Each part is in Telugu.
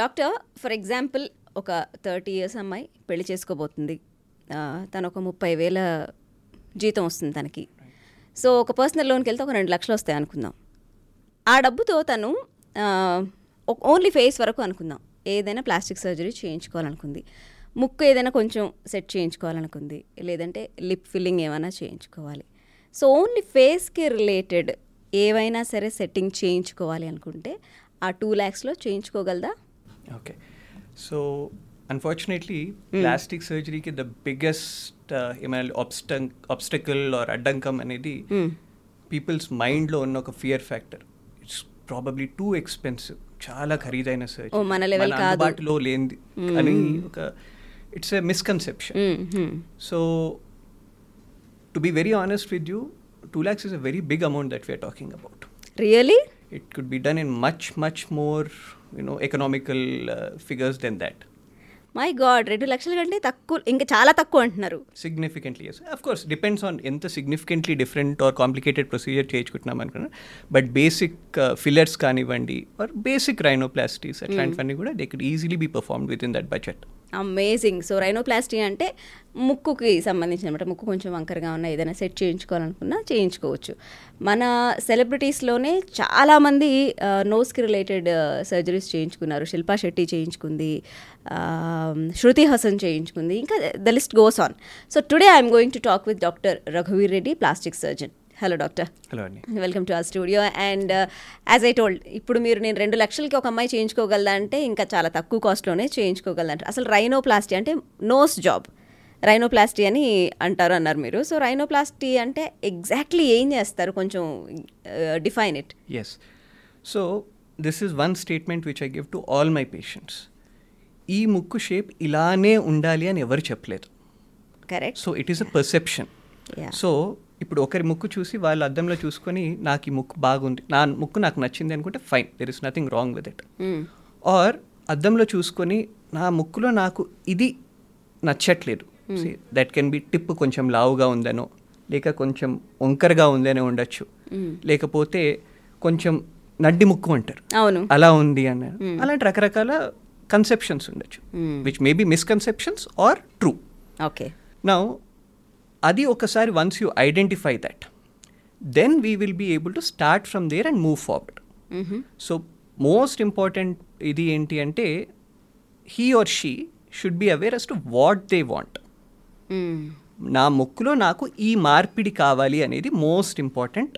డాక్టర్ ఫర్ ఎగ్జాంపుల్ ఒక థర్టీ ఇయర్స్ అమ్మాయి పెళ్ళి చేసుకోబోతుంది. తను ఒక ముప్పై వేల జీతం వస్తుంది తనకి. సో ఒక పర్సనల్ లోన్కి వెళ్తే ఒక రెండు లక్షలు వస్తాయి అనుకుందాం. ఆ డబ్బుతో తను ఓన్లీ ఫేస్ వరకు అనుకుందాం. ఏదైనా ప్లాస్టిక్ సర్జరీ చేయించుకోవాలనుకుంది. ముక్కు ఏదైనా కొంచెం సెట్ చేయించుకోవాలనుకుంది. లేదంటే లిప్ ఫిల్లింగ్ ఏమైనా చేయించుకోవాలి. సో ఓన్లీ ఫేస్కి రిలేటెడ్ ఏవైనా సరే సెట్టింగ్ చేయించుకోవాలి అనుకుంటే ఆ టూ ల్యాక్స్లో చేయించుకోగలదా? ఓకే సో అన్ఫార్చునేట్లీ ప్లాస్టిక్ సర్జరీకి ద బిగ్గెస్ట్ ఏమైనా ఆబ్స్టం ఆబ్స్టకల్ ఆర్ అడ్డంకం అనేది పీపుల్స్ మైండ్లో ఉన్న ఒక fear factor it's probably too expensive చాలా ఖరీదైన ఓ, సర్జరీ మన level కాదు. అందుబాటులో లేనిది అని ఒక it's a misconception so to be very honest with you two lakhs is a very big amount that we are talking about really it could be done in much much more you know economical figures than that my god రెండు లక్షల కంటే తక్కువ ఇంకా చాలా తక్కువ అంటున్నారు. Significantly yes of course depends on ఎంత significantly different or complicated procedure చేయించుకుంటున్నాం అనుకున్నా. బట్ బేసిక్ ఫిల్లర్స్ కానివ్వండి ఆర్ బేసిక్ రైనోప్లాస్టీస్ అట్లాంటివన్నీ కూడా they could easily be performed amazing so rhinoplasty అంటే ముక్కుకి సంబంధించిన అనమాట ముక్కు కొంచెం వంకరగా ఉన్న ఏదైనా సెట్ చేయించుకోవాలనుకున్నా చేయించుకోవచ్చు. మన సెలబ్రిటీస్లోనే చాలామంది నోస్కి రిలేటెడ్ సర్జరీస్ చేయించుకున్నారు. శిల్పా శెట్టి చేయించుకుంది శృతి హసన్ చేయించుకుంది. ఇంకా the list goes on so today I'm going to talk with doctor రఘువీర్ Reddy plastic surgeon hello doctor hello అండి welcome to our studio and as I told ఇప్పుడు మీరు నేను రెండు లక్షలకి ఒక అమ్మాయి చేయించుకోగలదా అంటే ఇంకా చాలా తక్కువ కాస్ట్లోనే చేయించుకోగలదంట. అసలు రైనోప్లాస్టీ అంటే నోస్ జాబ్ రైనోప్లాస్టీ అని అంటారు అన్నారు మీరు. సో రైనోప్లాస్టీ అంటే ఎగ్జాక్ట్లీ ఏం చేస్తారు? కొంచెం define it yes so this is one statement which I give to all my patients ఈ ముక్కు షేప్ ఇలానే ఉండాలి అని ఎవరు చెప్పలేదు. Correct so it is a perception Yeah. So ఇప్పుడు ఒకరి ముక్కు చూసి వాళ్ళ అద్దంలో చూసుకొని నాకు ఈ ముక్కు బాగుంది. నా ముక్కు నాకు నచ్చింది అనుకుంటే fine there is nothing wrong with it or అద్దంలో చూసుకొని నా ముక్కులో నాకు ఇది నచ్చట్లేదు. దట్ కెన్ బి టిప్ కొంచెం లావుగా ఉందనో లేక కొంచెం వంకరగా ఉందనే ఉండొచ్చు. లేకపోతే కొంచెం నడ్డి ముక్కు అంటారు. అవును. అలా ఉంది అన్నారు. అలాంటి రకరకాల కన్సెప్షన్స్ ఉండొచ్చు. Which may be misconceptions or true okay now అది ఒకసారి once you identify that then we will be able to start from there and move forward so most important ఇది ఏంటి అంటే he or she should be aware as to what they want నా ముక్కులో నాకు ఈ మార్పిడి కావాలి అనేది మోస్ట్ ఇంపార్టెంట్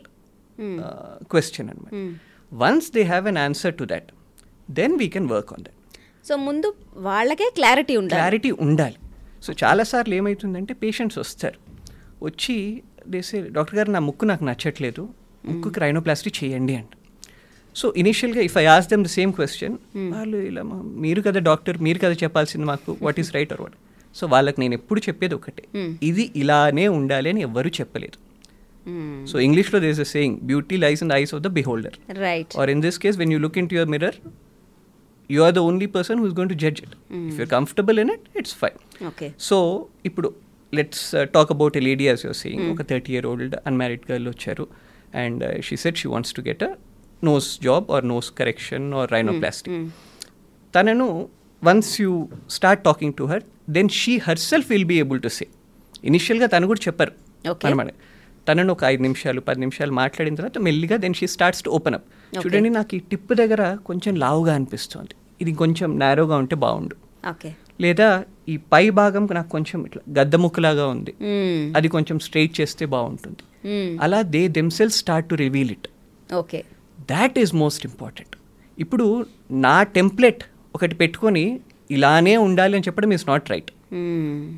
క్వశ్చన్ అనమాట once they have an answer to that then we can work on that so ముందు వాళ్ళకే క్లారిటీ ఉండాలి. క్లారిటీ ఉండాలి. సో చాలాసార్లు ఏమవుతుందంటే పేషెంట్స్ వస్తారు. వచ్చి దేసే డాక్టర్ గారు నా ముక్కు నాకు నచ్చట్లేదు. ముక్కుకి రైనోప్లాస్టీ చేయండి అంట. సో ఇనిషియల్గా if I ask them the same question వాళ్ళు ఇలా "మా- మీరు కదా డాక్టర్ మీరు కదా చెప్పాల్సింది మాకు what is right or what so వాళ్ళకి నేను ఎప్పుడు చెప్పేది ఒకటే. ఇది ఇలానే ఉండాలి అని ఎవ్వరూ చెప్పలేదు. సో ఇంగ్లీష్లో there's a saying beauty lies in eyes of the beholder right in this case when you look into your mirror you are the only person who's going to judge it. if you're comfortable in it it's fine. Okay so ఇప్పుడు let's talk about a lady as you're saying ఒక thirty year old unmarried girl వచ్చారు. And she said she wants to get a nose job or nose correction or rhinoplastic తనను once you start talking to her then she herself will be able to say ఇనిషియల్గా తను కూడా చెప్పారు. అనమాట. తనను ఒక ఐదు నిమిషాలు పది నిమిషాలు మాట్లాడిన తర్వాత మెల్లిగా then she starts to open up చూడండి నాకు ఈ టిప్ దగ్గర కొంచెం లావుగా అనిపిస్తుంది. ఇది కొంచెం నారోగా ఉంటే బాగుండు. ఓకే లేదా ఈ పై భాగం నాకు కొంచెం ఇట్లా గద్ద ముక్కలాగా ఉంది అది కొంచెం స్ట్రైట్ చేస్తే బాగుంటుంది. అలా they themselves start to reveal it okay that is most important ఇప్పుడు నా టెంప్లెట్ ఒకటి పెట్టుకొని ఇలానే ఉండాలి అని చెప్పడం ఈస్ నాట్ రైట్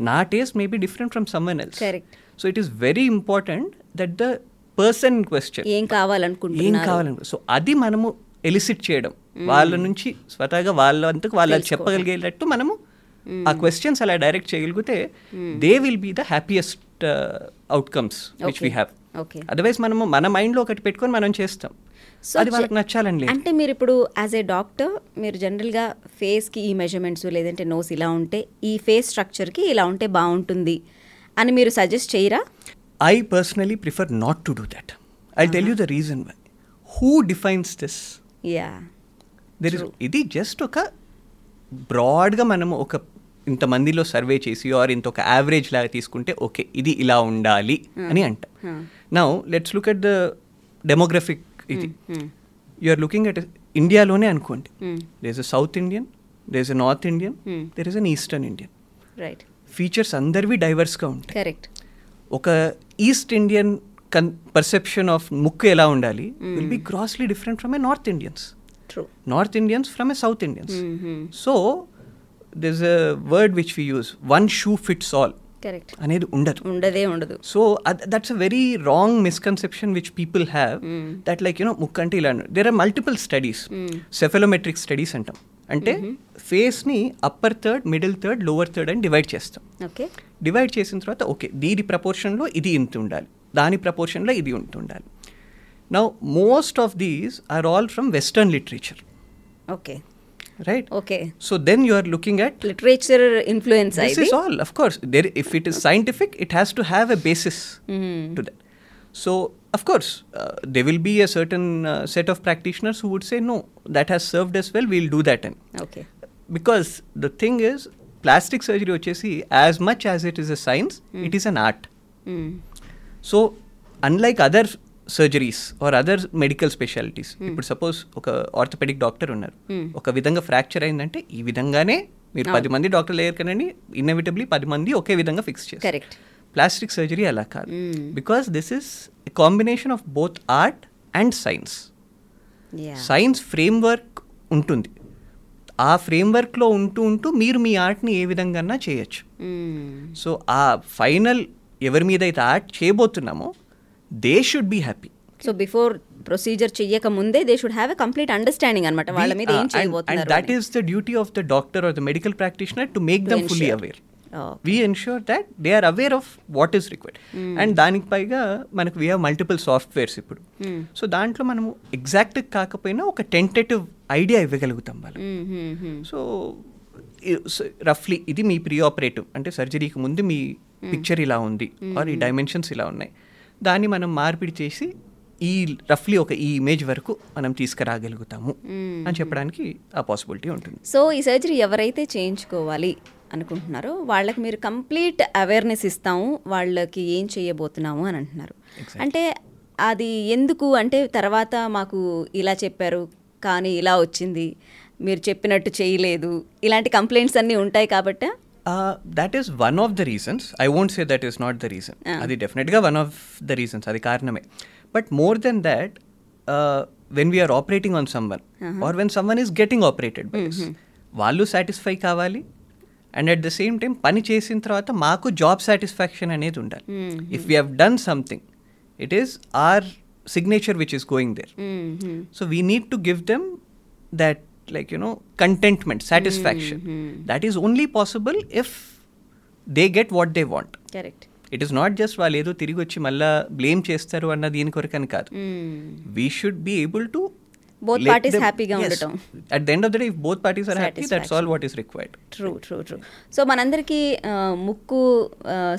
నా taste may be different from someone else. So it is very important that the person question ఏం ఏం కావాలనుకుంటున్నారు? కావాలను సో అది మనము ఎలిసిట్ చేయడం. వాళ్ళ నుంచి స్వతహాగా వాళ్ళ అంతకు వాళ్ళు చెప్పగలిగేటట్టు మనము ఆ క్వశ్చన్స్ అలా డైరెక్ట్ చేయగలిగితే they will be the happiest outcomes which we have otherwise మనము మన మైండ్లో ఒకటి పెట్టుకొని మనం చేస్తాం. అది వాళ్ళకి నచ్చాలని లేదు. అంటే మీరు ఇప్పుడు యాజ్ ఏ డాక్టర్ మీరు జనరల్గా ఫేస్కి ఈ మెజర్మెంట్స్ లేదంటే నోస్ ఇలా ఉంటే ఈ ఫేస్ స్ట్రక్చర్కి ఇలా ఉంటే బాగుంటుంది అని మీరు సజెస్ట్ చేయరా? I personally prefer not to do that I tell you the reason why who defines this yeah there ఇది జస్ట్ ఒక బ్రాడ్గా మనం ఒక ఇంతమందిలో సర్వే చేసి ఆర్ ఇంత ఒక యావరేజ్ లాగా తీసుకుంటే ఓకే ఇది ఇలా ఉండాలి అని అంటాం. Now let's look at the demographic ఇది. యు ఆర్ లుకింగ్ అట్ ఇండియాలోనే అనుకోండి. There is a South Indian there is a North Indian Hmm. There is an Eastern Indian right features అందరివి డైవర్స్గా ఉంటాయి. కరెక్ట్ ఒక ఈస్ట్ ఇండియన్ కన్ పర్సెప్షన్ ఆఫ్ ముక్కు ఎలా ఉండాలి will be grossly different from a North Indians North Indians from a South Indians so this a word which we use one shoe fits all correct అనేది ఉండదు. ఉండదే ఉండదు. So that's a very wrong misconception which people have that like you know ముక్ అంటే ఇలా there are multiple studies cephalometric studies అంటాం. అంటే ఫేస్ని upper third middle third lower third అని డివైడ్ చేస్తాం. ఓకే డివైడ్ చేసిన తర్వాత ఓకే దీని ప్రపోర్షన్లో ఇది ఇంత ఉండాలి. దాని ప్రపోర్షన్లో ఇది ఇంత ఉండాలి. Now most of these are all from Western literature okay right okay so then you are looking at literature influence this is all of course there if it is scientific it has to have a basis to that so of course uh, there will be a certain uh, set of practitioners who would say no that has served us well we'll do that and okay because the thing is plastic surgery వచ్చేసి as much as it is a science it is an art so unlike other surgeries or other medical specialities ఇప్పుడు సపోజ్ ఒక ఆర్థోపెడిక్ డాక్టర్ ఉన్నారు. ఒక విధంగా ఫ్రాక్చర్ అయిందంటే ఈ విధంగానే మీరు పది మంది డాక్టర్లు లేరు కనండి ఇన్నవిటబ్లీ పది మంది ఒకే విధంగా ఫిక్స్ చేస్తారు. ప్లాస్టిక్ సర్జరీ అలా కాదు. Because this is combination of both art and science science framework ఉంటుంది. ఆ ఫ్రేమ్వర్క్లో ఉంటూ ఉంటూ మీరు మీ ఆర్ట్ని ఏ విధంగా చేయొచ్చు. సో ఆ ఫైనల్ ఎవరి మీద అయితే art చేయబోతున్నామో they should be happy so before procedure చెయ్యక ముందే they should have a complete understanding అనమాట వాళ్ళ మీద ఏం అండ్ చేయబోతున్నారు that is the duty of the doctor or the medical practitioner to make them fully aware we ensure that they are aware of what is required and దానికి పైగా మనకు వీ హ్యావ్ మల్టిపుల్ సాఫ్ట్వేర్స్ ఇప్పుడు. సో దాంట్లో మనము ఎగ్జాక్ట్ కాకపోయినా ఒక టెంటేటివ్ ఐడియా ఇవ్వగలుగుతాం వాళ్ళు సో రఫ్లీ ఇది మీ ప్రీ ఆపరేటివ్ అంటే సర్జరీకి ముందు మీ పిక్చర్ ఇలా ఉంది ఆర్ ఈ డైమెన్షన్స్ ఇలా ఉన్నాయి. దాన్ని మనం మార్పిడి చేసి ఈ రఫ్లీ ఒక ఈ ఇమేజ్ వరకు మనం తీసుకురాగలుగుతాము అని చెప్పడానికి ఆ పాసిబిలిటీ ఉంటుంది. సో ఈ సర్జరీ ఎవరైతే చేయించుకోవాలి అనుకుంటున్నారో వాళ్ళకి మీరు కంప్లీట్ అవేర్నెస్ ఇస్తాము వాళ్ళకి ఏం చేయబోతున్నాము అని అంటున్నారు. అంటే అది ఎందుకు? అంటే తర్వాత మాకు ఇలా చెప్పారు కానీ ఇలా వచ్చింది మీరు చెప్పినట్టు చేయలేదు ఇలాంటి కంప్లైంట్స్ అన్నీ ఉంటాయి కాబట్టి that is one of the reasons I won't say that is not the reason అది డెఫినెట్గా వన్ ఆఫ్ ద రీజన్స్ అది కారణమే but more than that when we're operating on someone or when someone is getting operated by వాళ్ళు సాటిస్ఫై కావాలి. And at the same time పని చేసిన తర్వాత మాకు జాబ్ సాటిస్ఫాక్షన్ అనేది ఉండాలి. If we have done something it is our signature which is going there so we need to give them that like you know contentment satisfaction. That is only possible if they get what they want. Correct it is not just వాళ్ళు ఏదో తిరిగి వచ్చి మళ్ళా బ్లేమ్ చేస్తారు అన్న దీని కొరకని కాదు. We should be able to Both parties happy గా ఉండటం. At the end of the day if both parties are happy that's all what is required true true true so మనందరికీ ముక్కు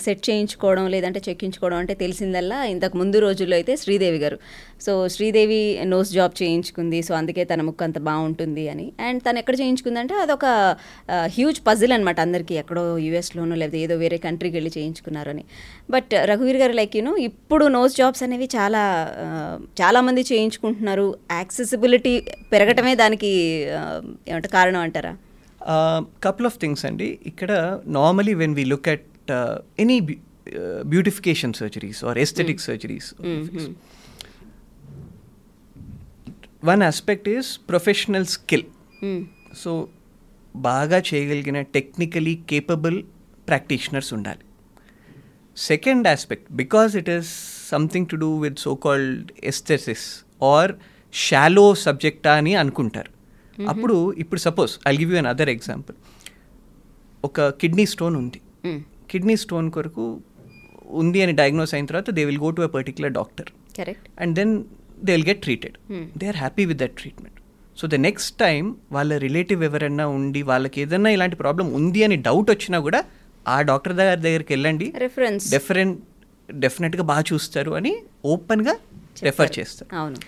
సెట్ చేయించుకోవడం లేదంటే చెక్కించుకోవడం అంటే తెలిసిందల్లా ఇంతకు ముందు రోజుల్లో అయితే Sridevi garu. So Sridevi nose job చేయించుకుంది so అందుకే తన ముక్కు అంత బాగుంటుంది అని. అండ్ తను ఎక్కడ చేయించుకుందంటే అదొక హ్యూజ్ పజిల్ అనమాట అందరికీ ఎక్కడో యూఎస్లోనో లేకపోతే ఏదో వేరే కంట్రీకి వెళ్ళి చేయించుకున్నారు అని. బట్ రఘువీర్ గారు లైక్ యూనో ఇప్పుడు నోస్ జాబ్స్ అనేవి చాలా చాలామంది చేయించుకుంటున్నారు. యాక్సెసిబిలిటీ పెరగటమే దానికి ఏమంటే కారణం అంటారా? కపుల్ ఆఫ్ థింగ్స్ అండి. ఇక్కడ normally when we look at any beautification surgeries or aesthetic surgeries one aspect is professional skill so బాగా చేయగలిగిన టెక్నికలీ కేపబుల్ ప్రాక్టీషనర్స్ ఉండాలి. Second aspect because it is something to do with so called aesthesis or shallow సబ్జెక్టా అని అనుకుంటారు. అప్పుడు ఇప్పుడు suppose I give you another example ఒక కిడ్నీ స్టోన్ ఉంది. కిడ్నీ స్టోన్ కొరకు ఉంది అని డయాగ్నోస్ అయిన తర్వాత they will go to a particular doctor correct and then they will get treated they are happy with that treatment so the next time వాళ్ళ రిలేటివ్ ఎవరైనా ఉండి వాళ్ళకి ఏదైనా ఇలాంటి ప్రాబ్లం ఉంది అని డౌట్ వచ్చినా కూడా ఆ డాక్టర్ దగ్గర దగ్గరికి వెళ్ళండి. రెఫరెన్స్ డెఫరెంట్ డెఫినెట్గా బాగా చూస్తారు అని ఓపెన్గా రెఫర్ చేస్తారు. అవును.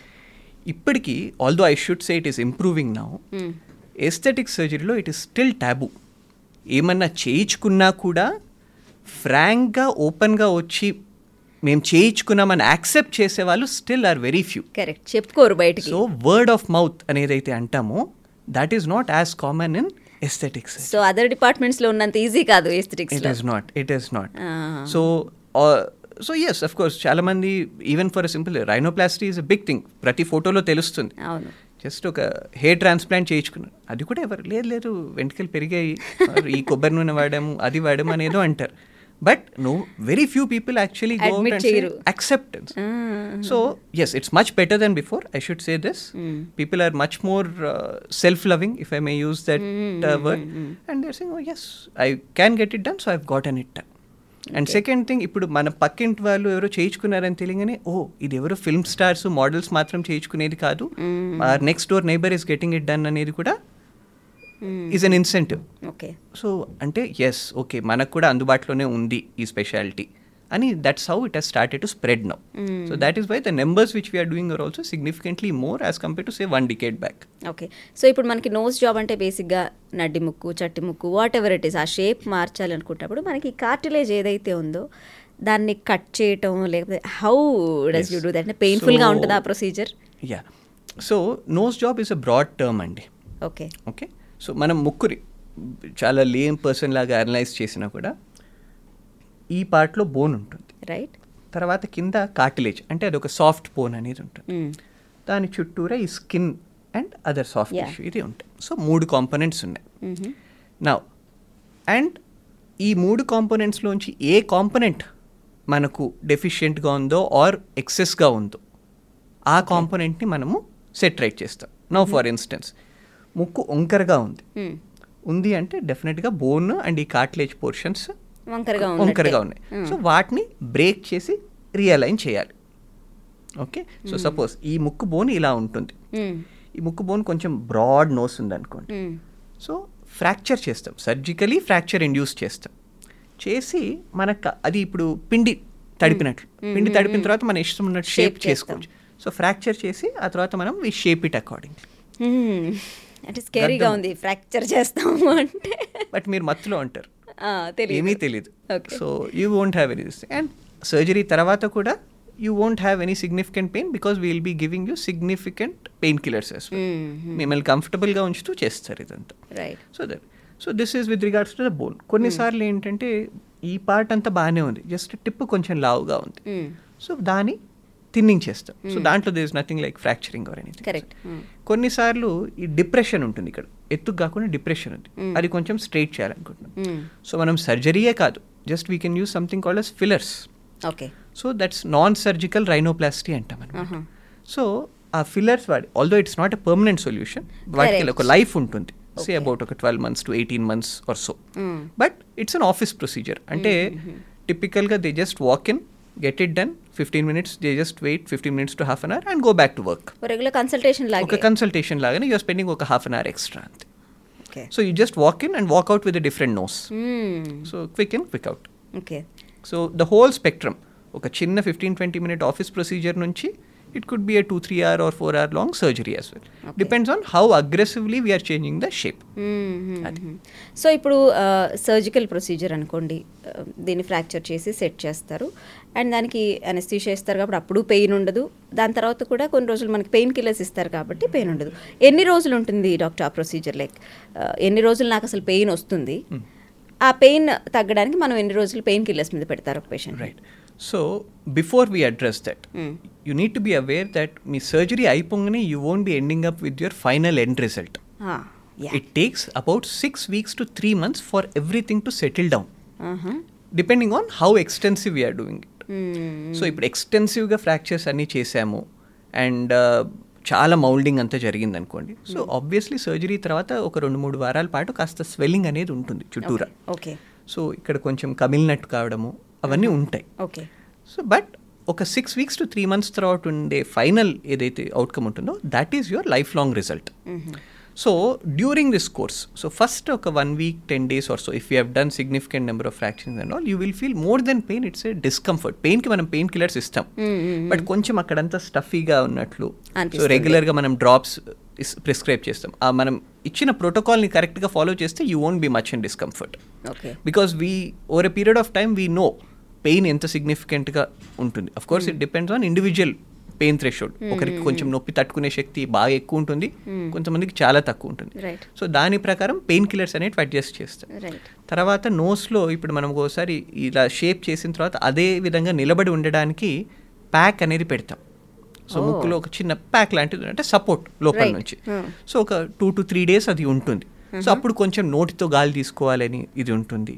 ఇప్పటికీ although I should say it is improving now aesthetic సర్జరీలో it is still taboo ఏమన్నా చేయించుకున్నా కూడా ఫ్రాంక్గా ఓపెన్గా వచ్చి మేము చేయించుకున్నామని యాక్సెప్ట్ చేసే వాళ్ళు still are very few. Correct చెప్పుకోరు బయటికి. సో వర్డ్ ఆఫ్ మౌత్ అనేదైతే అంటామో that is not as common in aesthetics. So other డిపార్ట్మెంట్స్లో ఉన్నంత ఈజీ కాదు aesthetics it is not it is not. So so yes of course చాలా మంది even for simple rhinoplasty is a big thing ప్రతి ఫోటోలో తెలుస్తుంది. జస్ట్ ఒక హెయిర్ ట్రాన్స్ప్లాంట్ చేయించుకున్నారు అది కూడా ఎవరు లేదు లేదు వెంట్రుకలు పెరిగాయి. ఈ కొబ్బరి నూనె వాడాము అది వాడాము అనేదో అంటారు. But no very few people actually Ah. so yes it's much better than before i should say this people are much more uh, self-loving if i may use that uh, word and they're saying oh yes i can get it done so i've gotten it done and second thing ఇప్పుడు మన పక్కింటి వాళ్ళు ఎవరో చేయించుకున్నారని తెలియగానే ఓ ఇది ఎవరో ఫిల్మ్ స్టార్స్ మోడల్స్ మాత్రం చేయించుకునేది కాదు next door neighbour is getting it done అనేది కూడా is an incentive okay so అంటే ఎస్ ఓకే మనకు కూడా అందుబాటులోనే ఉంది ఈ స్పెషాలిటీ అని that's how it has started to spread now so that is why the numbers which we're doing are also significantly more as compare to say one decade back okay so ఇప్పుడు మనకి నోస్ జాబ్ అంటే బేసిక్గా నడ్డి ముక్కు చట్టి ముక్కు వాట్ ఎవర్ ఇట్ ఈస్ ఆ షేప్ మార్చాలనుకున్నప్పుడు మనకి కార్టిలేజ్ ఏదైతే ఉందో దాన్ని కట్ చేయటం లేకపోతే how does you do that అంటే పెయిన్ఫుల్గా ఉంటుందా ఆ procedure yeah so nose job is a broad term అండి. ఓకే ఓకే సో మనం ముక్కురి చాలా లేమ్ పర్సన్ లాగా అనలైజ్ చేసినా కూడా ఈ పార్ట్లో బోన్ ఉంటుంది. రైట్ తర్వాత కింద కార్టిలేజ్ అంటే అది ఒక సాఫ్ట్ బోన్ అనేది ఉంటుంది. దాని చుట్టూరా ఈ skin and other soft. Tissue ఇది ఉంటాయి. సో మూడు కాంపోనెంట్స్ ఉన్నాయి. నా అండ్ ఈ మూడు కాంపోనెంట్స్లోంచి ఏ కాంపోనెంట్ మనకు డెఫిషియెంట్గా ఉందో ఆర్ ఎక్సెస్గా ఉందో ఆ కాంపోనెంట్ని మనము సెట్ రైట్ చేస్తాం నో ఫర్ ఇన్స్టెన్స్ ముక్కు వంకరగా ఉంది. ఉంది అంటే డెఫినెట్గా బోన్ అండ్ ఈ కార్టిలేజ్ పోర్షన్స్ వంకరగా. ఉన్నాయి. సో వాటిని బ్రేక్ చేసి రియలైన్ చేయాలి. ఓకే సో సపోజ్ ఈ ముక్కు బోన్ ఇలా ఉంటుంది. ఈ ముక్కు బోన్ కొంచెం బ్రాడ్ నోస్ ఉంది అనుకోండి. సో ఫ్రాక్చర్ చేస్తాం. సర్జికలీ ఫ్రాక్చర్ ఇండ్యూస్ చేస్తాం. చేసి మనకు అది ఇప్పుడు పిండి తడిపినట్లు. పిండి తడిపిన తర్వాత మన ఇష్టం ఉన్నట్టు షేప్ చేసుకోవచ్చు. సో ఫ్రాక్చర్ చేసి ఆ తర్వాత మనం వి షేప్ ఇట్ అకార్డింగ్. అంటే స్కేరీగా. ఉంది. ఫ్రాక్చర్ చేస్తాము అంటే. బట్ మీరు మత్తులో అంటారు ఏమీ తెలియదు. So you won't have any and surgery తర్వాత కూడా you won't have any significant pain because we'll be giving you significant pain killers. Mhm. మిమ్మల్ని కంఫర్టబుల్గా ఉంచుతూ చేస్తారు ఇదంతా. Right so that so this is with regards to the bone కొన్నిసార్లు ఏంటంటే ఈ పార్ట్ అంతా బాగానే ఉంది. జస్ట్ టిప్ కొంచెం లావుగా ఉంది. సో దాన్ని థిన్నింగ్ చేస్తాం. సో దాంట్లో this nothing like fracturing or anything correct కొన్నిసార్లు ఈ డిప్రెషన్ ఉంటుంది ఇక్కడ. ఎత్తుకు కాకుండా డిప్రెషన్ ఉంది. అది కొంచెం స్ట్రైట్ చేయాలనుకుంటున్నాం. సో మనం సర్జరీయే కాదు. Just we can use something called as fillers. Okay. So that's non surgical rhinoplasty అంటాం అనమాట సో ఆ ఫిల్లర్స్ వాడి although it's not a permanent solution వాటికి. ఒక లైఫ్ ఉంటుంది. సే. అబౌట్ ఒక twelve months to eighteen months or so but it's an office procedure అంటే టిపికల్గా they just walk in get it done fifteen minutes they just wait fifteen minutes to half an hour and go back to work regular consultation ఒక లాగే. కన్సల్టేషన్ లాగానే యూఆర్ స్పెండింగ్ ఒక హాఫ్ అన్ అవర్ ఎక్స్ట్రా అంతే. So you just walk in and walk out with different nose so quick in quick out okay so the whole spectrum ఒక చిన్న fifteen twenty minute office procedure నుంచి it could be a two three hour or four hour long surgery as well depends on how aggressively we're changing the shape so ఇప్పుడు సర్జికల్ ప్రొసీజర్ అనుకోండి ఆ, దీన్ని ఫ్రాక్చర్ చేసి సెట్ చేస్తారు. అండ్ దానికి అనెస్థీషియా ఇస్తారు కాబట్టి అప్పుడు పెయిన్ ఉండదు. దాని తర్వాత కూడా కొన్ని రోజులు మనకి పెయిన్ కిల్లర్స్ ఇస్తారు కాబట్టి పెయిన్ ఉండదు. ఎన్ని రోజులు ఉంటుంది డాక్టర్ ఆ ప్రొసీజర్ లైక్ ఎన్ని రోజులు నాకు అసలు పెయిన్ వస్తుంది? ఆ పెయిన్ తగ్గడానికి మనం ఎన్ని రోజులు పెయిన్ కిల్లర్స్ మీద పెడతారు ఒక patient right so before we address that you need to be aware that me surgery అయిపోగానే you won't be ending up with your final end result it takes about six weeks to three months for everything to settle down depending on how extensive we're doing it so ఇప్పుడు ఎక్స్టెన్సివ్గా ఫ్రాక్చర్స్ అన్నీ చేసాము అండ్ చాలా మౌల్డింగ్ అంతా జరిగింది అనుకోండి. సో ఆబ్వియస్లీ సర్జరీ తర్వాత ఒక రెండు మూడు వారాల పాటు కాస్త స్వెల్లింగ్ అనేది ఉంటుంది చుట్టూరా. ఓకే సో ఇక్కడ కొంచెం కమిలినట్టు కావడము. అవన్నీ ఉంటాయి. ఓకే. సో బట్ ఒక six weeks to three months తర్వాత ఉండే ఫైనల్ ఏదైతే అవుట్కమ్ ఉంటుందో that is your life long result so during this course so first ఒక one week ten days or so if you have done significant number of fractions and all you will feel more than pain it's a discomfort పెయిన్కి మనం పెయిన్ కిల్లర్స్ ఇస్తాం. బట్ కొంచెం అక్కడంతా స్టఫీగా ఉన్నట్లు సో. రెగ్యులర్గా మనం డ్రాప్స్ ప్రిస్క్రైబ్ చేస్తాం. ఆ మనం ఇచ్చిన ప్రోటోకాల్ని కరెక్ట్గా ఫాలో చేస్తే you won't be much in discomfort because we over a period of time we know pain ఎంత సిగ్నిఫికెంట్గా ఉంటుంది? Of course it depends on individual pain threshold ఒకరికి కొంచెం నొప్పి తట్టుకునే శక్తి బాగా ఎక్కువ ఉంటుంది. కొంతమందికి చాలా తక్కువ ఉంటుంది. సో దాని ప్రకారం పెయిన్ కిల్లర్స్ అనేవి అడ్జస్ట్ చేస్తాం రైట్ తర్వాత నోస్లో ఇప్పుడు మనం ఒకసారి ఇలా షేప్ చేసిన తర్వాత అదే విధంగా నిలబడి ఉండడానికి ప్యాక్ అనేది పెడతాం. So Oh. ముక్కులో ఒక చిన్న ప్యాక్ లాంటిది అంటే సపోర్ట్ లోపల. నుంచి. Hmm. సో ఒక టూ టు త్రీ డేస్ అది ఉంటుంది. సో అప్పుడు కొంచెం నోటితో గాలి తీసుకోవాలని ఇది ఉంటుంది.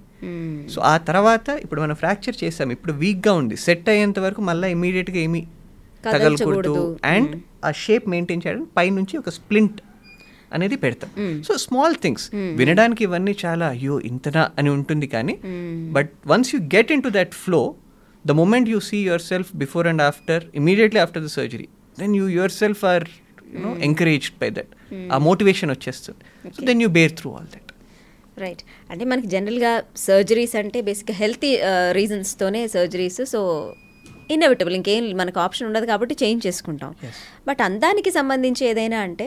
సో ఆ తర్వాత ఇప్పుడు మనం ఫ్రాక్చర్ చేసాం. ఇప్పుడు వీక్గా ఉంది. సెట్ అయ్యేంత వరకు మళ్ళీ ఇమీడియట్గా ఏమి తగలకూడదు. అండ్ ఆ షేప్ మెయింటైన్ చేయడానికి పైనుంచి ఒక స్ప్లింట్ అనేది పెడతాం. So small things. వినడానికి ఇవన్నీ చాలా అయ్యో ఇంతనా అని ఉంటుంది కానీ but once you get into that flow the moment you see yourself before and after immediately after the surgery then you yourself or you know encouraged by that. ఆ మోటివేషన్ వచ్చేస్తుంది. So then you bear through all that right అంటే మనకి జనరల్గా సర్జరీస్ అంటే బేసిక్గా హెల్తీ రీజన్స్తోనే సర్జరీస్ సో ఇన్నెవిటబుల్ ఇంకేం మనకు ఆప్షన్ ఉండదు కాబట్టి చేంజ్ చేసుకుంటాం. బట్ అందానికి సంబంధించి ఏదైనా అంటే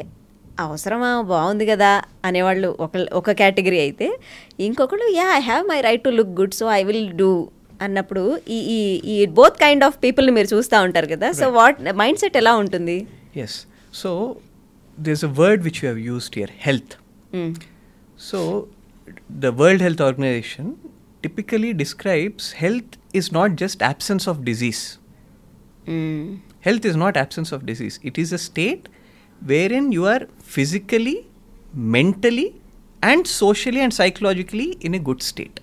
అవసరమా బాగుంది కదా అనేవాళ్ళు ఒక ఒక కేటగిరీ అయితే ఇంకొకళ్ళు yeah I have my right to look good so I will do అన్నప్పుడు ఈ ఈ ఈ బోత్ కైండ్ ఆఫ్ పీపుల్ని మీరు చూస్తూ ఉంటారు కదా. సో వాట్ మైండ్ సెట్ ఎలా ఉంటుంది? Yes so there's a word which you have used here health. Mm. So, the World Health Organization typically describes health is not just absence of disease. Mm. Health is not absence of disease, it is a state wherein you are physically, mentally, and socially and psychologically in a good state.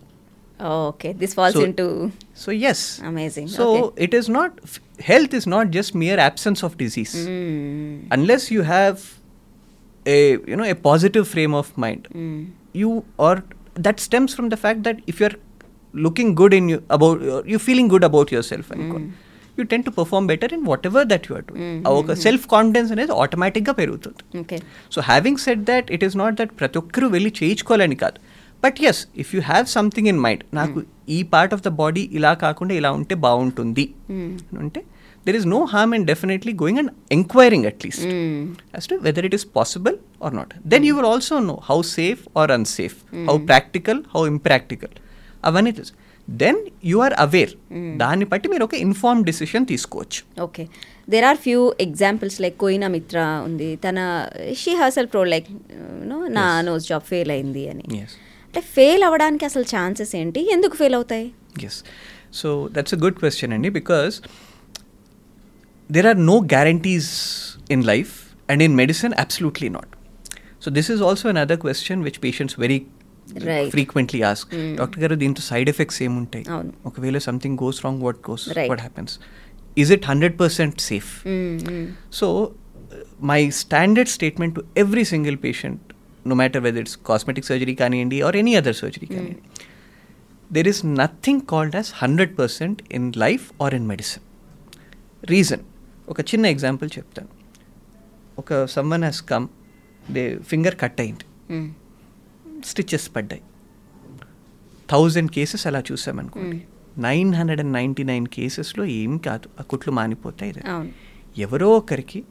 Oh, okay. This falls so, into. So, yes. Amazing. So, okay. it is not, health is not just mere absence of disease. Mm. Unless you have a, you know, a positive frame of mind. you or that stems from the fact that if you're looking good in you about you're feeling good about yourself and you tend to perform better in whatever that you are doing ఆ ఒక సెల్ఫ్ కాన్ఫిడెన్స్ అనేది ఆటోమేటిక్గా పెరుగుతుంది okay so having set that it is not that ప్రతి ఒక్కరూ వెళ్ళి చేయించుకోవాలని కాదు but yes if you have something in mind నాకు ఈ పార్ట్ ఆఫ్ ద బాడీ ఇలా కాకుండా ఇలా ఉంటే బాగుంటుంది అని అంటే there is no harm and definitely going and enquiring at least as to whether it is possible or not. Then you will also know how safe or unsafe, how practical, how impractical. అవన్నీ తెలుసు దెన్ యు ఆర్ అవేర్ దాన్ని బట్టి మీరు ఒక ఇన్ఫార్మ్ డిసిషన్ తీసుకోవచ్చు. Okay there are few examples like Koena Mitra ఉంది. తన she herself pro like no నా నోస్ జాబ్ ఫెయిల్ అయింది అని. అంటే ఫెయిల్ అవ్వడానికి అసలు ఛాన్సెస్ ఏంటి? ఎందుకు ఫెయిల్ అవుతాయి? Yes so that's a good question అండి because there are no guarantees in life and in medicine absolutely not so this is also another question which patients very Right. frequently ask doctor గారు దీంతో సైడ్ ఎఫెక్ట్స్ ఏముంటాయి అవును. ఒకవేళ something goes wrong what goes Right. What happens is it hundred percent safe so my standard statement to every single patient no matter whether it's cosmetic surgery కానివ్వండి ఆర్ ఎనీ అదర్ సర్జరీ కానివ్వండి there is nothing called as hundred percent in life or in medicine reason ఒక చిన్న ఎగ్జాంపుల్ చెప్తాను. ఒక someone has come they finger cut అయింది. స్టిచెస్ పడ్డాయి. థౌజండ్ కేసెస్ అలా చూసామనుకోండి nine hundred and ninety nine కేసెస్లో ఏం కాదు ఆ కుట్లు మానిపోతాయి ఎవరో ఒకరికి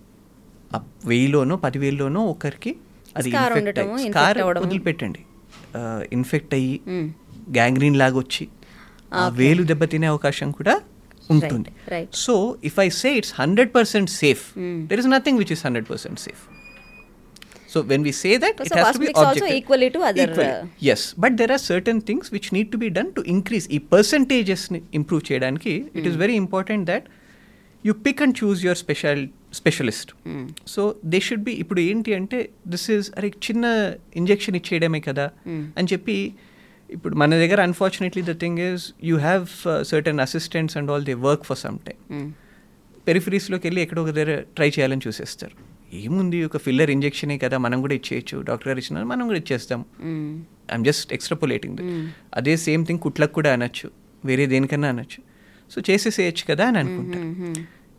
ఆ వెయ్యిలోనో పదివేల్లోనో ఒకరికి అది ఉండటము, అయ్యి-. వదిలిపెట్టండి. ఇన్ఫెక్ట్ అయ్యి. గ్యాంగ్రీన్ లాగా వచ్చి. వేలు దెబ్బతినే అవకాశం కూడా ఉంటుంది. So if I say it's hundred percent safe. There is nothing which is hundred percent safe so when we say that it has to be uh, yes but there are certain things which need to be done to increase ఈ పర్సంటేజెస్ని ఇంప్రూవ్ చేయడానికి it is very important that you pick and choose your special specialist so they should be ఇప్పుడు ఏంటి అంటే దిస్ ఈజ్ అరే చిన్న ఇంజెక్షన్ ఇచ్చేయడమే కదా అని చెప్పి ఇప్పుడు మన దగ్గర unfortunately the thing is you have certain assistants and all they work for some time పెరిఫరీస్లోకి వెళ్ళి ఎక్కడో ఒక దగ్గర ట్రై చేయాలని చూసేస్తారు. ఏముంది ఒక ఫిల్లర్ ఇంజెక్షనే కదా మనం కూడా ఇచ్చేయచ్చు. డాక్టర్ గారు ఇచ్చిన మనం కూడా ఇచ్చేస్తాం. ఐఎమ్ జస్ట్ ఎక్స్ట్రాపులేటింగ్ అదే సేమ్ థింగ్ కుట్లకు కూడా అనొచ్చు. వేరే దేనికన్నా అనొచ్చు. సో చేసేసేయచ్చు కదా అని అనుకుంటారు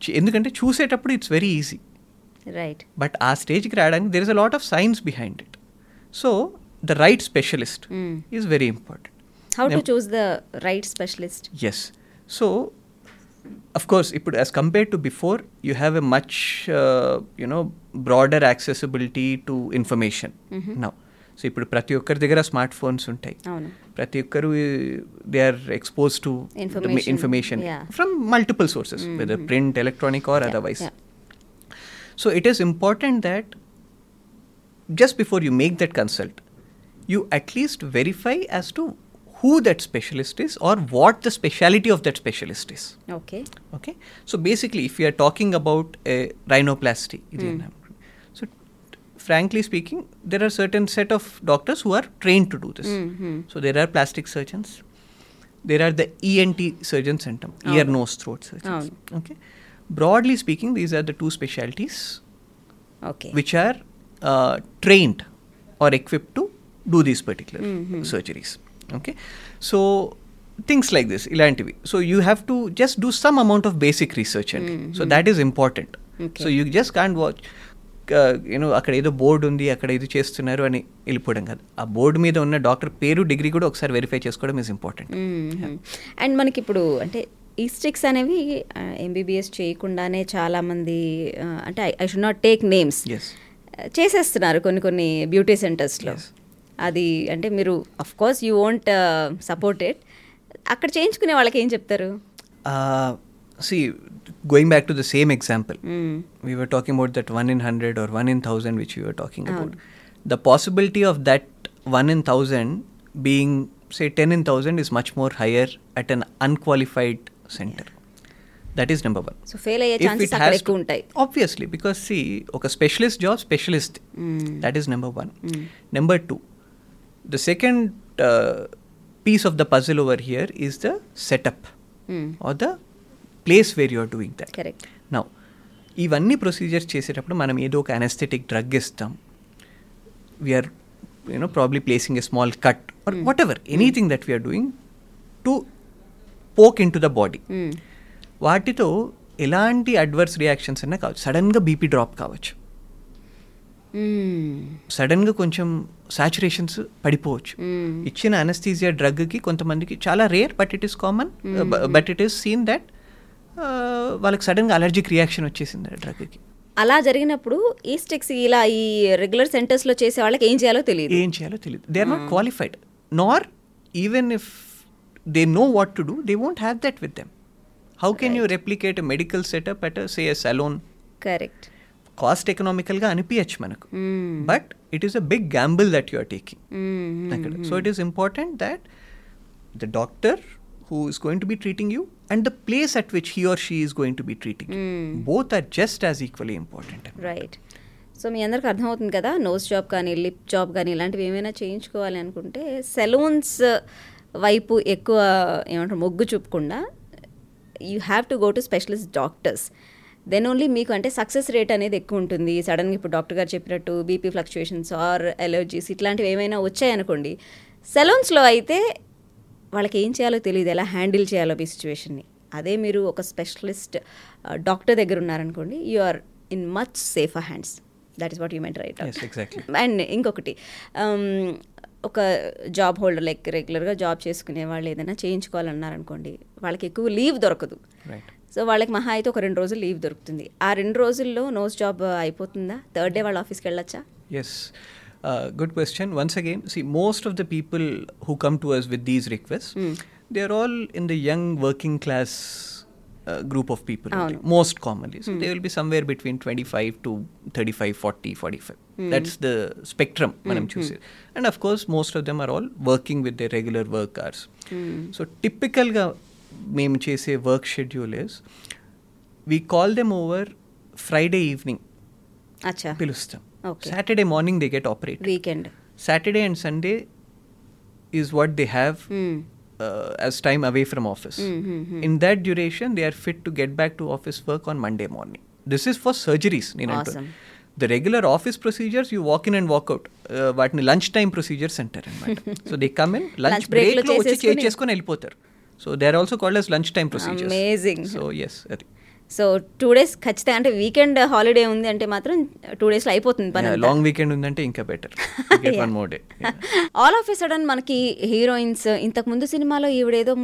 చి- ఎందుకంటే చూసేటప్పుడు it's very easy right but ఆ స్టేజ్కి రావడానికి there is a lot of science behind it so The right specialist is very important how to Num- choose the right specialist yes so of course ఇప్పుడు as compared to before you have a much uh, you know broader accessibility to information now so ఇప్పుడు ప్రతి ఒక్కరి దగ్గర స్మార్ట్ ఫోన్స్ ఉంటాయి అవును ప్రతి ఒక్కరు they are expose to Information, information yeah. From multiple sources whether print electronic or Yeah, otherwise yeah. So it is important that just before you make that consult, you at least verify as to who that specialist is or what the speciality of that specialist is. Okay. Okay. So basically, if we are talking about a rhinoplasty, mm. so frankly speaking, there are certain set of doctors who are trained to do this. Mm-hmm. So there are plastic surgeons, there are the ENT surgeons and oh. ear, nose, throat surgeons. Oh. Okay. Broadly speaking, these are the two specialties. Okay. Which are uh, trained or equipped to do these particular Mhm. surgeries. Okay, so things like this, ilantivi. So you have to just do some amount of basic research, and so Mhm. that is important. Okay. So you just can't watch. You know అక్కడ ఏదో బోర్డు ఉంది అక్కడ ఇది చేస్తున్నారు అని వెళ్ళిపోవడం కాదు ఆ బోర్డు మీద ఉన్న డాక్టర్ పేరు డిగ్రీ కూడా ఒకసారి వెరిఫై చేసుకోవడం ఇస్ ఇంపార్టెంట్ అండ్ మనకి ఇప్పుడు అంటే ఈ స్టిక్స్ అనేవి ఎంబీబీఎస్ చేయకుండానే చాలామంది అంటే I should not take names చేసేస్తున్నారు కొన్ని కొన్ని బ్యూటీ సెంటర్స్లో. అది అంటే మీరు of course you won't support it అక్కడ చేయించుకునే వాళ్ళకి ఏం చెప్తారు see going back to the same example Mm. were talking about that 1 in 100 or 1 in 1000 which we were talking about Avunu. the possibility of that 1 in 1000 being say 10 in 1000 is much more higher at an unqualified center that is number one so fail అయ్యే If chances it has to- ఉంటాయి obviously because see okay specialist job specialist Mm. that is number one Mm. number two the second uh, piece of the puzzle over here is the setup or the place where you are doing that. ఇవన్నీ ప్రొసీజర్స్ చేసేటప్పుడు మనం ఏదో ఒక అనెస్థెటిక్ డ్రగ్ ఇస్తాం. We're you know probably placing a small cut or whatever anything that we're doing to poke in to the body వాటితో ఎలాంటి అడ్వర్స్ రియాక్షన్స్ అయినా కావచ్చు. సడన్గా బీపీ డ్రాప్ కావచ్చు. సడన్గా కొంచెం సాచురేషన్స్ పడిపోవచ్చు. ఇచ్చిన అనస్థీజియా డ్రగ్కి కొంతమందికి చాలా rare but it is common but it is seen that వాళ్ళకి సడన్గా అలర్జిక్ రియాక్షన్ వచ్చేసింది ఆ డ్రగ్కి అలా జరిగినప్పుడు ఈ స్టిక్స్ ఇలా ఈ రెగ్యులర్ సెంటర్స్లో చేసే వాళ్ళకి ఏం చేయాలో తెలియదు. ఏం చేయాలో తెలియదు. They are not qualified nor even if they know what to do they won't have that with them how can you replicate medical setup at say a salon correct cost ఎకనామికల్గా అనిపించచ్చు మనకు. But it is a big gamble that you are taking అక్కడ so it is important that the doctor who is going to be treating you and the place at which he or she is going to be treating both or just as equally important right so మీ అందరికి అర్థమవుతుంది కదా నోస్ జాబ్ కానీ లిప్ జాబ్ కానీ ఇలాంటివి ఏమైనా చేయించుకోవాలి అనుకుంటే సెలూన్స్ వైపు ఎక్కువ ఏమంటారు మొగ్గు చూపకుండా you have to go to specialist doctors then only మీకు అంటే సక్సెస్ రేట్ అనేది ఎక్కువ ఉంటుంది. సడన్గా ఇప్పుడు డాక్టర్ గారు చెప్పినట్టు బీపీ ఫ్లక్చుయేషన్స్ ఆర్ ఎలర్జీస్ ఇట్లాంటివి ఏమైనా వచ్చాయనుకోండి. సెలూన్స్లో అయితే వాళ్ళకి ఏం చేయాలో తెలియదు. ఎలా హ్యాండిల్ చేయాలో ఈ సిచ్యువేషన్ని అదే మీరు ఒక స్పెషలిస్ట్ డాక్టర్ దగ్గర ఉన్నారనుకోండి you are in much safer hands that is what you meant right Yes, exactly. And ఇంకొకటి um, ఒక జాబ్ హోల్డర్ లైక్ రెగ్యులర్గా జాబ్ చేసుకునే వాళ్ళు ఏదైనా చేయించుకోవాలన్నారనుకోండి వాళ్ళకి ఎక్కువ లీవ్ దొరకదు. రైట్ సో వాళ్ళకి మహా అయితే ఒక రెండు రోజులు లీవ్ దొరుకుతుంది ఆ రెండు రోజుల్లో నోస్ జాబ్ అయిపోతుందా థర్డ్ డే వాళ్ళ ఆఫీస్కి వెళ్ళొచ్చా Yes. Uh, good question. Once again, see, most of the people who come to us with these requests, they are all in the young working class uh, group of people. only, Avunu. most commonly. So they will be somewhere between 25 to 35, 40, 45. That's the spectrum manam choose. And of course, most of them are all working with their regular work hours. So typical మేము చేసే work schedule is we call them over Friday evening అచ్చా. పిలుస్తాం. Okay. Saturday morning they get operate weekend Saturday and Sunday is what they have as time away from office in that duration they are fit to get back to office work on Monday morning this is for surgeries నేను Awesome. The regular office procedures you walk in and walkout వాటిని లంచ్ టైం ప్రొసీజర్స్ అంటారు అనమాట so they come in lunch Lunch break లో బ్రేక్లో వచ్చి చేసేసుకుని- చేసుకొని వెళ్ళిపోతారు. So they are also called as lunch time procedures Amazing. So yes అది సో టూ డేస్ ఖచ్చితంగా అంటే వీకెండ్ హాలిడే ఉంది అంటే మాత్రం టూ డేస్లో అయిపోతుంది పని. లాంగ్ వీకెండ్ ఉందంటే ఇంకా better one more day all of a sudden మనకి హీరోయిన్స్ ఇంతకు ముందు సినిమాలో ఈవిడేదో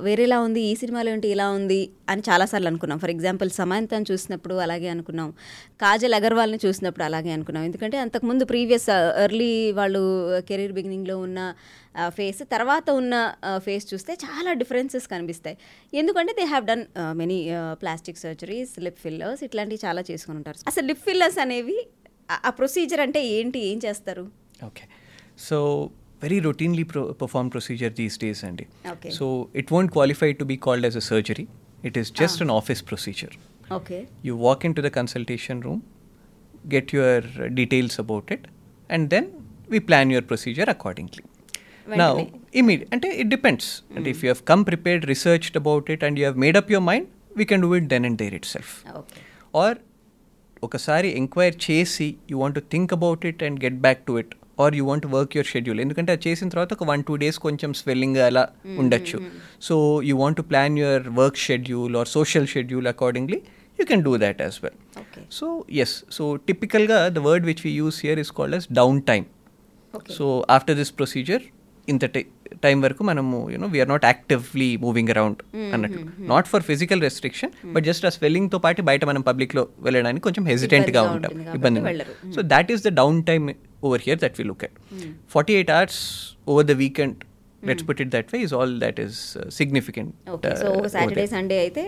వేరేలా ఉంది ఈ సినిమాలో ఏంటి ఇలా ఉంది అని చాలాసార్లు అనుకున్నాం. ఫర్ ఎగ్జాంపుల్ సమాంతని చూసినప్పుడు అలాగే అనుకున్నాం. కాజల్ అగర్వాల్ని చూసినప్పుడు అలాగే అనుకున్నాం. ఎందుకంటే అంతకుముందు ప్రీవియస్ ఎర్లీ వాళ్ళు కెరీర్ బిగినింగ్లో ఉన్న ఫేస్ తర్వాత ఉన్న ఫేస్ చూస్తే చాలా డిఫరెన్సెస్ కనిపిస్తాయి. ఎందుకంటే they have done many plastic surgeries lip fillers ఇట్లాంటివి చాలా చేసుకుని ఉంటారు. అసలు లిప్ ఫిల్లర్స్ అనేవి ఆ- ప్రొసీజర్ అంటే ఏంటి? ఏం చేస్తారు? Okay so very routinely pro perform procedure these days అండి. So it won't qualify to be called as a surgery it is just an office procedure okay you walk into the consultation room get your uh, details about it and then we plan your procedure accordingly. Now వెంటనే. immediate అంటే it depends. And if you have come prepared researched about it and you have made up your mind we can do it then and there itself. Okay or ఒకసారి ఎంక్వైర్ చేసి you want to think about it and get back to it or you want work your schedule ఎందుకంటే అది చేసిన తర్వాత ఒక వన్ టూ డేస్ కొంచెం స్వెల్లింగ్ అలా ఉండొచ్చు. So you want to plan your work schedule or social schedule accordingly you can do that as well okay so yes so టిపికల్గా the word which we use here is called as down time okay so after this procedure ఇంత టైం వరకు మనము you know we're not actively moving around అన్నట్టు. Not for physical restriction but just ఆ స్వెల్లింగ్తో పాటు బయట మనం పబ్లిక్లో వెళ్ళడానికి కొంచెం హెసిటెంట్గా ఉంటాం ఇబ్బంది. So that is the down time over here that we look at forty eight hours over the weekend let's put it that way is all that is significant Saturday Sunday అయితే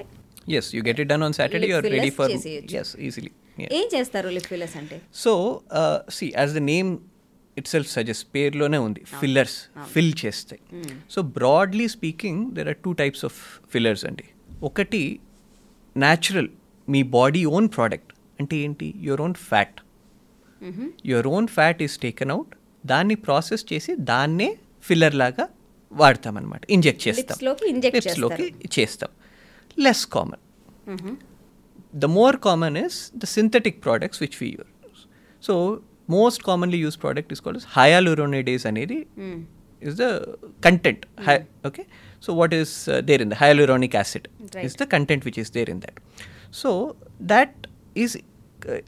yes you get it done on Saturday you're ready for. Yes easily ఏం చేస్తారు ఫిల్లర్స్ అంటే? So see as the name itself suggest పేర్లోనే ఉంది. ఫిల్లర్స్ ఫిల్ చేస్తాయి. So broadly speaking there are two types of fillers అండి. ఒకటి న్యాచురల్ మీ బాడీ ఓన్ ప్రోడక్ట్ అంటే ఏంటి? Your own fat your own fat is taken out దాన్ని ప్రాసెస్ చేసి దాన్నే ఫిల్లర్ లాగా వాడతామన్నమాట. ఇంజెక్ట్ చేస్తాం. లిప్స్లోకి చేస్తాం. Less common the more common is the synthetic products which we use. So most commonly use product తీసుకోవాలి హయాలురోనిడేస్ అనేది is the content high okay so what is there in the hyaluronic acid is the content which is there in that so that is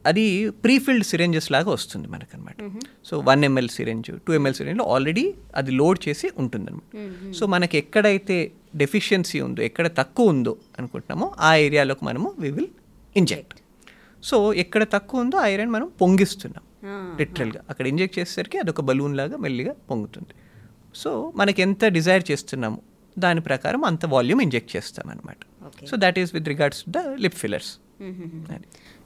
అది ప్రీఫిల్డ్ సిరెంజెస్ లాగా వస్తుంది మనకు అనమాట so one ML syringe two ML సిరెంజ్లో already అది లోడ్ చేసి ఉంటుంది అనమాట సో మనకి ఎక్కడైతే డెఫిషియన్సీ ఉందో ఎక్కడ తక్కువ ఉందో అనుకుంటున్నామో ఆ ఏరియాలోకి మనము వి విల్ ఇంజెక్ట్ సో ఎక్కడ తక్కువ ఉందో ఐరన్ మనం పొంగిస్తున్నాం. లిటరల్గా అక్కడ ఇంజెక్ట్ చేసేసరికి అదొక బలూన్ లాగా మెల్లిగా పొంగుతుంది. సో మనకి ఎంత డిజైర్ చేస్తున్నామో దాని ప్రకారం అంత వాల్యూమ్ ఇంజెక్ట్ చేస్తాం అనమాట Okay. So that is with regards the lip fillers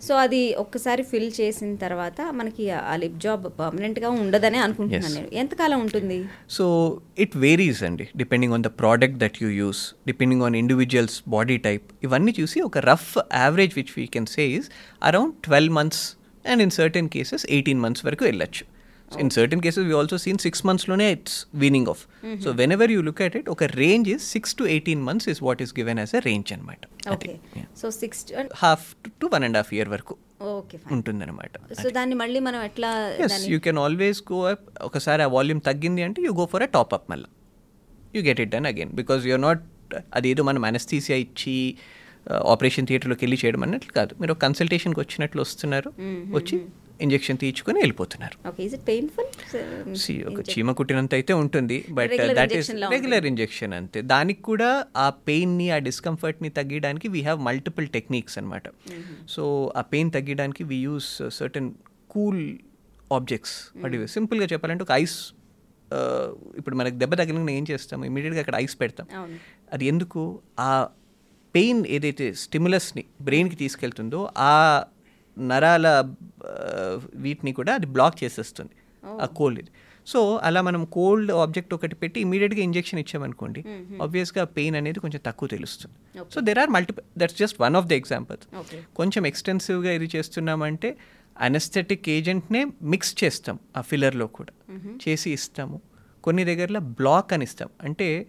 so అది. ఒక్కసారి ఫిల్ చేసిన తర్వాత మనకి ఆ లిప్ జాబ్ పర్మనెంట్గా ఉండదనే అనుకుంటున్నాను. నేను. ఎంతకాలం ఉంటుంది? సో ఇట్ వేరీస్ అండి. Depending on the product that you use depending on individuals body type ఇవన్నీ చూసి ఒక rough average which we can say is around twelve months and in certain cases eighteen months వరకు వెళ్ళొచ్చు. In certain cases we also seen six మంత్స్లోనే it's weaning off so whenever you look at it ఒక range is six to eighteen months is what is given as a range అనమాట so six half to one and half year వరకు ఉంటుందన్నమాట. సో దాన్ని మళ్ళీ మనం ఎట్లా you can always go up ఒకసారి ఆ వాల్యూమ్ తగ్గింది అంటే you go for a top up మళ్ళీ. You get it done again because you're not అదేదో మనం అనస్థీసియా ఇచ్చి ఆపరేషన్ థియేటర్లోకి వెళ్ళి చేయడం అన్నట్లు కాదు. మీరు ఒక కన్సల్టేషన్కి వచ్చినట్లు వస్తున్నారు. వచ్చి ఇంజెక్షన్ తీయించుకొని వెళ్ళిపోతున్నారు. సి ఒక చీమ కుట్టినంత అయితే ఉంటుంది but that is regular injection అంతే. దానికి కూడా ఆ పెయిన్ని ఆ డిస్కంఫర్ట్ని తగ్గించడానికి వీ హ్యావ్ మల్టిపుల్ టెక్నిక్స్ అనమాట సో ఆ పెయిన్ తగ్గించడానికి we use certain cool objects వాటి సింపుల్గా చెప్పాలంటే ఒక ఐస్ ఇప్పుడు మనకి దెబ్బ తగిలిన ఏం చేస్తాం? ఇమీడియట్గా అక్కడ ఐస్ పెడతాం. అది ఎందుకు? ఆ పెయిన్ ఏదైతే స్టిములస్ని బ్రెయిన్కి తీసుకెళ్తుందో ఆ నరాల వీటిని కూడా అది బ్లాక్ చేసేస్తుంది ఆ కోల్డ్ ఇది. సో అలా మనం కోల్డ్ ఆబ్జెక్ట్ ఒకటి పెట్టి ఇమీడియట్గా ఇంజెక్షన్ ఇచ్చామనుకోండి ఆబ్వియస్గా పెయిన్ అనేది కొంచెం తక్కువ తెలుస్తుంది. So there are multiple that's just one of the examples కొంచెం ఎక్స్టెన్సివ్గా ఇది చేస్తున్నామంటే అనస్థెటిక్ ఏజెంట్నే మిక్స్ చేస్తాం ఆ ఫిల్లర్లో కూడా. చేసి ఇస్తాము. కొన్ని దగ్గరలో బ్లాక్ అని ఇస్తాం. అంటే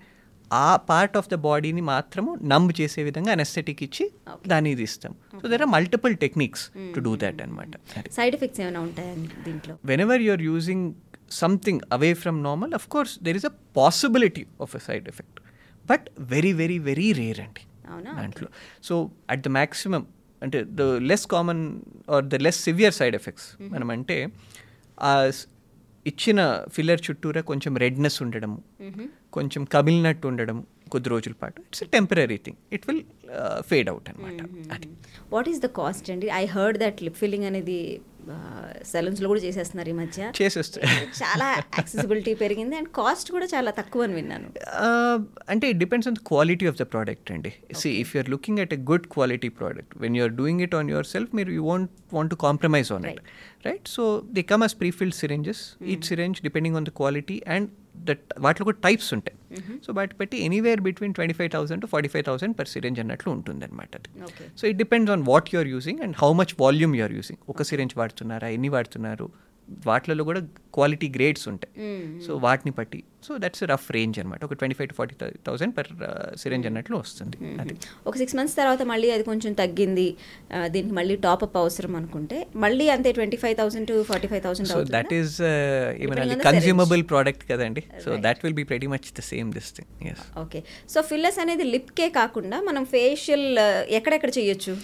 ఆ పార్ట్ ఆఫ్ ద బాడీని మాత్రము నంబ్ చేసే విధంగా అనస్థెటిక్ ఇచ్చి దాన్ని ఇది ఇస్తాం. So there are multiple techniques to do that అనమాట సైడ్ ఎఫెక్ట్స్ ఏమైనా ఉంటాయా దీంట్లో? Whenever you're using something away from normal, of course, there is a possibility of a side effect. But very, very, very rare అండి అవునా? దాంట్లో. సో అట్ ద మ్యాక్సిమం అంటే the less common or the less severe side effects మనం అంటే ఇచ్చిన ఫిల్లర్ చుట్టూరా కొంచెం రెడ్నెస్ ఉండడము కొంచెం కమిలినట్టు ఉండడం కొద్ది రోజుల పాటు. It's temporary thing it will fade out అనమాట అది. వాట్ ఈస్ ద కాస్ట్ అండి? I heard that lip filling అనేది సెలూన్స్లో కూడా చేసేస్తున్నారు ఈ మధ్య. చాలా యాక్సెసిబిలిటీ పెరిగింది అండ్ కాస్ట్ కూడా చాలా తక్కువ అని విన్నాను. అంటే it depends on the quality of the product అండి. See if you're looking at a good quality product when you're doing it on yourself మీరు you want want to compromise on it right so they come as prefilled syringes each syringe depending on the quality and that వాటిలో కూడా టైప్స్ ఉంటాయి. సో వాటి బట్టి anywhere between twenty five thousand to forty five thousand per syringe అన్నట్లు ఉంటుంది అనమాట అది so it depends on what you're using and how much volume you're using ఒక సిరెంజ్ వాడుతున్నారా? ఎన్ని వాడుతున్నారు? వాటిలలో కూడా క్వాలిటీ గ్రేడ్స్ ఉంటాయి. సో వాటిని బట్టి సో దట్స్ రఫ్ రేంజ్ అనమాట ఒక twenty five to forty thousand per syringe అన్నట్లు వస్తుంది. అది. ఒక సిక్స్ మంత్స్ తర్వాత మళ్ళీ అది కొంచెం తగ్గింది దీనికి మళ్ళీ టాప్అప్ అవసరం అనుకుంటే మళ్ళీ అంతే twenty five thousand to forty five thousand so that is ఏమన్నా కన్స్యూమబుల్ ప్రోడక్ట్ కదండి. So. That will be pretty much the same this thing okay so fillers అనేది లిప్కే కాకుండా మనం ఫేషియల్ ఎక్కడెక్కడ చేయొచ్చు?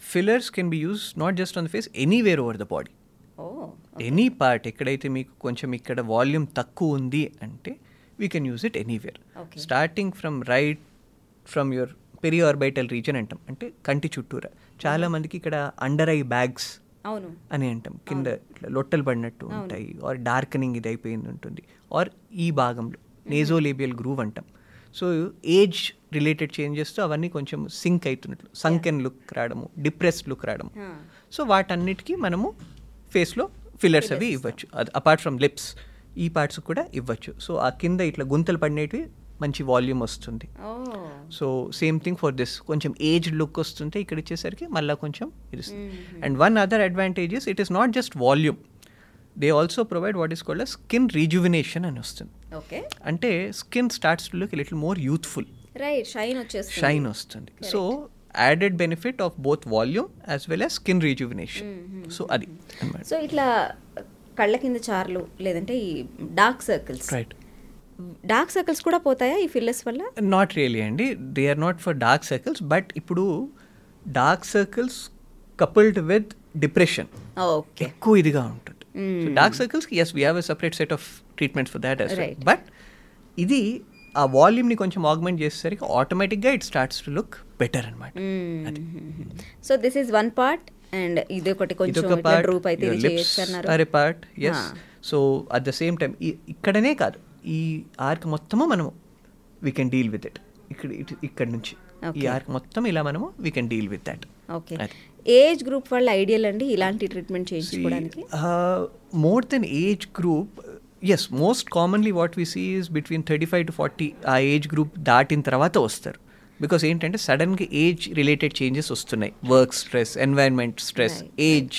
Fillers can be use not just on the face anywhere over the body any part ఎక్కడైతే మీకు కొంచెం ఇక్కడ వాల్యూమ్ తక్కువ ఉంది అంటే we can use it anywhere. Starting from right from your periorbital region అంటాం. అంటే కంటి చుట్టూరా. చాలా మందికి ఇక్కడ అండర్ ఐ బ్యాగ్స్ అవును. అని అంటాం. కింద ఇట్లా లొట్టలు పడినట్టు ఉంటాయి. ఆర్ డార్కనింగ్ ఇది అయిపోయింది ఉంటుంది. ఆర్ ఈ భాగంలో నేజోలేబియల్ గ్రూవ్ అంటాం. సో ఏజ్ రిలేటెడ్ చేంజెస్తో అవన్నీ కొంచెం సింక్ అవుతున్నట్లు. సంకెన్ లుక్ రావడము డిప్రెస్డ్ లుక్ రావడము. సో వాటన్నిటికీ మనము ఫేస్లో ఫిల్లర్స్ అవి ఇవ్వచ్చు. అది అపార్ట్ ఫ్రమ్ లిప్స్ ఈ పార్ట్స్ కూడా ఇవ్వచ్చు. సో ఆ కింద ఇట్లా గుంతలు పడినవి మంచి వాల్యూమ్ వస్తుంది. So same thing for this కొంచెం ఏజ్ లుక్ వస్తుంటే ఇక్కడ ఇచ్చేసరికి మళ్ళీ కొంచెం ఇది and one other advantages it is not just volume they also provide what is called skin rejuvenation అని వస్తుంది. ఓకే అంటే skin starts to look little more youthful right shine వచ్చేస్తుంది. షైన్ వస్తుంది. So added benefit of both volume as well as skin rejuvenation so అది. సో ఇట్లా కళ్ళ కింద చార్లు లేదంటే ఈ dark circles right dark circles కూడా పోతాయా ఈ ఫిల్లర్స్ వల్ల? నాట్ రియలీ అండి they are not for dark circles but ఇప్పుడు dark circles coupled with depression okay ఎక్కువ ఇదిగా ఉంటుంది. Dark సర్కిల్స్కి yes we have a separate set of treatments for that. But ఇది ఆ వాల్యూమ్ని కొంచెం ఆగ్మెంట్ చేసేసరికి ఆటోమేటిక్గా it starts to look better అనమాట so this is one part and ఇది ఒకటి కొంచెం పార్ట్ అయితే అరే yes. So at the same time ఇక్కడనే కాదు ఈ ఆర్క్ మొత్తము మనము we can deal with it ఇక్కడ ఇక్కడ నుంచి. ఈ. ఆర్క్ మొత్తం ఇలా మనము we can deal with that okay age group వాళ్ళ ఐడియల్ అండి ఇలాంటి ట్రీట్మెంట్ చేయించుకోవడానికి? More then age group yes most commonly what we see is between thirty five to forty ఆ ఏజ్ గ్రూప్ దాటిన తర్వాత వస్తారు. బికాస్ ఏంటంటే సడన్గా ఏజ్ రిలేటెడ్ చేంజెస్ వస్తున్నాయి. Work stress environment stress age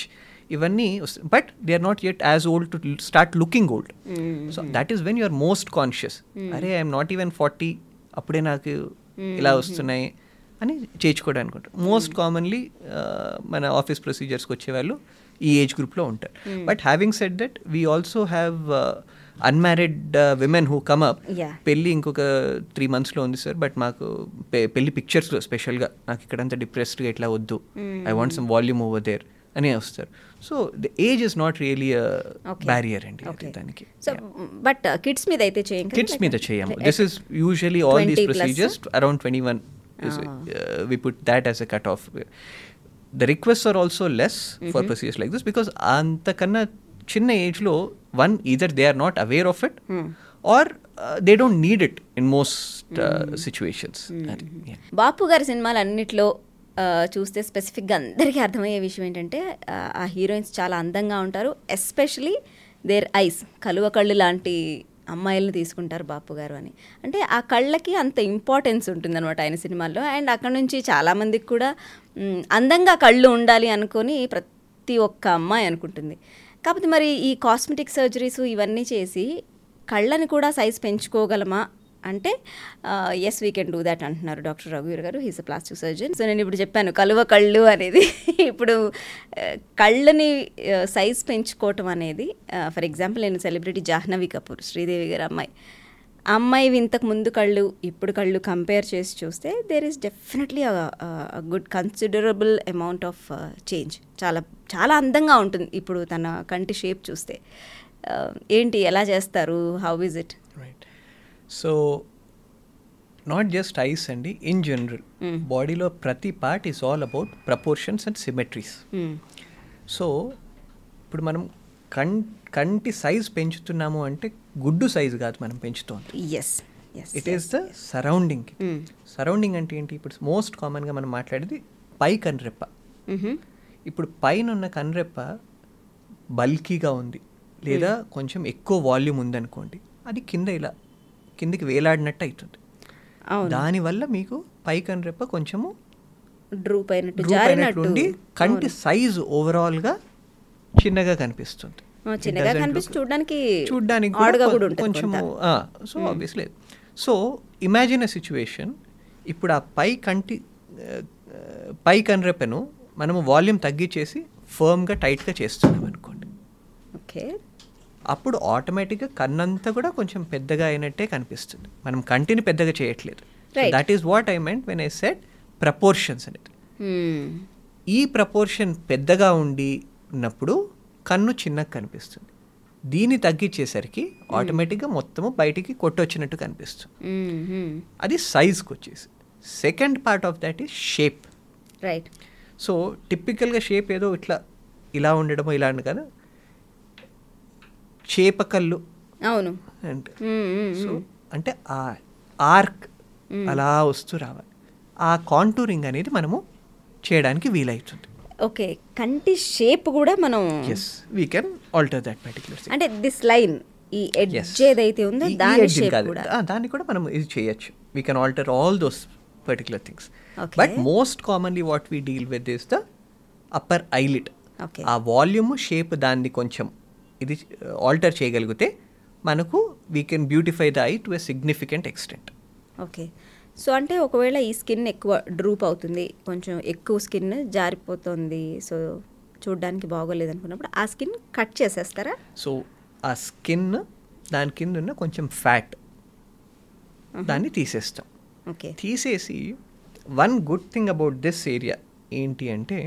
ఇవన్నీ వస్తాయి but they are not yet as old to start looking old so that is when you are most conscious అరే ఐఎమ్ నాట్ ఈవెన్ ఫార్టీ అప్పుడే నాకు ఇలా వస్తున్నాయి అని చేయించుకోవడానికి ఉంటారు మోస్ట్ కామన్లీ మన ఆఫీస్ ప్రొసీజర్స్కి వచ్చేవాళ్ళు ఈ ఏజ్ గ్రూప్లో ఉంటారు. But having set that we also have unmarried women who come up. పెళ్ళి ఇంకొక త్రీ మంత్స్లో ఉంది సార్ బట్ మాకు పెళ్ళి పిక్చర్స్లో స్పెషల్గా నాకు ఇక్కడంతా డిప్రెస్డ్గా ఇట్లా వద్దు. I want some volume over there అని వస్తారు. So the age is not really. Barrier అండి. దానికి. సో బట్ కిడ్స్ మీద అయితే చేయం కిడ్స్ మీద చేయము this is usually all these 20 plus? Procedures around twenty one we put that as a cut off the request or also less for procedures like this because అంతకన్నా చిన్న ఏజ్లో one either they are not aware of it or they don't need it in most situations Bapu గారి సినిమాలు అన్నిట్లో ఆ, చూస్తే స్పెసిఫిక్గా అందరికీ అర్థమయ్యే విషయం ఏంటంటే ఆ, హీరోయిన్స్ చాలా అందంగా ఉంటారు ఎస్పెషలీ దేర్ ఐస్ కలువ కళ్ళు లాంటి అమ్మాయిలను తీసుకుంటారు బాపు గారు అని. అంటే ఆ కళ్ళకి అంత ఇంపార్టెన్స్ ఉంటుందన్నమాట ఆయన సినిమాల్లో. అండ్ అక్కడ నుంచి చాలామందికి కూడా అందంగా కళ్ళు ఉండాలి అనుకొని ప్రతి ఒక్క అమ్మాయి అనుకుంటుంది. కాకపోతే మరి ఈ కాస్మెటిక్ సర్జరీస్ ఇవన్నీ చేసి కళ్ళని కూడా సైజ్ పెంచుకోగలమా? అంటే yes we can do that అంటున్నారు doctor రఘువీర్ garu. He's a plastic surgeon so నేను ఇప్పుడు చెప్పాను కలువ కళ్ళు అనేది. ఇప్పుడు కళ్ళని సైజ్ పెంచుకోవటం అనేది ఫర్ ఎగ్జాంపుల్ నేను సెలబ్రిటీ జాహ్నవి కపూర్ శ్రీదేవి గారి అమ్మాయి. అమ్మాయి ఇంతకు ముందు కళ్ళు ఇప్పుడు కళ్ళు కంపేర్ చేసి చూస్తే there is definitely good considerable amount of change చాలా చాలా అందంగా ఉంటుంది ఇప్పుడు తన కంటి షేప్ చూస్తే. Uh, ఏంటి ఎలా చేస్తారు? How is it right so not just eyes అండి ఇన్ జనరల్ బాడీలో ప్రతి part is all about proportions and symmetries so ఇప్పుడు మనం కం కంటి సైజ్ పెంచుతున్నాము అంటే గుడ్డు సైజ్ కాదు మనం పెంచుతోంది. Yes it is the surrounding surrounding అంటే ఏంటి? ఇప్పుడు మోస్ట్ కామన్గా మనం మాట్లాడేది పై కన్రెప్ప. ఇప్పుడు పైన ఉన్న కన్రెప్ప బల్కీగా ఉంది. లేదా కొంచెం ఎక్కువ వాల్యూమ్ ఉందనుకోండి అది కింద ఇలా కిందికి వేలాడినట్టు అవుతుంది దానివల్ల మీకు పై కన్రెప్ప కొంచెము డ్రూప్ అయినట్టు జారినట్టు. కంటి సైజు ఓవరాల్గా చిన్నగా కనిపిస్తుంది. చిన్నగా కనిపిస్తే చూడడానికి చూడ్డానికి ఆడుగా కూడా కూడా కొ- ఉంటుంది కొంచెము కొంత. So obviously so imagine a situation ఇప్పుడు ఆ పై కంటి పై కన్రెప్పను మనము వాల్యూమ్ తగ్గించేసి ఫర్మ్గా టైట్గా చేస్తున్నాం అనుకోండి. ఓకే. అప్పుడు ఆటోమేటిక్గా కన్నంతా కూడా కొంచెం పెద్దగా అయినట్టే కనిపిస్తుంది. మనం కంటిని పెద్దగా చేయట్లేదు. That is what I meant when I said proportions అనేది. Hmm. ఈ ప్రపోర్షన్ పెద్దగా ఉండి ఉన్నప్పుడు కన్ను చిన్నగా కనిపిస్తుంది. దీన్ని తగ్గించేసరికి ఆటోమేటిక్గా మొత్తము బయటికి కొట్టొచ్చినట్టు కనిపిస్తుంది. అది సైజ్కి వచ్చేసి second part of that is shape. Right. So టిపికల్గా shape ఏదో ఇట్లా ఇలా ఉండడమో ఇలా ఉండదు కదా. చేపకళ్ళు అవును. అంటే సో. అంటే ఆ ఆర్క్ అలా వస్తూ రావాలి. ఆ కాంటూరింగ్ అనేది మనము చేయడానికి వీలవుతుంది. ఓకే కంటి షేప్ కూడా మనం yes we can alter that particular అంటే దిస్ లైన్ ఈ ఎడ్జ్ ఏదైతే ఉందో దాని షేప్ కూడా. దాన్ని కూడా మనం ఇది చేయొచ్చు. We can alter all those particular things Okay. But most commonly what we deal with is the upper eyelid ఆ వాల్యూమ్ షేప్ దాన్ని కొంచెం ఇది ఆల్టర్ చేయగలిగితే మనకు we can beautify the eye to a significant extent okay so అంటే ఒకవేళ ఈ స్కిన్ ఎక్కువ డ్రూప్ అవుతుంది కొంచెం ఎక్కువ స్కిన్ జారిపోతుంది సో చూడడానికి బాగోలేదు అనుకున్నప్పుడు ఆ స్కిన్ కట్ చేసేస్తారా? సో ఆ స్కిన్ దాని కింద ఉన్న కొంచెం ఫ్యాట్ దాన్ని తీసేస్తాం. ఓకే. తీసేసి one good thing about this area ఏంటి అంటే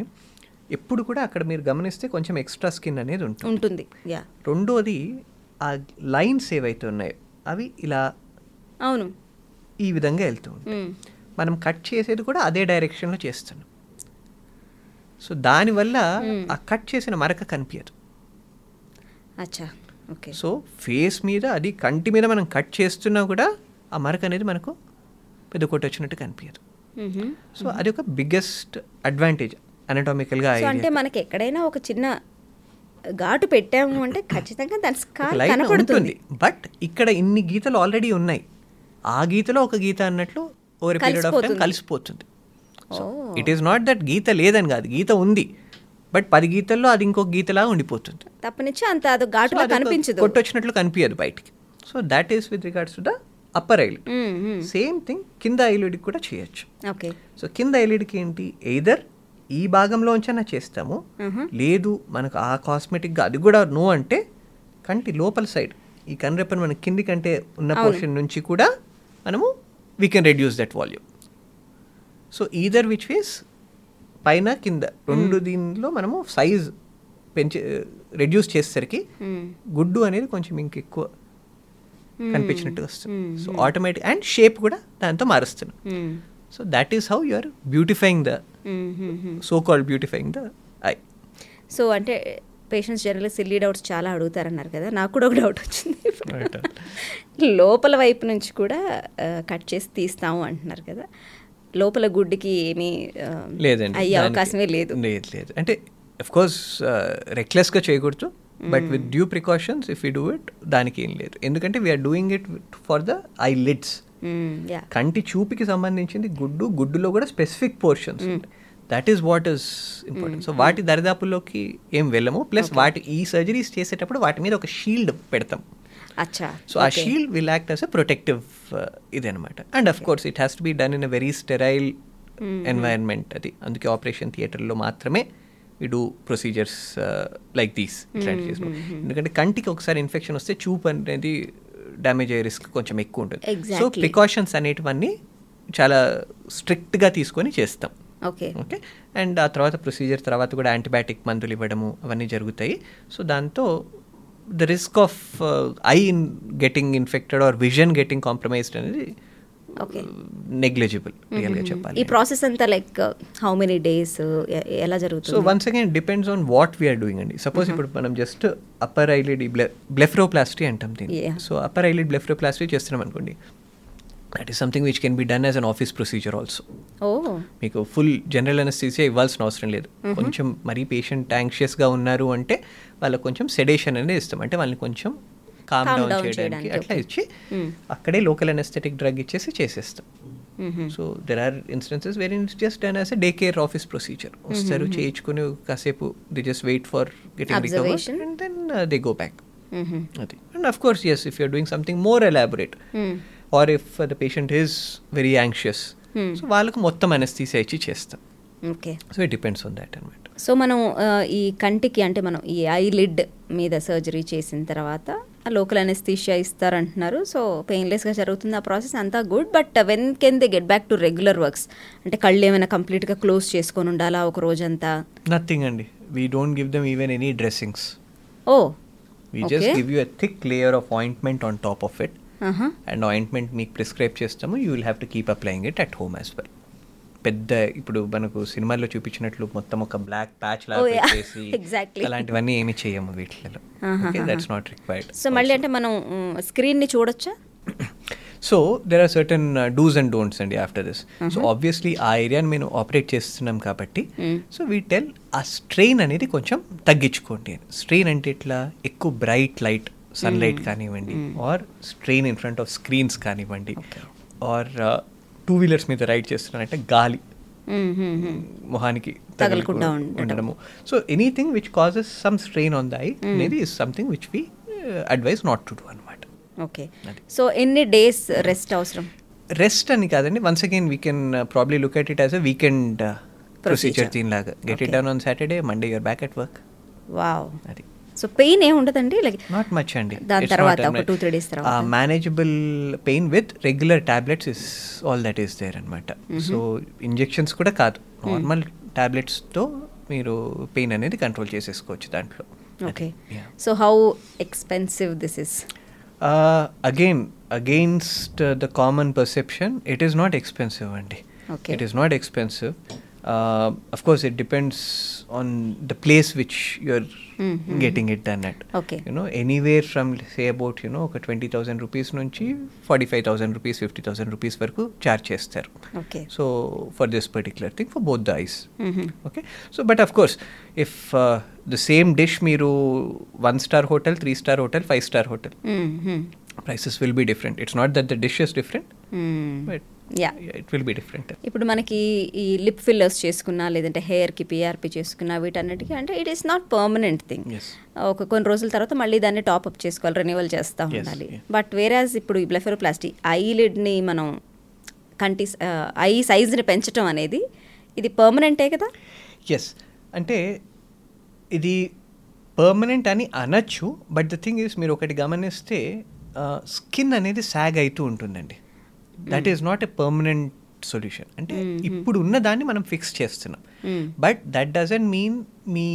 ఎప్పుడు కూడా అక్కడ మీరు గమనిస్తే కొంచెం ఎక్స్ట్రా స్కిన్ అనేది ఉంటుంది. ఉంటుంది. యా. రెండోది ఆ లైన్స్ ఏవైతే ఉన్నాయో అవి ఇలా అవును. ఈ విధంగా వెళ్తూ ఉంటాయి. మనం కట్ చేసేది కూడా అదే డైరెక్షన్లో చేస్తున్నాం. సో దానివల్ల ఆ కట్ చేసిన మరక కనిపించదు. అచ్చా ఓకే. సో ఫేస్ మీద అది కంటి మీద మనం కట్ చేస్తున్నా కూడా ఆ మరక అనేది మనకు పెద్ద కొట్టొచ్చినట్టు కనిపించదు. మ్మ్హ. సో అది ఒక బిగ్గెస్ట్ అడ్వాంటేజ్ అనటామికల్గా అంటే మనకి ఎక్కడైనా ఒక చిన్న ఘాటు పెట్టాము అంటే ఖచ్చితంగా దాని కనపడుతుంది. బట్ ఇక్కడ ఇన్ని గీతలు ఆల్రెడీ ఉన్నాయి. ఆ గీతలో ఒక గీత అన్నట్లు ఓవర్ పీరియడ్ ఆఫ్ టైం కలిసిపోతుంది. So. It is not that గీత లేదని కాదు గీత ఉంది బట్ పది గీతల్లో అది ఇంకొక గీతలా ఉండిపోతుంది తప్పనిచ్చి అంత అది ఘాటుగా కనిపించదు కొట్టొచ్చినట్లు కనిపించదు బయటికి so that is with regards to the upper eyelid. Same thing కింద ఐలిడ్కి కూడా చేయొచ్చు ఓకే సో కింద ఐలిడ్కి ఏంటి ఎయిదర్ ఈ భాగంలోంచైనా చేస్తాము. లేదు మనకు ఆ కాస్మెటిక్గా అది కూడా నో అంటే కంటి లోపల సైడ్ ఈ కన్రెప్పని మన కింది కంటే ఉన్న. పోర్షన్ నుంచి కూడా మనము we can reduce that volume so either which ways పైన కింద రెండు దీనిలో మనము సైజ్ పెంచి రెడ్యూస్ చేసేసరికి మ్మ్. గుడ్డు అనేది కొంచెం ఇంకెక్కువ మ్మ్. కనిపించినట్టు వస్తుంది. సో ఆటోమేటిక్ అండ్ షేప్ కూడా దాంతో మారుస్తున్నాం. So that is how you are beautifying the. So called beautifying the eye so అంటే పేషెంట్స్ జనరల్గా సిల్లీ డౌట్స్ చాలా అడుగుతారన్నారు కదా. నాకు కూడా ఒక డౌట్ వచ్చింది. లోపల వైపు నుంచి కూడా కట్ చేసి తీస్తాము అంటున్నారు కదా. లోపల గుడ్డికి ఏమీ లేదండి. అయ్యే అవకాశమే లేదు. లేదు లేదు. అంటే అఫ్ కోర్స్ రెక్లెస్గా చేయకూడదు. But with due precautions if you do it దానికి ఏం లేదు. ఎందుకంటే we're doing it for the eyelids కంటి చూపుకి సంబంధించింది గుడ్డు గుడ్డులో కూడా specific portions that is what is important so వాటి దరిదాపుల్లోకి ఏం వెళ్ళము. ప్లస్ వాటి ఈ సర్జరీస్ చేసేటప్పుడు వాటి మీద ఒక షీల్డ్ పెడతాం. సో ఆ shield will act as a protective ఇది అనమాట and of course it has to be done in a very sterile environment అది అందుకే ఆపరేషన్ థియేటర్లో మాత్రమే we do procedures like these ఇట్లాంటి చేసినాం ఎందుకంటే కంటికి ఒకసారి ఇన్ఫెక్షన్ వస్తే చూపు అనేది డ్యామేజ్ అయ్యే రిస్క్ కొంచెం ఎక్కువ ఉంటుంది. సో. ప్రికాషన్స్ అనేటివన్నీ చాలా స్ట్రిక్ట్గా తీసుకొని చేస్తాం. ఓకే. ఓకే. అండ్ ఆ తర్వాత ప్రొసీజర్ తర్వాత కూడా యాంటీబయాటిక్ మందులు ఇవ్వడము అవన్నీ జరుగుతాయి. సో దాంతో the risk of eye in getting infected or vision getting compromised అనేది నెగ్లిజిబుల్ రియల్గా ఈ చెప్పాలి. ప్రాసెస్ అంతా లైక్ హౌ మెనీ డేస్ ఎలా సో జరుగుతుంది? Once again depends on what we're doing అండి. సపోజ్ ఇప్పుడు మనం జస్ట్ అప్పర్ ఐలిడ్ బ్లెఫ్రోప్లాస్టీ అంటాం దీన్ని. సో అప్పర్ ఐలిడ్ బ్లెఫ్రోప్లాస్టీ చేస్తున్నాం అనుకోండి. That is something which can be done as an office procedure also మీకు ఫుల్ జనరల్ అనస్థీసియా ఇవ్వాల్సిన అవసరం లేదు. కొంచెం మరీ పేషెంట్ యాంగ్షియస్గా ఉన్నారు అంటే వాళ్ళకి కొంచెం సెడేషన్ అనేది ఇస్తాం అంటే వాళ్ళని కొంచెం కామ్ Calm డౌన్ down చేయడానికి అట్లా. ఇచ్చి. అక్కడే లోకల్ అనస్థెటిక్ డ్రగ్ ఇచ్చేసి చేసేస్తాం. So there are instances very just done as day care office procedure వస్తారు చేయించుకుని కాసేపు they just wait for getting recover. And then they go back అది. And of course yes if you're doing something more elaborate or if the patient is very anxious. So వాళ్ళకు మొత్తం అనస్థీసియా ఇచ్చి చేస్తాం. Okay so it depends on that అనమాట సో మనం ఈ కంటికి అంటే మనం ఈ ఐ లిడ్ మీద సర్జరీ చేసిన తర్వాత లోకల్ అనెస్థీషియా ఇస్తారంటున్నారు. సో పెయిన్లెస్గా జరుగుతుంది ఆ ప్రాసెస్ అంతా good but when can they get back to regular works అంటే కళ్ళు ఏమైనా కంప్లీట్గా క్లోజ్ చేసుకొని ఉండాలా ఒక రోజంతా? నథింగ్ అండి. We don't give them even any dressings oh we. Just give you a thick layer of ointment on top of it. And ointment మీకు ప్రిస్క్రైబ్ చేస్తాము. You will have to keep applying it at home as well పెద్ద ఇప్పుడు మనకు సినిమాల్లో చూపించినట్లు మొత్తం ఒక బ్లాక్ ప్యాచ్ లాగా Oh, Exactly. అలాంటివన్నీ ఏమి చేయము వీటిలో. దట్స్ నాట్ రిక్వైర్డ్ సో మళ్ళీ అంటే మనం స్క్రీన్ని చూడొచ్చా? So there are certain dos and don'ts అండి ఆఫ్టర్ దిస్ సో ఆబ్వియస్లీ ఆ ఏరియాని మేము ఆపరేట్ చేస్తున్నాం కాబట్టి. సో వీ టెల్ ఆ స్ట్రెయిన్ అనేది కొంచెం తగ్గించుకోండి స్ట్రెయిన్ అంటే ఇట్లా ఎక్కువ బ్రైట్ లైట్ సన్లైట్ కానివ్వండి or strain in front of screens కానివ్వండి ఆర్ టూ వీలర్స్ మీద రైడ్ చేస్తున్నారంటే గాలి. మొహానికి తగలకుండా తగలకుండా ఉండడం. ఉండడము. So anything which causes some strain on the eye అనేది is something which we advise not to do అనమాట ఓకే. సో ఎన్ని డేస్ రెస్ట్ అవసరం? రెస్ట్ అని కాదండి. Once again we can probably look at it as a weekend procedure దీనిలాగా. Get it. Done on Saturday Monday you're back at work wow అది. సో పెయిన్ ఏమి ఉండదండి? లైక్ నాట్ మచ్ అండి. దాని తర్వాత ఒక two, three days తర్వాత. Manageable pain with regular tablets is all that is there అనమాట సో ఇంజెక్షన్స్ కూడా కాదు. నార్మల్ టాబ్లెట్స్తో మీరు పెయిన్ అనేది కంట్రోల్ చేసేసుకోవచ్చు దాంట్లో. Okay so how expensive this is again against the common perception it is not expensive అండి Okay. It is not expensive of course it depends on the place which you're Mhm. Getting it done at Okay. You know anywhere from say about you know ఒక ట్వంటీ థౌసండ్ రూపీస్ నుంచి forty five thousand rupees fifty thousand rupees వరకు ఛార్జ్ చేస్తారు. Okay so for this particular thing for both the eyes okay so but of course if the same dish మీరు one star hotel three star hotel five star hotel prices will be different. It's not that the dish is different, but yeah it will be different. ఇప్పుడు మనకి ఈ లిప్ ఫిల్లర్స్ చేసుకున్నా లేదంటే హెయిర్కి పిఆర్పి చేసుకున్నా వీటన్నిటికీ అంటే it is not permanent thing. ఒక కొన్ని రోజుల తర్వాత మళ్ళీ దాన్ని టాప్అప్ చేసుకోవాలి రెన్యువల్ చేస్తూ ఉండాలి. బట్ వేరాజ్ ఇప్పుడు ఈ బ్లెఫెరోప్లాస్టీ ఐ లిడ్ని మనం కంటి ఐ సైజ్ని పెంచడం అనేది ఇది పర్మనెంటే కదా ఎస్ అంటే ఇది పర్మనెంట్ అని అనొచ్చు బట్ ద థింగ్ ఈస్ మీరు ఒకటి గమనిస్తే స్కిన్ అనేది సాగ్ అవుతూ ఉంటుందండి that is not a permanent solution అంటే ఇప్పుడు ఉన్న దాన్ని మనం ఫిక్స్ చేస్తున్నాం. బట్ దట్ డజంట్ మీన్ మీ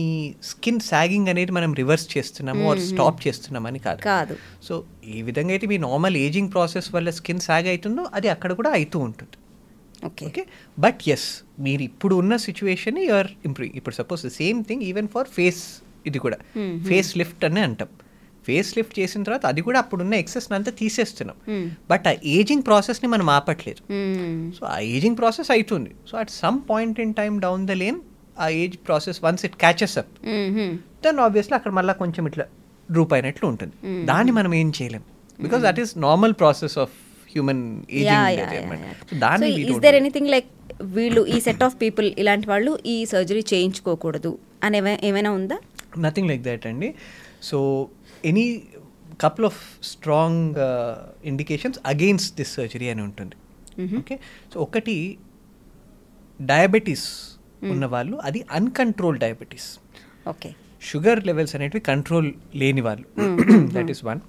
స్కిన్ సాగింగ్ అనేది మనం రివర్స్ చేస్తున్నాము ఆర్ స్టాప్ చేస్తున్నామని కాదు. కాదు. సో ఏ విధంగా అయితే మీ నార్మల్ ఏజింగ్ ప్రాసెస్ వల్ల స్కిన్ సాగ్ అవుతుందో అది అక్కడ కూడా అవుతూ ఉంటుంది. ఓకే ఓకే బట్ ఎస్ మీరు ఇప్పుడు ఉన్న సిచ్యువేషన్ యూఆర్ ఇంప్రూవింగ్ ఇప్పుడు suppose the same thing even for face ఇది కూడా. ఫేస్ లిఫ్ట్ అని అంటాం. ఫేస్ లిఫ్ట్ చేసిన తర్వాత అది కూడా అప్పుడున్న ఎక్సెస్ అంతా తీసేస్తున్నాం. బట్ ఆ ఏజింగ్ ప్రాసెస్ని మనం ఆపట్లేదు. సో ఆ ఏజింగ్ ప్రాసెస్ అవుతుంది so at some point in time down the lane uh age process once it catches up then obviously అక్కడ మళ్ళీ కొంచెం ఇట్లా డ్రూప్ అయినట్లు ఉంటుంది దాన్ని మనం ఏం చేయలేం. Because that is normal process of human ageing దాన్ని ఇస్ దేర్. ఎనీథింగ్ లైక్ వీళ్ళు ఈ సెట్ ఆఫ్ పీపుల్ ఇలాంటి వాళ్ళు ఈ సర్జరీ చేయించుకోకూడదు అని ఏమై- ఏమైనా ఉందా? నథింగ్ లైక్ దట్ అండి. So any couple of strong indications against this surgery అని ఉంటుంది. ఓకే సో ఒకటి డయాబెటీస్ ఉన్న వాళ్ళు అది uncontrolled diabetes okay sugar levels అనేటివి కంట్రోల్ లేని వాళ్ళు. దట్ ఈస్ వన్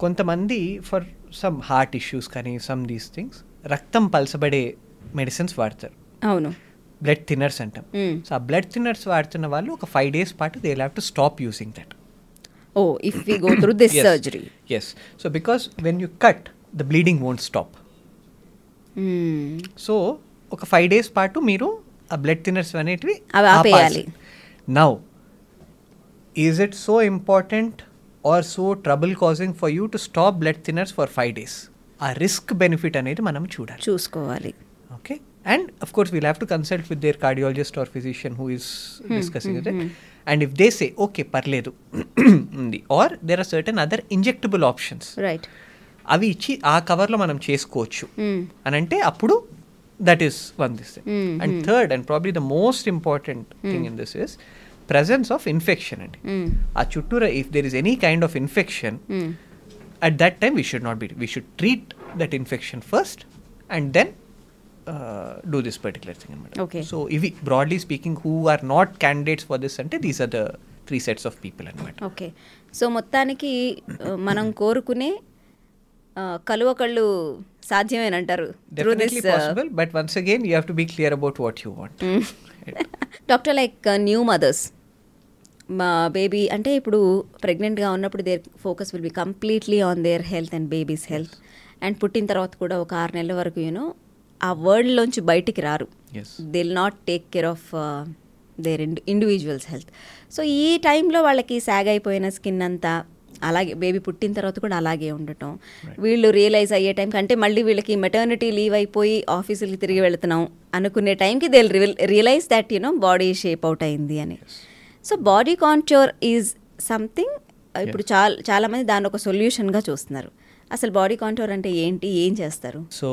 కొంతమంది ఫర్ సమ్ హార్ట్ ఇష్యూస్ కానీ సమ్ దీస్ థింగ్స్ రక్తం పలసబడే మెడిసిన్స్ వాడతారు. అవును. బ్లడ్ థిన్నర్స్ అంటాం. Mm. సో ఆ బ్లడ్ థిన్నర్స్ వాడుతున్న వాళ్ళు ఒక ఫైవ్ డేస్ పాటు they have to stop using that oh if we go through this surgery yes so because when you cut the bleeding won't stop so ఒక ఫైవ్ డేస్ పాటు మీరు ఆ బ్లడ్ థిన్నర్స్ అనేటివి అవి ఆపేయాలి. Now is it so important or so trouble causing for you to stop blood thinners for five days uh risk benefit అనేది మనం చూడాలి. చూసుకోవాలి. Okay? And of course we'll have to consult with their cardiologist or physician who is discussing with and if they say okay పర్లేదు ఉంది. Or there are certain other injectable options right అవి ఇచ్చి ఆ కవర్లో మనం చేసుకోవచ్చు. Hmm. అని అంటే అప్పుడు that is one this and third and probably the most important thing in this is presence of infection అండి. Hmm. ఆ చుట్టూర if there is any kind of infection at that time we should not be we should treat that infection first and then uh, do this particular thing అనమాట. సో ఇవి broadly speaking who are not candidates for this అంటే these are the three sets of people అనమాట ఓకే సో మొత్తానికి ఆ, మనం కోరుకునే ఆ, కలువ కళ్ళు సాధ్యమేనంటారు this but once again you have to be clear about what you want doctor like new mothers మా బేబీ అంటే ఇప్పుడు ప్రెగ్నెంట్గా ఉన్నప్పుడు their focus will be completely on their health and baby's health and పుట్టిన తర్వాత కూడా ఒక ఆరు నెలల వరకు యూనో ఆ వరల్డ్లోంచి బయటికి రారు. They'll not take care of their individuals health so ఈ టైంలో వాళ్ళకి సాగ్ అయిపోయిన స్కిన్ అంతా అలాగే బేబీ పుట్టిన తర్వాత కూడా అలాగే ఉండటం. వీళ్ళు రియలైజ్ అయ్యే టైంకి అంటే మళ్ళీ వీళ్ళకి మెటర్నిటీ లీవ్ అయిపోయి ఆఫీసులకి తిరిగి వెళుతున్నాం అనుకునే టైంకి they realise that you know body shape out అయింది అని. So body contour is something ఇప్పుడు చాలా చాలామంది దాన్ని ఒక సొల్యూషన్గా చూస్తున్నారు. అసలు బాడీ కాంట్యూర్ అంటే ఏంటి? ఏం చేస్తారు? So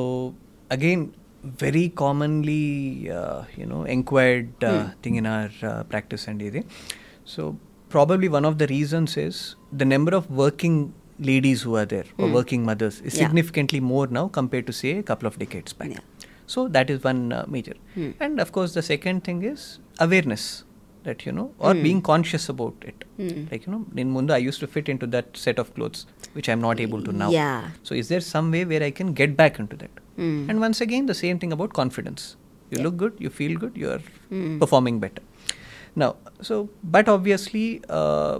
again very commonly uh, you know inquired uh, hmm. thing in our uh, practice and. So probably one of the reasons is the number of working ladies who are there or hmm. working mothers is yeah. significantly more now compared to say a couple of decades back. Yeah. So that is one uh, major. Hmm. And of course the second thing is awareness that you know or Hmm. being conscious about it Hmm. like you know in munda i used to fit into that set of clothes which i'm not able to now Yeah. so is there some way where i can get back into that Hmm. and once again the same thing about confidence you Yeah. look good you feel good you are Hmm. performing better now so but obviously uh,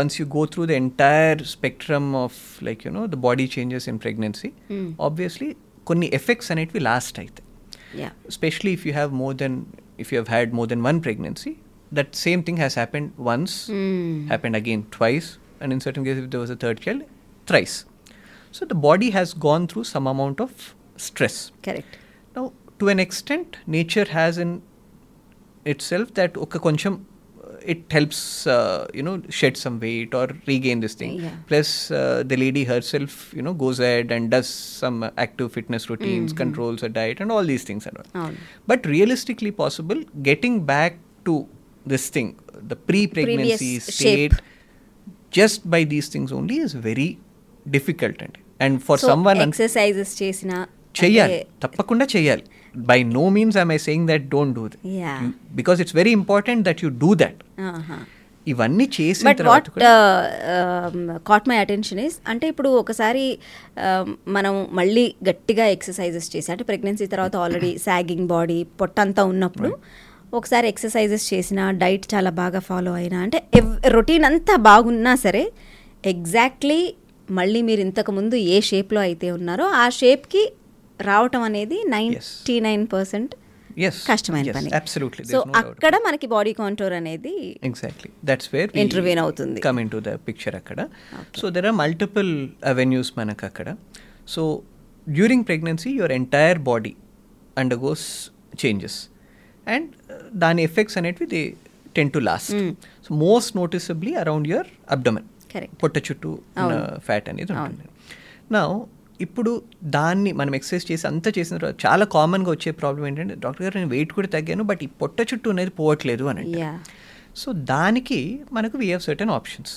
once you go through the entire spectrum of like you know the body changes in pregnancy Hmm. obviously కొన్ని ఎఫెక్ట్స్ అనేటివి లాస్ట్ అవుతాయి yeah especially if you have more than if you have had more than one pregnancy that same thing has happened once, mm. happened again twice, and in certain cases, if there was a third child, thrice. So the body has gone through some amount of stress. Correct. Now, to an extent, nature has in itself that okay, uh, it helps uh, you know shed some weight or regain this thing. Yeah. Plus, uh, the lady herself you know goes ahead and does some active fitness routines, mm-hmm. controls her diet, and all these things and all. Oh. But realistically possible, getting back to this thing. The pre-pregnancy Previous state just by these things only is very difficult and and for someone un- exercises చేసిన చెయ్యాలి తప్పకుండా చెయ్యాలి by no means I'm I saying that don't do Yeah. Because it's very important that you do that ఇవన్నీ చేసిన తర్వాత కూడా కాట్ మై అటెన్షన్ ఇస్ అంటే ఇప్పుడు ఒకసారి um, మనం మళ్ళీ గట్టిగా ఎక్సర్సైజెస్ చేసి అంటే ప్రెగ్నెన్సీ తర్వాత ఆల్రెడీ సాగింగ్ బాడీ పొట్టంతా ఉన్నప్పుడు ఒకసారి ఎక్సర్సైజెస్ చేసిన డైట్ చాలా బాగా ఫాలో అయినా అంటే రొటీన్ అంతా బాగున్నా సరే ఎగ్జాక్ట్లీ మళ్ళీ మీరు ఇంతకుముందు ఏ షేప్లో అయితే ఉన్నారో ఆ షేప్కి రావటం అనేది నైంటీ నైన్ పర్సెంట్ కష్టమైన పని. సో అక్కడ మనకి బాడీ కాంటోర్ అనేది ఎగ్జాక్ట్లీ దట్స్ వేర్ Intervene అవుతుంది. Come in to the picture అక్కడ so there are multiple avenues మనకు అక్కడ. So during pregnancy your entire body undergoes changes and దాని ఎఫెక్ట్స్ అనేటివి they tend to last. So most noticeably around your abdomen పొట్ట చుట్టూ. ఫ్యాట్ అనేది ఉంటుంది. నా ఇప్పుడు దాన్ని మనం ఎక్సర్సైజ్ చేసి అంతా చేసిన తర్వాత చాలా కామన్గా వచ్చే ప్రాబ్లం ఏంటంటే డాక్టర్ గారు నేను వెయిట్ కూడా తగ్గాను బట్ ఈ పొట్ట చుట్టూ అనేది పోవట్లేదు అని సో దానికి మనకు we have certain options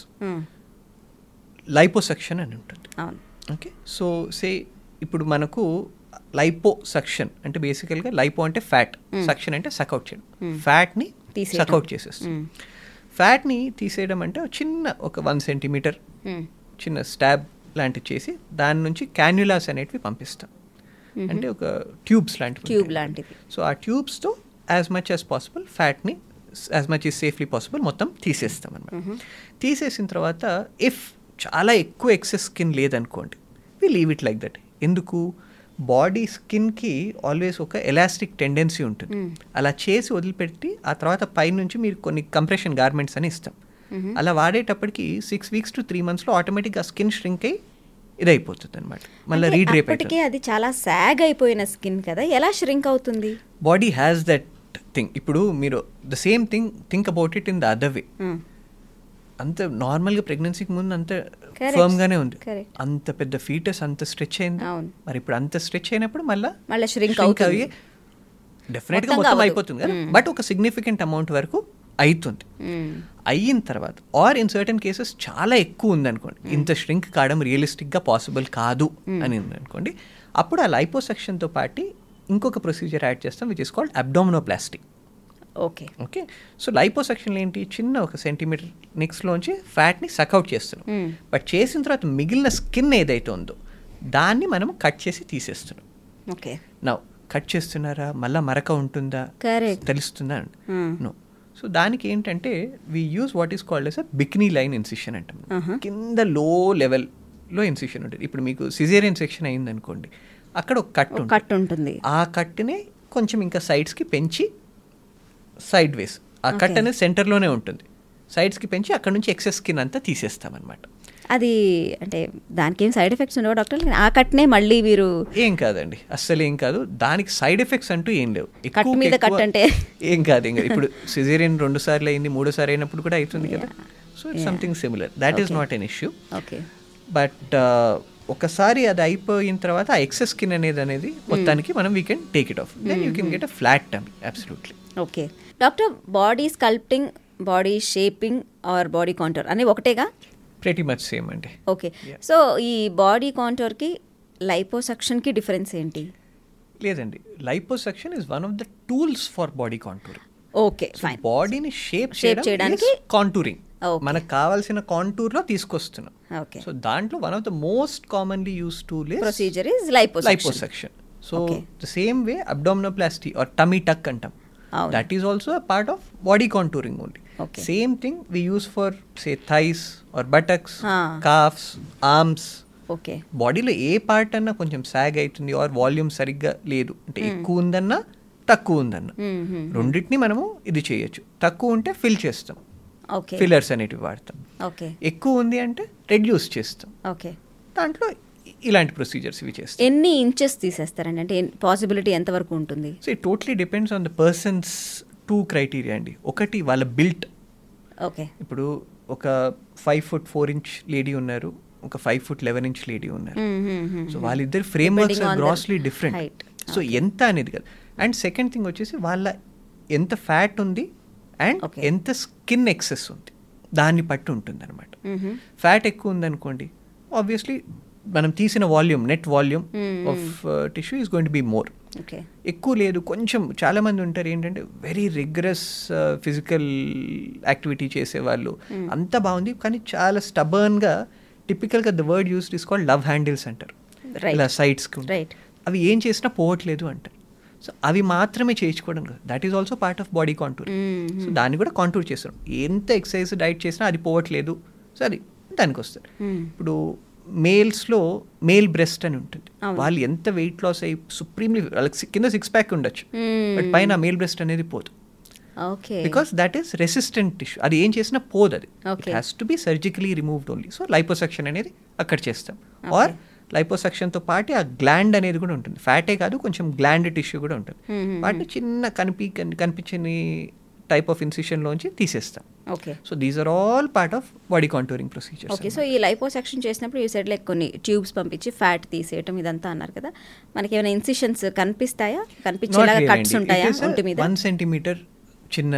liposuction అని ఉంటుంది. ఓకే సో సే ఇప్పుడు మనకు లైపో సక్షన్ అంటే బేసికల్గా లైపో అంటే ఫ్యాట్ సక్షన్ అంటే సకౌట్ చేయడం. ఫ్యాట్ని తీసేయడం. సకౌట్ చేసేస్తుంది. ఫ్యాట్ని తీసేయడం అంటే చిన్న ఒక వన్ సెంటీమీటర్ చిన్న స్టాబ్ లాంటివి చేసి దాని నుంచి క్యాన్యులాస్ అనేటివి పంపిస్తాం. అంటే ఒక ట్యూబ్స్ లాంటివి ట్యూబ్. లాంటిది. సో ఆ ట్యూబ్స్తో as much as possible ఫ్యాట్ని as much is safely possible మొత్తం తీసేస్తాం అనమాట తీసేసిన తర్వాత ఇఫ్ చాలా ఎక్కువ ఎక్సెస్ స్కిన్ లేదనుకోండి we leave it like that ఎందుకు? బాడీ స్కిన్కి ఆల్వేస్ ఒక ఎలాస్టిక్ టెండెన్సీ ఉంటుంది. అలా చేసి వదిలిపెట్టి ఆ తర్వాత పైనుంచి మీరు కొన్ని కంప్రెషన్ గార్మెంట్స్ అని ఇస్తాం. అలా వాడేటప్పటికి సిక్స్ వీక్స్ టు త్రీ మంత్స్లో ఆటోమేటిక్గా స్కిన్ షింక్ అయ్యి ఇదైపోతుంది అనమాట మళ్ళీ రీడ్రేప్ అప్పటికే అవుతుంది అది చాలా సాగ్ అయిపోయిన స్కిన్ కదా? ఎలా ష్రింక్ అవుతుంది? బాడీ హ్యాస్ దట్ థింగ్ ఇప్పుడు మీరు the same thing think about it in the other way. అంత నార్మల్గా ప్రెగ్నెన్సీకి ముందు అంత Correct. ఫర్మ్ గానే ఉంది. అంత పెద్ద ఫీటస్ అంత స్ట్రెచ్ అయింది. మరి ఇప్పుడు అంత స్ట్రెచ్ అయినప్పుడు మళ్ళీ మళ్ళీ shrink అవుతుంది. డెఫినెట్గా మొత్తంగా మొత్తం. అయిపోతుంది కదా Hmm. బట్ ఒక సిగ్నిఫికెంట్ అమౌంట్ వరకు అవుతుంది మ్మ్. అయిన తర్వాత ఆర్ ఇన్ సర్టన్ కేసెస్ చాలా ఎక్కువ ఉందనుకోండి ఇంత ష్రింక్ కావడం రియలిస్టిక్గా పాసిబుల్ కాదు అని ఉందనుకోండి అప్పుడు ఆ లైపోసెక్షన్తో పాటు ఇంకొక ప్రొసీజర్ యాడ్ చేస్తాం which is called abdominoplastic okay. Okay. So liposuction ఏంటి? చిన్న ఒక సెంటీమీటర్ నెక్స్ట్లోంచి ఫ్యాట్ని సక్అవుట్ చేస్తున్నాం. బట్ చేసిన తర్వాత మిగిలిన స్కిన్ ఏదైతే ఉందో దాన్ని మనం కట్ చేసి తీసేస్తున్నాం. ఓకే. నా కట్ చేస్తున్నారా? మళ్ళా మరక ఉంటుందా. తెలుస్తుందా. నో. సో దానికి ఏంటంటే we use what is called as a bikini line incision అంటాం. కింద లో లెవెల్లో ఇన్సిషన్ ఉంటుంది. ఇప్పుడు మీకు సిజేరియన్ సెక్షన్ అయింది అనుకోండి అక్కడ ఒక కట్ కట్ ఉంటుంది. ఆ కట్ని కొంచెం ఇంకా సైడ్స్కి పెంచి సైడ్ వేస్. ఆ కట్. అనేది సెంటర్లోనే ఉంటుంది. సైడ్స్కి పెంచి అక్కడ నుంచి ఎక్సెస్ స్కిన్ అంతా తీసేస్తామన్నమాట. అది అంటే దానికి ఏం సైడ్ ఎఫెక్ట్స్ ఉండవు డాక్టర్ ఆ కట్నే మళ్ళీ మీరు ఏం కాదండి. అస్సలు ఏం కాదు. దానికి సైడ్ ఎఫెక్ట్స్ అంటూ ఏం లేవు. కట్ మీద కట్ అంటే? ఏం కాదు ఇంకా ఇప్పుడు సిజేరియన్ రెండు సార్లు అయింది మూడో సారి అయినప్పుడు కూడా అవుతుంది కదా. So it's something similar that is. Not an issue okay but ఒకసారి అది అయిపోయిన తర్వాత ఆ ఎక్సెస్ స్కిన్ అనేది అనేది మొత్తానికి మనం we can take it off then you can get a flat tummy absolutely okay doctor body sculpting body shaping or body contour అని ఒకటేగా? ప్రెటీ మచ్ సేమ్ అండి. ఓకే సో ఈ బాడీ కాంటోర్కి లైపోసక్షన్కి డిఫరెన్స్ ఏంటి? లేదండి. Liposuction is one of the tools for body contour okay fine బాడీని షేప్ Shape చేయడానికి కాంటూరింగ్. మనకు కావాల్సిన కాంటూర్లో తీసుకొస్తున్నాం. ఓకే సో దాంట్లో one of the most commonly use tool is procedure is liposuction so. The same way abdominoplasty or tummy tuck అంటాం. That is also a part of body contouring only. Same thing we use for say thighs or buttocks. Calves arms okay బాడీలో ఏ పార్ట్ అన్నా కొంచెం సాగ్ అవుతుంది ఆర్ వాల్యూమ్ సరిగ్గా లేదు. అంటే ఎక్కువ ఉందన్నా తక్కువ ఉందన్నా. రెండింటిని మనము ఇది చేయొచ్చు. తక్కువ ఉంటే ఫిల్ చేస్తాం. ఫిల్లర్స్ అనేటివి వాడతాం. ఎక్కువ ఉంది అంటే రెడ్యూస్ చేస్తాం. దాంట్లో ఇలాంటి ప్రొసీజర్స్ ఇవి చేస్తాం ఎన్ని ఇంచెస్ తీసేస్తారండి? అంటే పాసిబిలిటీ ఎంతవరకు ఉంటుంది? So it totally depends on the person's two criteria అండి. ఒకటి వాళ్ళ బిల్ట్ ఓకే. ఇప్పుడు ఒక five foot four inch lady ఉన్నారు ఒక five foot eleven inch lady ఉన్నారు. సో వాళ్ళిద్దరు frame works grossly different. So ఎంత అనేది కాదు. అండ్ సెకండ్ థింగ్ వచ్చేసి వాళ్ళ ఎంత ఫ్యాట్ ఉంది అండ్. ఎంత స్కిన్ ఎక్సెస్ ఉంది. దాన్ని బట్టి ఉంటుంది అనమాట ఫ్యాట్ ఎక్కువ ఉందనుకోండి ఆబ్వియస్లీ మనం తీసిన volume net volume of tissue is going to be more ఎక్కువ లేదు. కొంచెం చాలా మంది ఉంటారు ఏంటంటే వెరీ రిగ్రెస్ ఫిజికల్ యాక్టివిటీ చేసేవాళ్ళు. అంత బాగుంది. కానీ చాలా స్టబర్న్గా టిపికల్గా the word used is called love handles అంటారు. ఇలా సైడ్స్కి రైట్ అవి ఏం చేసినా పోవట్లేదు అంటారు. సో అవి మాత్రమే చేయించుకోవడం కాదు. That is also part of body contour so దాన్ని కూడా కాంటూర్ చేస్తాం ఎంత ఎక్సర్సైజ్ డైట్ చేసినా అది పోవట్లేదు. సో అది దానికి వస్తుంది ఇప్పుడు మేల్స్లో మేల్ బ్రెస్ట్ అని ఉంటుంది. వాళ్ళు ఎంత వెయిట్ లాస్ అయ్యి సుప్రీంలీ వాళ్ళకి కింద సిక్స్ ప్యాక్ ఉండొచ్చు. బట్ పైన మేల్ బ్రెస్ట్ అనేది పోదు. Because that is resistant tissue. అది ఏం చేసినా పోదు అది. It. Has to be surgically removed only so liposuction అనేది అక్కడ చేస్తాం. ఆర్ లైపోసెక్షన్తో పాటు ఆ గ్లాండ్ అనేది కూడా ఉంటుంది. ఫ్యాటే కాదు కొంచెం గ్లాండ్ టిష్యూ కూడా ఉంటుంది. వాటిని చిన్న కనిపి కనిపించని టైప్ ఆఫ్ ఇన్సిషన్లోంచి తీసేస్తాం. Okay so these are all part of body contouring procedures okay so ఈ లైపోసెక్షన్ చేసినప్పుడు ఈ సైడ్ లైక్ కొన్ని ట్యూబ్స్ పంపించి ఫ్యాట్ తీసేయటం ఇదంతా అన్నారు కదా. మనకి ఏమైనా ఇన్సిషన్స్ కనిపిస్తాయా? కనిపించేలాగా కట్స్ ఉంటాయా ఒంటి మీద? వన్ సెంటీమీటర్ చిన్న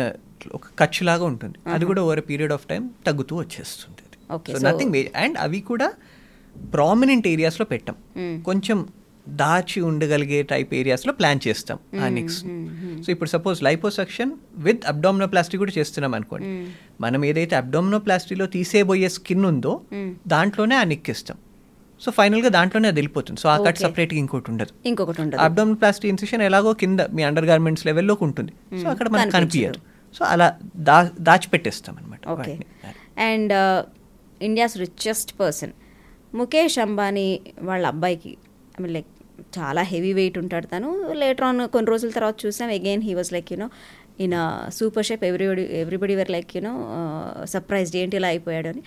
ఒక ఖర్చు లాగా ఉంటుంది. అది కూడా ఓవర్ పీరియడ్ ఆఫ్ టైం తగ్గుతూ వచ్చేస్తుంది నథింగ్ అండ్ అవి కూడా ప్రామినెంట్ ఏరియాస్లో పెట్టాం. కొంచెం దాచి ఉండగలిగే టైప్ ఏరియాస్లో ప్లాన్ చేస్తాం ఆ నెక్స్ట్ సో ఇప్పుడు సపోజ్ లైపోసెక్షన్ విత్ అబ్డామినోప్లాస్టీ కూడా చేస్తున్నాం అనుకోండి. మనం ఏదైతే అబ్డామినోప్లాస్టీలో తీసేయబోయే స్కిన్ ఉందో దాంట్లోనే ఆ నిక్కిస్తాం సో ఫైనల్గా దాంట్లోనే అది వెళ్ళిపోతుంది. సో ఆ కట్ Okay. సపరేట్గా ఇంకోటి ఉండదు. ఇంకొకటి ఉండదు. అబ్డోమినల్ ప్లాస్టీ ఇన్సిషన్ ఎలాగో కింద మీ అండర్ గార్మెంట్స్ లెవెల్లోకి ఉంటుంది. సో అక్కడ మనకు కనిపించదు. సో అలా దా దాచిపెట్టేస్తాం అనమాట okay and India's richest person Mukesh Ambani వాళ్ళ అబ్బాయికి ఐ మీన్ లైక్ చాలా హెవీ వెయిట్ ఉంటాడు తను. లేటర్ ఆన్ కొన్ని రోజుల తర్వాత చూసాం. Again he was like you know in super shape everybody everybody were like you know surprised ఏంటి ఇలా అయిపోయాడు? అని.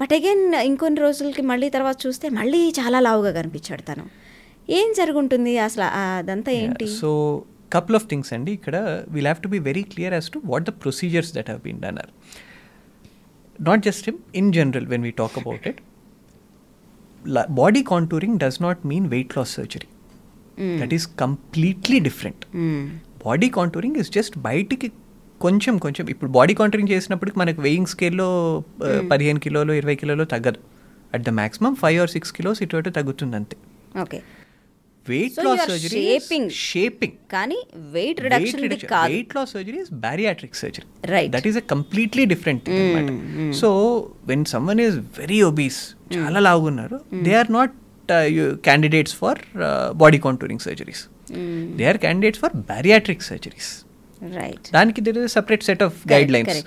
బట్ అగైన్ ఇంకొన్ని రోజులకి మళ్ళీ తర్వాత చూస్తే మళ్ళీ చాలా లావుగా కనిపించాడు తను. ఏం జరుగుంటుంది అసలు? అదంతా ఏంటి? సో కపుల్ ఆఫ్ థింగ్స్ అండి. ఇక్కడ we'll have to be very clear as to what the procedures that have been done or not just him in general when we talk about it body contouring does not mean weight loss surgery. That is completely different. Body contouring is just బయటికి కొంచెం కొంచెం ఇప్పుడు బాడీ కాంటూరింగ్ చేసినప్పటికి మనకు వెయింగ్ స్కేల్లో పదిహేను కిలోలు ఇరవై కిలోలు తగ్గదు. At the maximum five or six kilos ఇటు తగ్గుతుంది అంతే okay weight loss surgery shaping. Shaping కానీ వెయిట్ రిడక్షన్ కాదు. Weight loss surgery is bariatric surgery Right. That is a completely different so when someone is very obese చాలా లావున్నారు they are not candidates for body contouring surgeries they are candidates for bariatric surgeries right దానికి there is separate set of guidelines.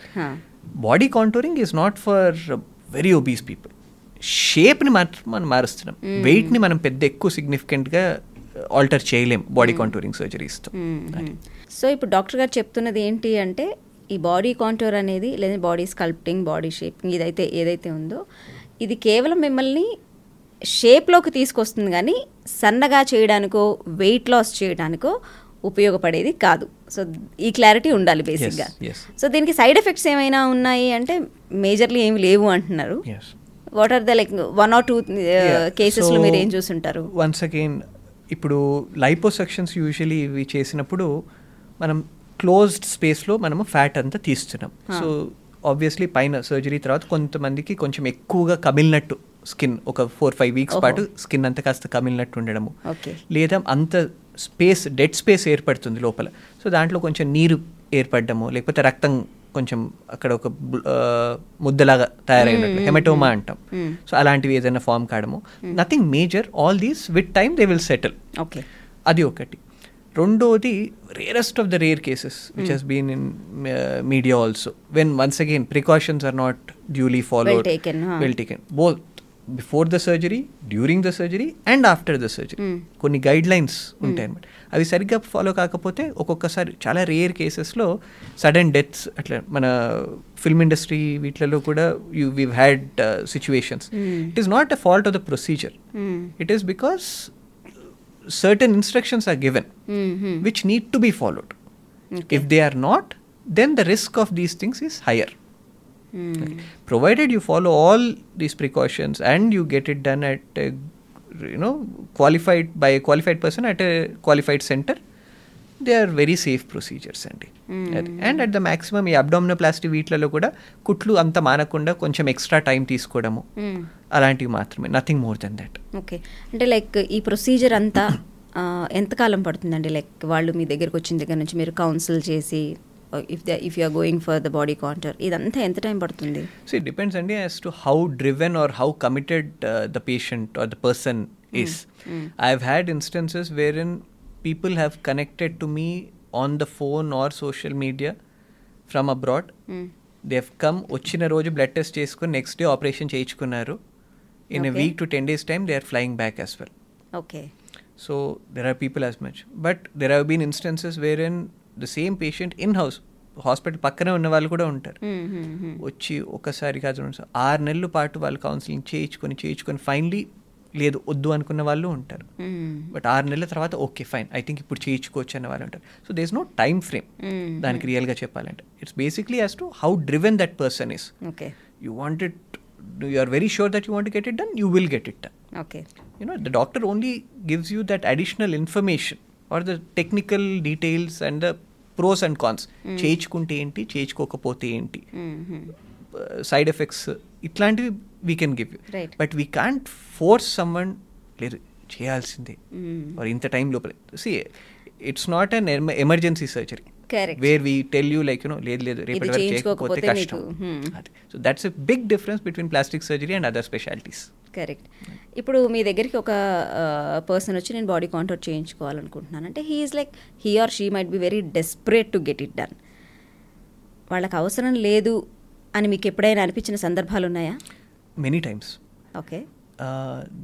Body contouring is not for very obese people షేప్ని మాత్రం మనం మారుస్తున్నాం. వెయిట్ని మనం పెద్ద ఎక్కువ సిగ్నిఫికెంట్గా ఆల్టర్ చేయలేం. బాడీ కాంటూరింగ్ సర్జరీస్తో సో ఇప్పుడు డాక్టర్ గారు చెప్తున్నది ఏంటి అంటే ఈ బాడీ కాంటూర్ అనేది లేదా బాడీ స్కల్ప్టింగ్ బాడీ షేపింగ్ ఇదైతే ఏదైతే ఉందో ఇది కేవలం మిమ్మల్ని షేప్లోకి తీసుకొస్తుంది కానీ సన్నగా చేయడానికో వెయిట్ లాస్ చేయడానికో ఉపయోగపడేది కాదు. సో ఈ క్లారిటీ ఉండాలి బేసిక్గా. సో దీనికి సైడ్ ఎఫెక్ట్స్ ఏమైనా ఉన్నాయి అంటే మేజర్లీ ఏమి లేవు అంటున్నారు. What are the like one or two కేసెస్లో మీరు ఏం చూసుంటారు? వన్స్ అగైన్ ఇప్పుడు లైపోసెక్షన్స్ యూజువలీ ఇవి చేసినప్పుడు మనం క్లోజ్డ్ స్పేస్లో మనము ఫ్యాట్ అంతా తీస్తున్నాం. సో ఆబ్వియస్లీ పైన సర్జరీ తర్వాత కొంతమందికి కొంచెం ఎక్కువగా కమిలినట్టు స్కిన్ ఒక ఫోర్ ఫైవ్ వీక్స్. పాటు స్కిన్ అంతా కాస్త కమిలినట్టు ఉండడము. లేదా అంత స్పేస్ డెడ్ స్పేస్ ఏర్పడుతుంది లోపల. సో దాంట్లో కొంచెం నీరు ఏర్పడడము లేకపోతే రక్తం కొంచెం అక్కడ ఒక ముద్దలాగా తయారైనట్లు హెమటోమా అంటాం. సో అలాంటివి ఏదైనా ఫామ్ కావడము nothing major all these with time they will settle okay. అది ఒకటి. రెండోది rarest of the rare cases which has been in media also when once again precautions are not duly follow. Well taken both before the surgery during the surgery and after the surgery కొన్ని గైడ్ లైన్స్ ఉంటాయి అనమాట అవి సరిగ్గా ఫాలో కాకపోతే ఒక్కొక్కసారి చాలా రేర్ కేసెస్లో సడన్ డెత్స్ అట్లా మన ఫిల్మ్ ఇండస్ట్రీ వీటిలలో కూడా you we had situations it is not a fault of the procedure it is because certain instructions are given which need to be followed. If they are not, then the risk of these things is higher. Provided you follow all these precautions and you get it done at a, you know qualified by a qualified person at a qualified center, they are very safe procedures అండి అండ్ అట్ ద మాక్సిమం ఈ అబ్డామినోప్లాస్టీ వీటిలలో కూడా కుట్లు అంత మానకుండా కొంచెం ఎక్స్ట్రా టైం తీసుకోవడము అలాంటివి మాత్రమే nothing more than that okay అంటే లైక్ ఈ ప్రొసీజర్ అంతా ఎంతకాలం పడుతుందండి? లైక్ వాళ్ళు మీ దగ్గరకు వచ్చిన దగ్గర నుంచి మీరు కౌన్సిల్ చేసి if the if you are going for the body contour ఇదంతా ఎంత టైం పడుతుంది So it depends only as to how driven or how committed uh, the patient or the person is. I've had instances wherein people have connected to me on the phone or social media from abroad. They have come వచ్చిన రోజు బ్లడ్ టెస్ట్ చేసుకుని నెక్స్ట్ డే ఆపరేషన్ చేయించుకున్నారు in a. Week to ten days time they are flying back as well okay So there are people as much. But there have been instances wherein the same patient in house hospital పక్కనే ఉన్న వాళ్ళు కూడా ఉంటారు వచ్చి ఒకసారి కాదు రెండు సార్లు, ఆరు నెలల పాటు వాళ్ళు కౌన్సిలింగ్ చేయించుకొని చేయించుకొని ఫైనలీ లేదు వద్దు అనుకున్న వాళ్ళు ఉంటారు బట్ ఆరు నెలల తర్వాత ఓకే ఫైన్ ఐ థింక్ ఇప్పుడు చేయించుకోవచ్చు అన్న వాళ్ళు ఉంటారు so there's no time frame దానికి రియల్గా చెప్పాలంటే it's basically as to how driven that person is okay you want it you are very sure that you want get it done you will get it done okay you know the doctor only gives you that additional information or the technical details and pros and cons చేయించుకుంటే ఏంటి చేయించుకోకపోతే ఏంటి. సైడ్ ఎఫెక్ట్స్ ఇట్లాంటివి we can give you. But we can't force someone లేదు చేయాల్సిందే. or ఇంత టైం లోపల. See it's not an emergency surgery. Where we tell you like you know లేదు లేదు రేపటి వరకు చేయకపోతే కష్టం. So that's a big difference between plastic surgery and other specialties correct. ఇప్పుడు మీ దగ్గరికి ఒక పర్సన్ వచ్చి నేను బాడీ కాంట్రోల్ చేయించుకోవాలనుకుంటున్నాను. అంటే he is like he or she might be very desperate to get it done వాళ్ళకి అవసరం లేదు అని మీకు ఎప్పుడైనా అనిపించిన సందర్భాలు ఉన్నాయా? Many times okay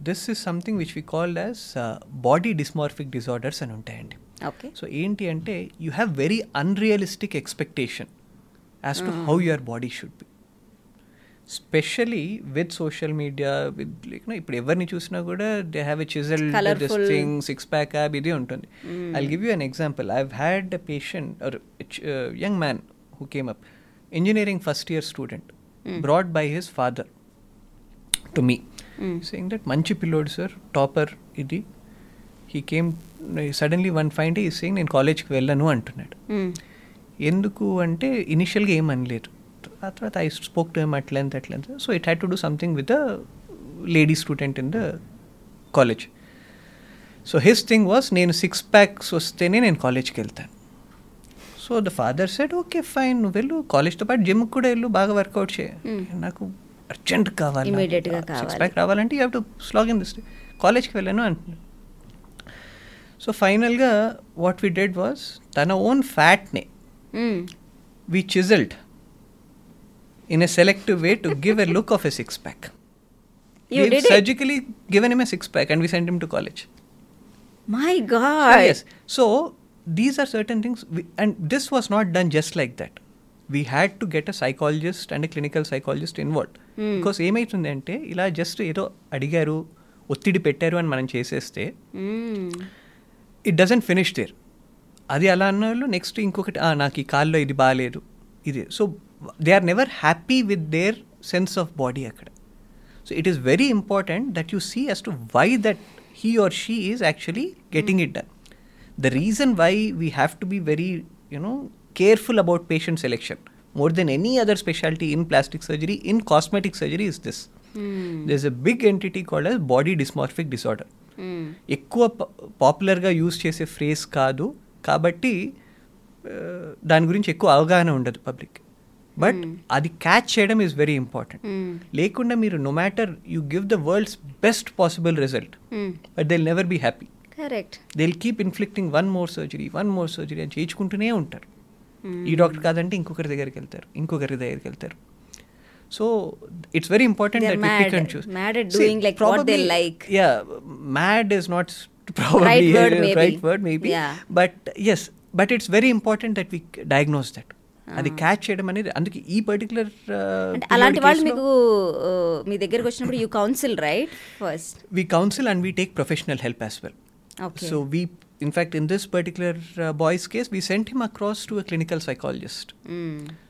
this is something which we called as body dysmorphic disorders అని ఉంటాయండి. ఓకే సో ఏంటి అంటే you have very unrealistic expectation as to how your body should be specially with social media with like ఇప్పుడు ఎవరిని చూసినా కూడా they have a chisel. Thing six pack ab ఇది ఉంటుంది. I give you an example I had a patient or young man who came up engineering first year student brought by his father to me saying that మంచి పిల్లోడు సార్ టాపర్ ఇది. He came suddenly one fine day ఈ సేయింగ్ నేను కాలేజ్కి వెళ్ళను అంటున్నాడు. ఎందుకు అంటే ఇనిషియల్గా ఏం అనలేదు. ఆ తర్వాత I spoke to them at length at length so it had to do something with the lady student in the college so his thing was నేను సిక్స్ ప్యాక్స్ వస్తేనే నేను కాలేజ్కి వెళ్తాను. So the father said okay fine నువ్వు వెళ్ళు. కాలేజ్తో పాటు జిమ్కి కూడా వెళ్ళు. బాగా వర్కౌట్ చేయ. నాకు అర్జెంట్ కావాలి సిక్స్. ప్యాక్ రావాలంటే you have to slog in this కాలేజ్కి వెళ్ళాను అంటున్నాను సో ఫైనల్గా వాట్ వి డెడ్ వాస్ తన ఓన్ ఫ్యాట్నే we chiseled. In a selective way to give a look of a six pack. You We've did it? surgically given him a six pack and we sent him to college. My So, God yes. So these are certain things, we, and this was not done just like that. We had to get a psychologist and a clinical psychologist involved. Because ఏమైతుంది అంటే ఇలా జస్ట్ ఏదో అడిగారు ఒత్తిడి పెట్టారు అని మనం చేసేస్తే ఇట్ డజంట్ ఫినిష్ దేర్ అది అలా అన్న వాళ్ళు నెక్స్ట్ ఇంకొకటి "ఆ, నాకు ఈ కాల్లో ఇది బాగాలేదు ఇది so they are never happy with their sense of body అక్కడ so it is very important that you see as to why that he or she is actually getting it done the reason why we have to be very you know careful about patient selection more than any other speciality in plastic surgery in cosmetic surgery is this this is a big entity called as body dysmorphic disorder ఎక్కువ పాపులర్గా యూజ్ చేసే ఫ్రేజ్ కాదు కాబట్టి ఆ, దాని గురించి ఎక్కువ అవగాహన ఉండదు పబ్లిక్ బట్ అది క్యాచ్ చేయడం ఈజ్ వెరీ ఇంపార్టెంట్ లేకుండా మీరు no matter you give the world's best possible result but they never be happy correct they keep inflicting one more surgery one more surgery అని చేయించుకుంటూనే ఉంటారు. ఈ డాక్టర్ కాదంటే ఇంకొకరి దగ్గరికి వెళ్తారు ఇంకొకరి దగ్గరికి వెళ్తారు. So it's very important They're that we pick mad. And choose Mad at doing like what they like. Yeah mad is not probably Right word, a maybe. right word maybe. Yeah. but yes but it's very important that we diagnose that. అది క్యాచ్ చేయడం అనేది అందుకే ఈ పర్టికులర్ అలాంటి వాళ్ళు మీకు మీ దగ్గరకు వచ్చినప్పుడు you counsel right first we take professional help as well. Okay. So we, in fact, in this particular uh, boy's case, we sent him across to a clinical psychologist.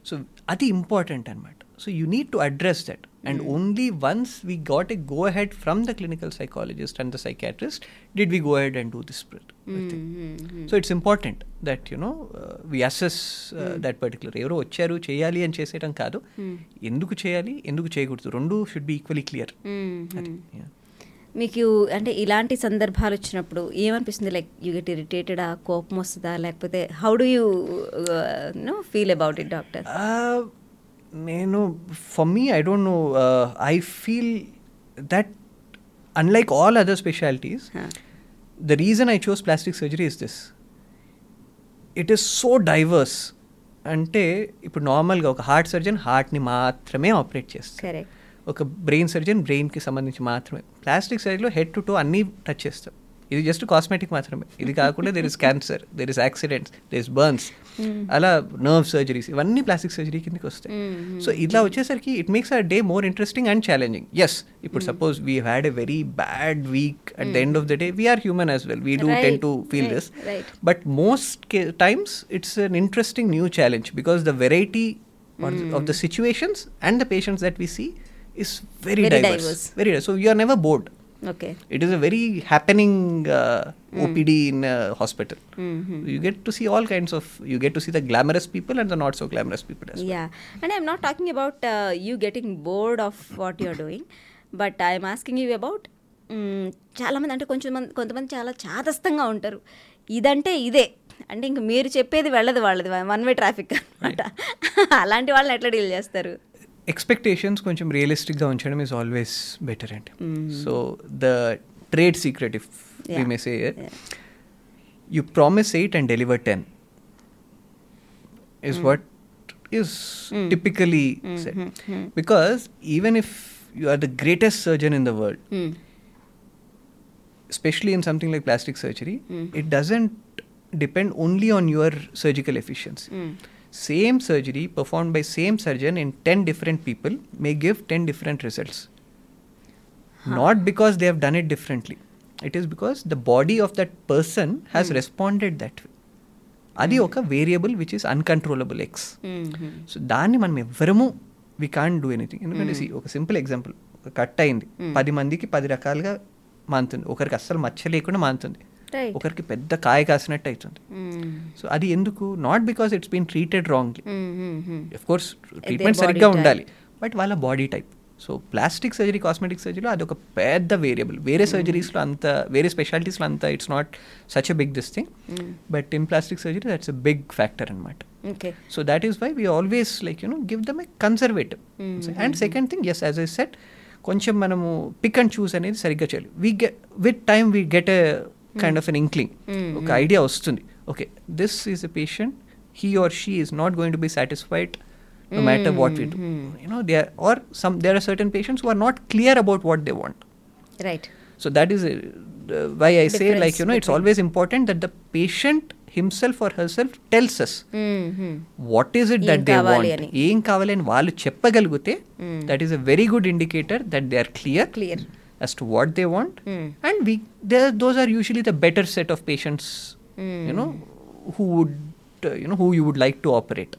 So adi important anamata. So you need to address that. And only once we got a go ahead from the clinical psychologist and the psychiatrist did we go ahead and do this thing. So it's important that you know uh, we assess uh, that particular ఎవరో వచ్చారు చేయాలి అని చేసేయడం కాదు ఎందుకు చేయాలి ఎందుకు చేయకూడదు రెండు షుడ్ బి ఈక్వలీ క్లియర్. మీకు అంటే ఇలాంటి సందర్భాలు వచ్చినప్పుడు ఏమనిపిస్తుంది లైక్ యూ గెట్ ఇరిటేటెడా కోపం వస్తుందా లేకపోతే how do you know feel about it doctor Uh, నేను for me I don't know I feel that unlike all other specialties the reason I chose plastic surgery is this it is so diverse అంటే ఇప్పుడు నార్మల్గా ఒక హార్ట్ సర్జన్ హార్ట్ని మాత్రమే ఆపరేట్ చేస్తారు ఒక బ్రెయిన్ సర్జన్ బ్రెయిన్కి సంబంధించి మాత్రమే. ప్లాస్టిక్ సర్జరీలో హెడ్ టు టో అన్నీ టచ్ చేస్తాం. ఇది జస్ట్ కాస్మెటిక్ మాత్రమే. ఇది కాకుండా there is cancer there is accidents there is burns అలా నర్వ్ సర్జరీస్ ఇవన్నీ ప్లాస్టిక్ సర్జరీ కిందకి వస్తాయి సో ఇలా వచ్చేసరికి it makes a day more interesting and challenging yes ఇప్పుడు suppose we had a very bad week at the end of the day we're human as well we do ten Right, to feel right, this right. but most ca- times it's an interesting new challenge because the variety or the- of the situations and the patients that we see is very, Very diverse. diverse. Very diverse. So you are never bored. Okay It is a very happening uh, OPD in a hospital. You get to see all kinds of. You get to see the glamorous people and the not so glamorous people as well. Yeah and I'm not talking about you getting bored of what you're doing but I'm asking you about చాలామంది అంటే కొంచెం మంది కొంతమంది చాలా చాదస్తంగా ఉంటారు. ఇదంటే ఇదే. అంటే ఇంక మీరు చెప్పేది వెళ్ళదు వాళ్ళది వన్ వే ట్రాఫిక్ అనమాట అలాంటి వాళ్ళని ఎట్లా డీల్ చేస్తారు? ఎక్స్పెక్టేషన్స్ కొంచెం రియలిస్టిక్గా ఉంచడం ఈజ్ ఆల్వేస్ బెటర్ అండి so the trade secret if we Yeah. May say Yeah. you promise 8 and deliver 10 is what is Mm. typically Mm, said mm, mm. because even if you are the greatest surgeon in the world Mm. especially in something like plastic surgery Mm. it doesn't depend only on your surgical efficiency Mm. Same surgery performed by same surgeon in 10 different people may give 10 different results not because they have done it differently it is because the body of that person has Hmm. responded that way అది ఒక variable which is uncontrollable X Mm. Mm. So దాన్ని మనం ఎవ్వరము వి కాన్ డూ ఎనీథింగ్ ఎందుకంటే see, ఒక సింపుల్ ఎగ్జాంపుల్ కట్ అయింది Hmm. పది మందికి పది రకాలుగా మానుతుంది ఒకరికి అస్సలు మచ్చ లేకుండా మానుతుంది. ఒకరికి పెద్ద కాయ కాసినట్టు అవుతుంది. సో అది ఎందుకు not because it's been treated wrongly. Of course treatment body సరిగ్గా type. ఉండాలి బట్ వాళ్ళ body type so plastic surgery cosmetic సర్జరీలో అది ఒక పెద్ద వేరియబుల్ వేరే సర్జరీస్లో అంత వేరే స్పెషాలిటీస్లో అంత it's not such a big this thing. But in plastic surgery that's a big factor అనమాట Okay. So that is why we always like you know give them a conservative. And second thing is as I said కొంచెం మనము పిక్ అండ్ చూస్ అనేది సరిగ్గా చేయాలి we get with time we get a kind of an inkling Mm, ఒక mm. ఐడియా వస్తుంది okay this is a patient he or she is not going to be satisfied no matter what we do Mm, you know there or some there are certain patients who are not clear about what they want Right. so that is uh, uh, why i say like Difference you know it's always important that the patient himself or herself tells us Mm. Mm. What is it that they want. ఏం కావాలి అని వాళ్ళు చెప్పగలిగితే Mm. That is a very good indicator that they are clear Clear. As to what they want. Mm. and we those are usually the better set of patients you know who would uh, you know who you would like to operate.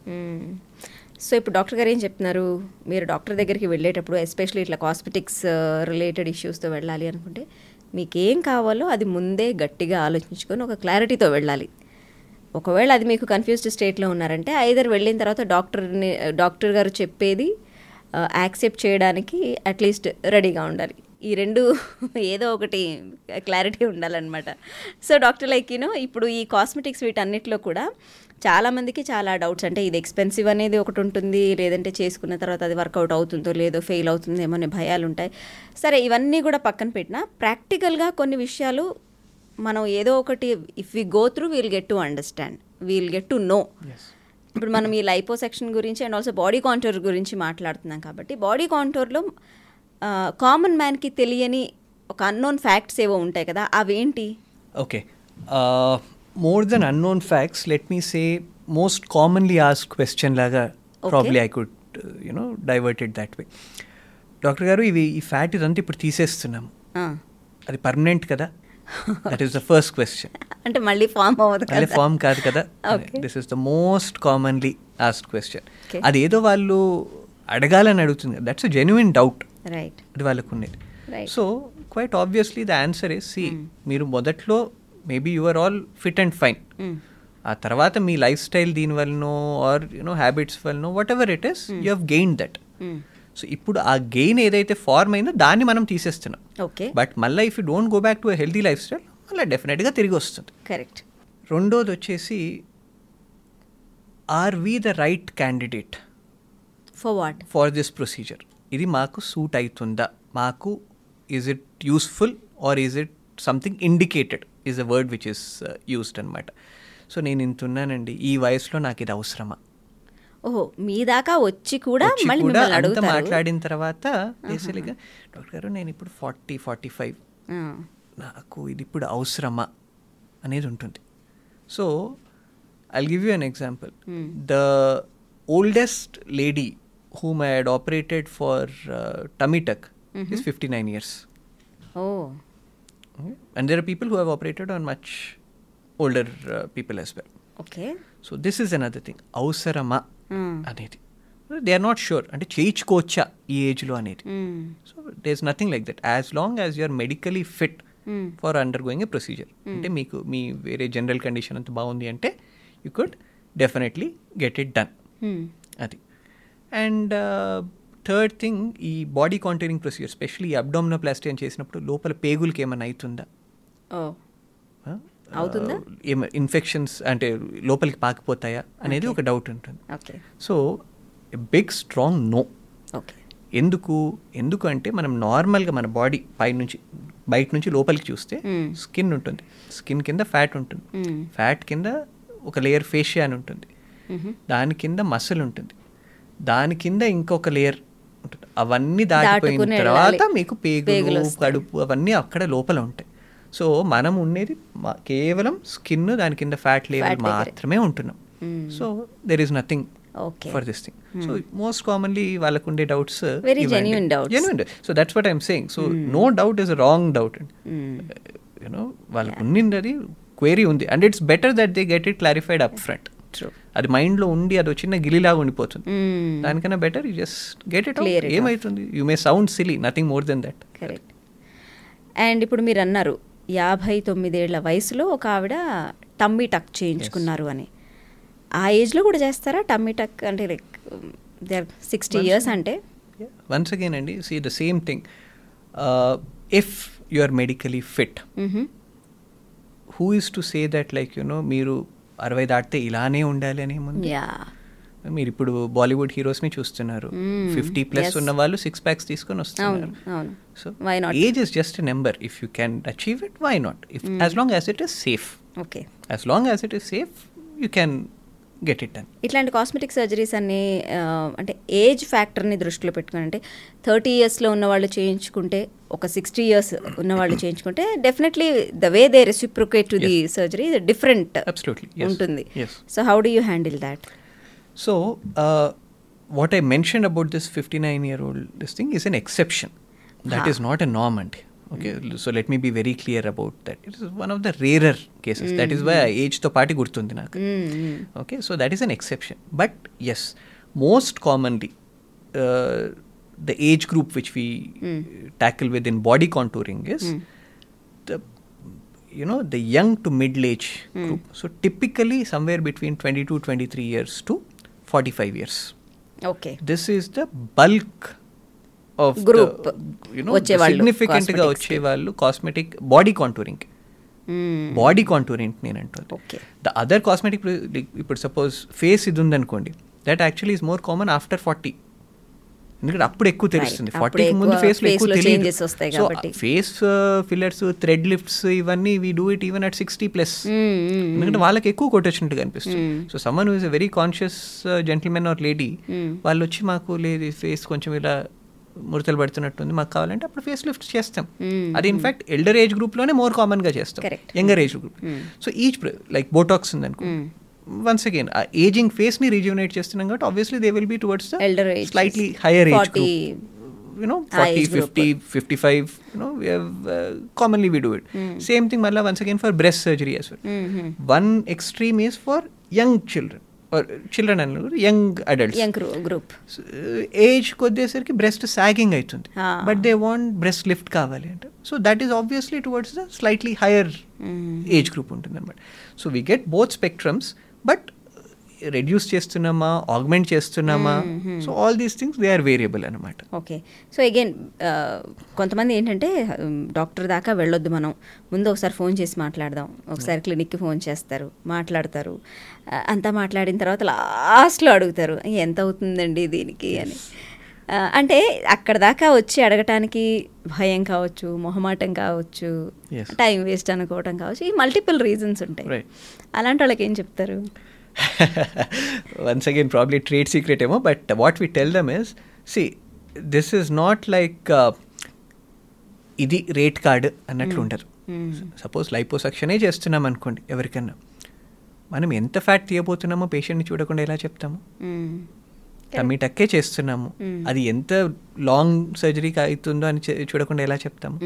So ఇప్పుడు డాక్టర్ గారు ఏం చెప్తున్నారు? మీరు డాక్టర్ దగ్గరికి వెళ్ళేటప్పుడు ఎస్పెషల్లీ ఇట్లా కాస్మెటిక్స్ రిలేటెడ్ ఇష్యూస్తో వెళ్ళాలి అనుకుంటే మీకు ఏం కావాలో అది ముందే గట్టిగా ఆలోచించుకొని ఒక క్లారిటీతో వెళ్ళాలి. ఒకవేళ అది మీకు కన్ఫ్యూజ్డ్ స్టేట్లో ఉన్నారంటే ఐదర్ వెళ్ళిన తర్వాత డాక్టర్ని డాక్టర్ గారు చెప్పేది యాక్సెప్ట్ చేయడానికి అట్లీస్ట్ రెడీగా ఉండాలి. ఈ రెండు ఏదో ఒకటి క్లారిటీ ఉండాలన్నమాట. సో డాక్టర్ లైక్ యూనో ఇప్పుడు ఈ కాస్మెటిక్స్ వీటన్నిటిలో కూడా చాలామందికి చాలా డౌట్స్ అంటే ఇది ఎక్స్పెన్సివ్ అనేది ఒకటి ఉంటుంది లేదంటే చేసుకున్న తర్వాత అది వర్కౌట్ అవుతుందో లేదో ఫెయిల్ అవుతుందేమో అనే భయాలు ఉంటాయి. సరే ఇవన్నీ కూడా పక్కన పెట్టినా ప్రాక్టికల్గా కొన్ని విషయాలు మనం ఏదో ఒకటి if we go through we'll get to understand we'll get to know ఇప్పుడు మనం ఈ లైపో సెక్షన్ గురించి అండ్ ఆల్సో బాడీ కాంటోర్ గురించి మాట్లాడుతున్నాం కాబట్టి బాడీ కాంటోర్లో కామన్ మ్యాన్కి తెలియని ఒక అన్నోన్ ఫ్యాక్ట్స్ ఏవో ఉంటాయి కదా అవేంటి? unknown facts, let me say most commonly asked question laga probably I could uh, you know divert it that way. Doctor గారు ఇవి ఈ ఫ్యాట్ ఇదంతా ఇప్పుడు తీసేస్తున్నాము. అది పర్మనెంట్ కదా? That is the first question అంటే మళ్ళీ ఫామ్ అవ్వదు మళ్ళీ ఫామ్ కాదు కదా. This is the most commonly ask question Okay. అదేదో వాళ్ళు అడగాలని అడుగుతుంది that's a genuine doubt right అది వాళ్ళకు ఉండేది. So quite obviously the answer is see మీరు మొదట్లో maybe you are all fit and fine ఆ తర్వాత మీ లైఫ్ స్టైల్ దీని వలనో or you know habits వలనో whatever it is you have gain that so ఇప్పుడు ఆ గెయిన్ ఏదైతే ఫార్మ్ అయిందో దాన్ని మనం తీసేస్తున్నాం. ఓకే బట్ మళ్ళీ if you don't go back to a healthy lifestyle మళ్ళీ డెఫినెట్గా తిరిగి వస్తుంది. కరెక్ట్ రెండోది వచ్చేసి are we the right candidate for what for this procedure ఇది మాకు సూట్ అవుతుందా? మాకు is it useful or is it something indicated is a word which is used అనమాట సో నేను ఇంత ఉన్నానండి. ఈ వయసులో నాకు ఇది అవసరమా? ఓహో మీ దాకా వచ్చి కూడా మళ్ళీ మాట్లాడిన తర్వాత బేసిక్గా డాక్టర్ గారు నేను ఇప్పుడు ఫార్టీ ఫార్టీ ఫైవ్. నాకు ఇది ఇప్పుడు అవసరమా అనేది ఉంటుంది. So I'll give you an example the oldest lady whom I had operated for tummy tuck is fifty nine years oh and there are people who have operated on much older people as well okay so this is another thing అవసరమా అనేది దే ఆర్ నాట్ షూర్ అంటే చేయించుకోవచ్చా ఈ ఏజ్లో అనేది so they is nothing like that as long as you're medically fit for undergoing a procedure అంటే మీకు మీ వేరే జనరల్ కండిషన్ అంత బాగుంది అంటే you could definitely get it done అది అండ్ థర్డ్ థింగ్ ఈ body contouring procedure specially abdominoplasty అని చేసినప్పుడు లోపల పేగులకి ఏమైనా అవుతుందా? ఇన్ఫెక్షన్స్ అంటే లోపలికి పాకిపోతాయా అనేది ఒక డౌట్ ఉంటుంది. So big strong no. ఎందుకు ఎందుకు? అంటే మనం నార్మల్గా మన బాడీ పై నుంచి బయట నుంచి లోపలికి చూస్తే. స్కిన్ ఉంటుంది. స్కిన్ కింద ఫ్యాట్ ఉంటుంది. ఫ్యాట్ కింద ఒక లేయర్ ఫేషియా అని ఉంటుంది. దాని కింద మసిల్ ఉంటుంది. దాని కింద ఇంకొక లేయర్ ఉంటుంది. అవన్నీ దాటిపోయిన తర్వాత. మీకు పేగులు. కడుపు అవన్నీ అక్కడ లోపల ఉంటాయి. సో మనం ఉండేది కేవలం స్కిన్ దాని కింద ఫ్యాట్ లేయర్. మాత్రమే ఉంటున్నాం. Mm. So there is nothing for this thing so most commonly వాళ్ళకు ఉండే doubts Very genuine doubts. Genuine so that's what I'm saying so no doubt is wrong doubt you know వాళ్ళకు ఉన్నింది క్వేరీ ఉంది. And it's better that they get it clarified up front అది మైండ్లో ఉండి అది చిన్న గిలిలాగా ఉండిపోతుంది. దానికన్నా better you just get it. ఏమవుతుంది you may sound silly nothing more than that correct and ఇప్పుడు మీరు అన్నారు యాభై తొమ్మిదేళ్ళ వయసులో ఒక ఆవిడ టమ్మీ టక్ చేయించుకున్నారు అని. ఆ ఏజ్లో కూడా చేస్తారా? టమ్మీ టక్ అంటే like they are sixty years అంటే? వన్స్ అగైన్ అండి see the same thing if you are medically fit. Who is to say that like you know మీరు అరవై దాటితే ఇలానే ఉండాలి అని మీరు ఇప్పుడు బాలీవుడ్ హీరోస్ని చూస్తున్నారు. Mm, fifty plus. ఉన్న వాళ్ళు సిక్స్ ప్యాక్స్ తీసుకొని వస్తున్నారు. So why not age is just number if you can achieve it why not if as long as it is safe okay as long as it is safe you can get it done ఇట్లాంటి కాస్మెటిక్ సర్జరీస్ అన్ని అంటే ఏజ్ ఫ్యాక్టర్ని దృష్టిలో పెట్టుకుని అంటే థర్టీ ఇయర్స్లో ఉన్న వాళ్ళు చేయించుకుంటే ఒక సిక్స్టీ ఇయర్స్ ఉన్న వాళ్ళు చేయించుకుంటే definitely the way they reciprocate to the surgery different. ఉంటుంది. So how do you handle that So, uh, what I mentioned about this 59 year old this thing is an exception. That Ha. is not a norm. okay mm. so let me be very clear about that. It is one of the rarer cases. Mm. that is why mm-hmm. age to party gurtundi naaku mm-hmm. okay so that is an exception. But yes most commonly uh, the age group which we mm. tackle within body contouring is mm. the you know the young to middle age mm. group. So typically somewhere between 22 23 years to 45 years. Okay. This is the bulk know వచ్చేవాళ్ళు significant గా. వచ్చే వాళ్ళు cosmetic body contouring body contouring నేను ఓకే ద అదర్ కాస్మెటిక్ ఇప్పుడు సపోజ్ ఫేస్ ఇది ఉందనుకోండి that actually is more common after forty ఎందుకంటే అప్పుడు ఎక్కువ తెలుస్తుంది. అప్పుడు ముందు ఫేస్లో ఎక్కువ తెలియదు. So. Face fillers thread lifts ఇవన్నీ we do it even at sixty plus ఎందుకంటే వాళ్ళకి ఎక్కువ కొట్టేసినట్టు కనిపిస్తుంది so someone is very conscious gentlemen or lady వాళ్ళు వచ్చి మాకు లేదు ఫేస్ కొంచెం ఇలా ముడతలు పడుతున్నట్టుంది. మాకు కావాలంటే అప్పుడు ఫేస్ లిఫ్ట్ చేస్తాం. అది ఇన్ఫాక్ట్ ఎల్డర్ ఏజ్ గ్రూప్లోనే మోర్ కామన్గా చేస్తాం. Younger age group so each like Botox ఉందనుకో. వన్స్ అగైన్ ఆ ఏజింగ్ ఫేస్ని రీజువనేట్ చేస్తున్నాం కాబట్టి obviously they will be towards. Slightly higher age 40 you know high 40 age group. 50 55 you know we have uh, commonly we do it. Same thing malla once again for breast surgery as or children and young adults. Young group age కొద్దేసరికి breast sagging అవుతుంది. But they want breast lift కావాలి అంటే. So that is obviously towards the slightly higher age group ఉంటుంది అనమాట so we get both spectrums but reduce చేస్తున్నామా? ఆగ్మెంట్ చేస్తున్నామా? So all these things they are variable అనమాట ఓకే సో అగైన్ కొంతమంది ఏంటంటే డాక్టర్ దాకా వెళ్ళొద్దు మనం. ముందు ఒకసారి ఫోన్ చేసి మాట్లాడదాం. ఒకసారి క్లినిక్కి ఫోన్ చేస్తారు మాట్లాడతారు. అంతా మాట్లాడిన తర్వాత లాస్ట్లో అడుగుతారు ఎంత అవుతుందండి దీనికి? అని. అంటే అక్కడ దాకా వచ్చి అడగటానికి భయం కావచ్చు మొహమాటం కావచ్చు. టైం వేస్ట్ అనుకోవటం కావచ్చు ఈ మల్టిపుల్ రీజన్స్ ఉంటాయి. అలాంటి వాళ్ళకి ఏం చెప్తారు? once again probably trade secret emo but what we tell them is see this is not like uh, ఇది రేట్ కార్డ్ అన్నట్లు ఉండదు సపోజ్ లైపోసక్షనే చేస్తున్నాం అనుకోండి ఎవరికన్నా. మనం ఎంత ఫ్యాట్ తీయబోతున్నామో పేషెంట్ని చూడకుండా ఎలా చెప్తాము? మ్మ్. టమ్మీ టక్కే చేస్తున్నాము. అది ఎంత లాంగ్ సర్జరీకి అవుతుందో అని చూడకుండా ఎలా చెప్తాము.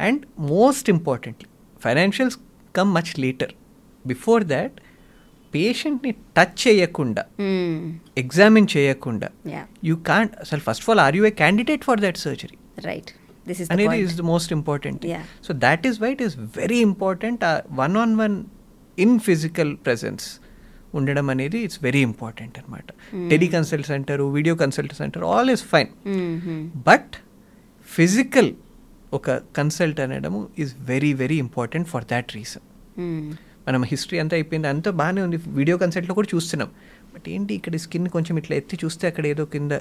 And most importantly financials come much later before that పేషెంట్ని టచ్ చేయకుండా. ఎగ్జామిన్ చేయకుండా Yeah. యూ కాంట్ అసలు first of all are you a candidate for that surgery right అనేది is the most important. So that is why it is very important one on one in physical presence ఉండడం అనేది ఇట్స్ వెరీ ఇంపార్టెంట్ అనమాట టెలి కన్సల్ట్స్ అంటారు వీడియో కన్సల్ట్స్ అంటారు all is fine but physical ఒక consult అనడము is very very important for that reason మనం హిస్టరీ అంతా అయిపోయింది అంతా బాగానే ఉంది. వీడియో కన్సల్ట్లో కూడా చూస్తున్నాం. బట్ ఏంటి ఇక్కడ స్కిన్ కొంచెం ఇట్లా ఎత్తి చూస్తే అక్కడ ఏదో కింద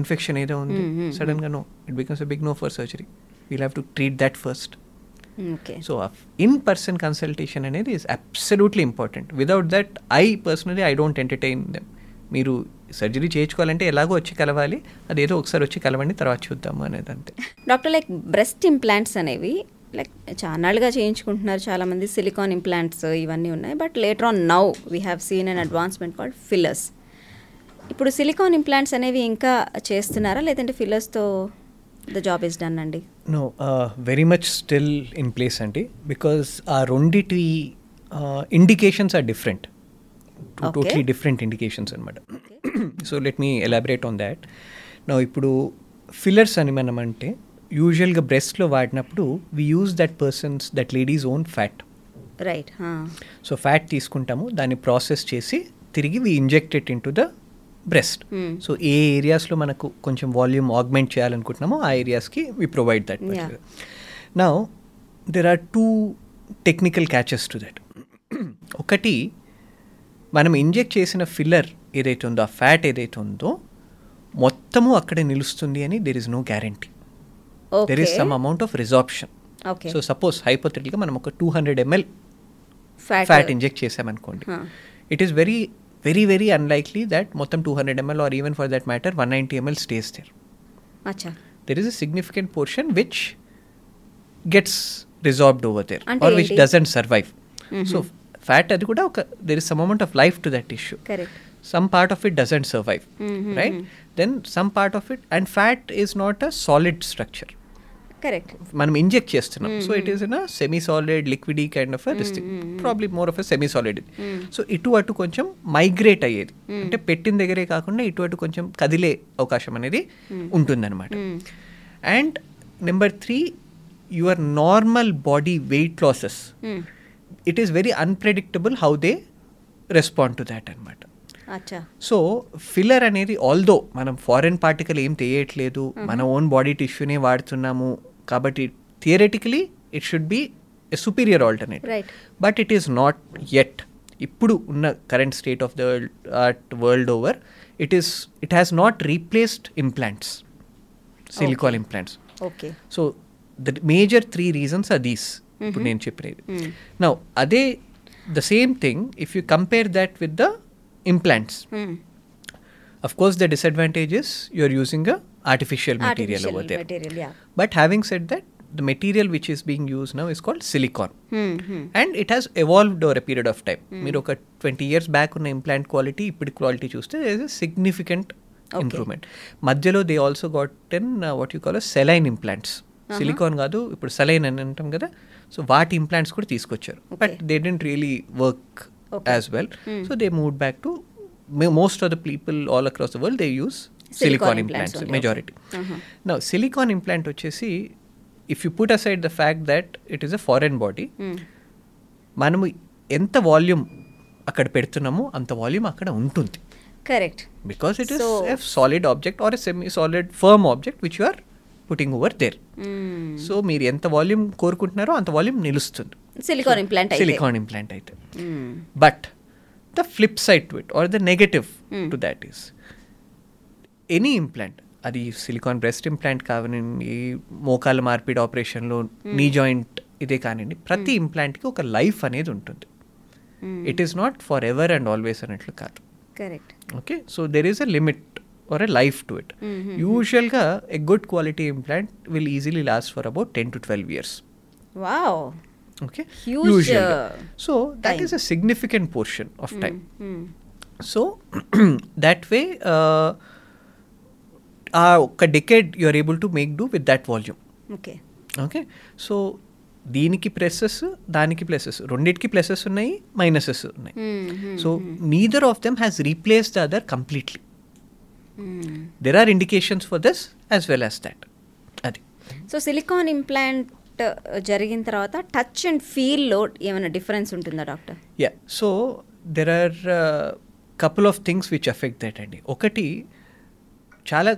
ఇన్ఫెక్షన్ ఏదో ఉంది. సడన్గా no it becomes a big no for surgery we'll have to treat that first okay so in person consultation అనేది is absolutely important without that I personally I don't entertain them మీరు సర్జరీ చేయించుకోవాలంటే ఎలాగో వచ్చి కలవాలి అదేదో ఒకసారి వచ్చి కలవండి తర్వాత చూద్దాము అనేది అంతే డాక్టర్ లైక్ బ్రెస్ట్ ఇంప్లాంట్స్ అనేవి లైక్ చాలాగా చేయించుకుంటున్నారు చాలామంది సిలికాన్ ఇంప్లాంట్స్ ఇవన్నీ ఉన్నాయి. But later on now we have seen an advancement called fillers ఇప్పుడు సిలికాన్ ఇంప్లాంట్స్ అనేవి ఇంకా చేస్తున్నారా? లేదంటే ఫిల్లర్స్తో ద జాబ్ ఇస్ డన్ అండి? No very much still in place అండి. బికాస్ ఆ రెండిటి indications are different. Totally different indications అనమాట so let me elaborate on that నా ఇప్పుడు ఫిల్లర్స్ అని మనం అంటే యూజువల్గా బ్రెస్ట్లో వాడినప్పుడు we use that persons that ladies own fat right so fat తీసుకుంటాము దాన్ని ప్రాసెస్ చేసి తిరిగి we injected into the breast. So ఏ ఏరియాస్లో మనకు కొంచెం వాల్యూమ్ ఆగ్మెంట్ చేయాలనుకుంటున్నామో ఆ ఏరియాస్కి వి ప్రొవైడ్ దట్. నా there are two technical catches to that ఒకటి మనం ఇంజెక్ట్ చేసిన ఫిల్లర్ ఏదైతే ఉందో ఆ ఫ్యాట్ ఏదైతే ఉందో మొత్తము అక్కడే నిలుస్తుంది అని there is no guarantee there is some amount of resorption so suppose హైపోథెటిక్గా మనం ఒక two hundred ml fat fat inject చేసామనుకోండి. It is very very very unlikely that మొత్తం two hundred ml or even for that matter one ninety ml stays there there is a significant portion which gets resorbed over there or which? Doesn't survive so fat అది కూడా ఒక there is some amount of life to that issue correct some part of it doesn't survive Mhm, right? mhm. then some part of it and fat is not a solid structure. Correct మనం ఇంజెక్ట్ చేస్తున్నాం. So it is in semi solid liquid kind of this thing probably more of semi solid so ఇటు అటు కొంచెం మైగ్రేట్ అయ్యేది. అంటే పెట్టిన దగ్గరే కాకుండా ఇటు అటు కొంచెం కదిలే అవకాశం అనేది ఉంటుందన్నమాట. And number three your normal body weight losses it is very unpredictable how they respond to that అనమాట సో ఫిల్లర్ అనేది ఆల్దో మనం ఫారెన్ పార్టికల్ ఏం తెలియట్లేదు మన ఓన్ బాడీ టిష్యూనే వాడుతున్నాము కాబట్టి theoretically it should be a superior alternate but it is not at ఇప్పుడు ఉన్న current state of the world over it is it has not replaced implants silicone implants okay so the major three reasons are these ఇప్పుడు నేను చెప్పినది. నౌ అదే the same thing if you compare that with the implants course the disadvantage is you're using artificial material but having set that the material which is being use now is called silicone and it has evolved over a period of time మీరు ఒక ట్వంటీ ఇయర్స్ బ్యాక్ ఉన్న ఇంప్లాంట్ క్వాలిటీ ఇప్పుడు క్వాలిటీ చూస్తే ఇస్ అ సిగ్నిఫికెంట్ ఇంప్రూవ్మెంట్ మధ్యలో they also got an what you call saline implants silicone కాదు ఇప్పుడు సెలైన్ అని అంటాం కదా. సో వాటి ఇంప్లాంట్స్ కూడా తీసుకొచ్చారు. But they didn't really work Okay. As well so they move back to most of the people all across the world they use Silicone silicone implants implants only, majority Uh-huh. నా సిలికాన్ ఇంప్లాంట్ వచ్చేసి if you put aside the fact that it is a foreign body మనము ఎంత వాల్యూమ్ అక్కడ పెడుతున్నామో అంత వాల్యూమ్ అక్కడ ఉంటుంది. Correct because it So- a solid object or a semi solid firm object which you are putting over there so మీరు ఎంత వాల్యూమ్ కోరుకుంటున్నారో అంత వాల్యూమ్ నిలుస్తుంది. సిలికాన్ ఇంప్లాంట్ అయితే. సిలికాన్ ఇంప్లాంట్ అయితే. But the flip side to it or the negative to that is any implant అది సిలికాన్ బ్రెస్ట్ ఇంప్లాంట్ కావనండి మోకాల మార్పిడి ఆపరేషన్లో నీ జాయింట్ ఇదే కానివ్వండి ప్రతి ఇంప్లాంట్కి ఒక లైఫ్ అనేది ఉంటుంది. It is not forever and always అన్నట్లు కాదు. Correct okay so there is a limit or a life to it యూజువల్గా a good quality implant will easily last for about ten to twelve years wow okay Huge, Usually. uh, so that time. is a significant portion of time so that way uh, ఆ ఒక్క decade you are able to make do with that volume okay okay so దీనికి ప్లసెస్ దానికి ప్లసెస్ రెండింటికి ప్లసెస్ ఉన్నాయి మైనసెస్ ఉన్నాయి so neither of them has replace the other completely there are indications for this as well as that అది సో సిలికాన్ ఇంప్లాంట్ జరిగిన తర్వాత టచ్ అండ్ ఫీల్లో ఏమైనా డిఫరెన్స్ ఉంటుందా doctor? Yeah so there are couple of things which affect that అండి. ఒకటి చాలా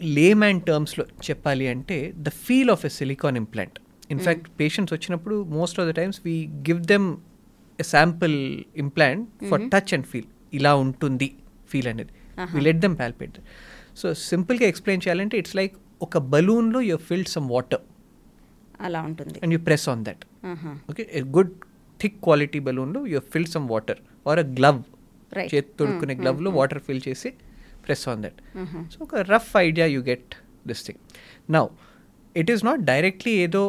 లేమ్ అండ్ టర్మ్స్లో చెప్పాలి అంటే the feel of a silicone implant in fact patients వచ్చినప్పుడు most of the times we give them a sample implant for touch and feel ఇలా ఉంటుంది ఫీల్ అనేది. We let them palpate so సింపుల్గా ఎక్స్ప్లెయిన్ చేయాలంటే ఇట్స్ లైక్ ఒక బలూన్లో యూ ఫిల్డ్ సమ్ వాటర్ అలా ఉంటుంది. And you press on that. Okay good thick quality బలూన్లో you filled some water or a glove. చేతి తొడుక్కునే గ్లవ్లో వాటర్ ఫిల్ చేసి ప్రెస్ ఆన్ దట్. సో ఒక rough idea you get this thing now it is not directly ఏదో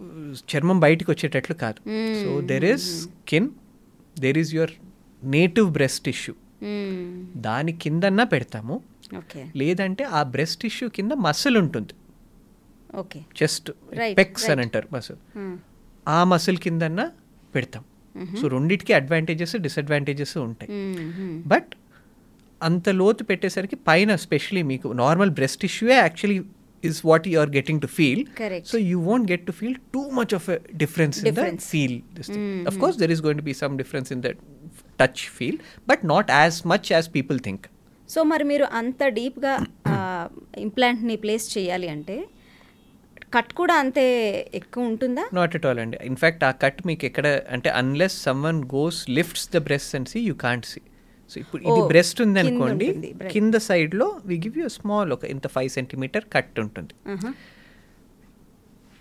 uh, చర్మం బయటికి వచ్చేటట్లు కాదు. So there is skin there is your native breast tissue hmm. దాని కిందన్నా పెడతాము. ఓకే లేదంటే ఆ బ్రెస్ట్ టిష్యూ కింద మసిల్ ఉంటుంది. చెస్ట్ పెక్స్ అని. అంటారు మసిల్ మ్మ్. ఆ మసిల్ కిందన్నా పెడతాం సో రెండింటికి అడ్వాంటేజెస్ డిసడ్వాంటేజెస్ ఉంటాయి. బట్ అంత లోతు పెట్టేసరికి పైన స్పెషలీ మీకు normal breast ఇష్యూయే actually is what you are getting to feel. So you won't get to feel too much of difference in the. Feel of course there is going to be some difference in the touch feel but not as much as people think so మరి మీరు అంత డీప్గా ఇంప్లాంట్ని ప్లేస్ చేయాలి అంటే కట్ కూడా అంతే ఎక్కువ ఉంటుందా? నాట్ ఎట్ ఆల్ అండి. ఇన్ఫ్యాక్ట్ ఆ కట్ మీకు ఎక్కడ అంటే unless someone goes lifts the breast and see you can't see so ఇప్పుడు ఇది Oh, బ్రెస్ట్ ఉంది కింద అనుకోండి. కింద సైడ్లో వి గివ్ యూ స్మాల్ ఒక ఇంత ఫైవ్ సెంటీమీటర్ కట్ ఉంటుంది. ఆహా.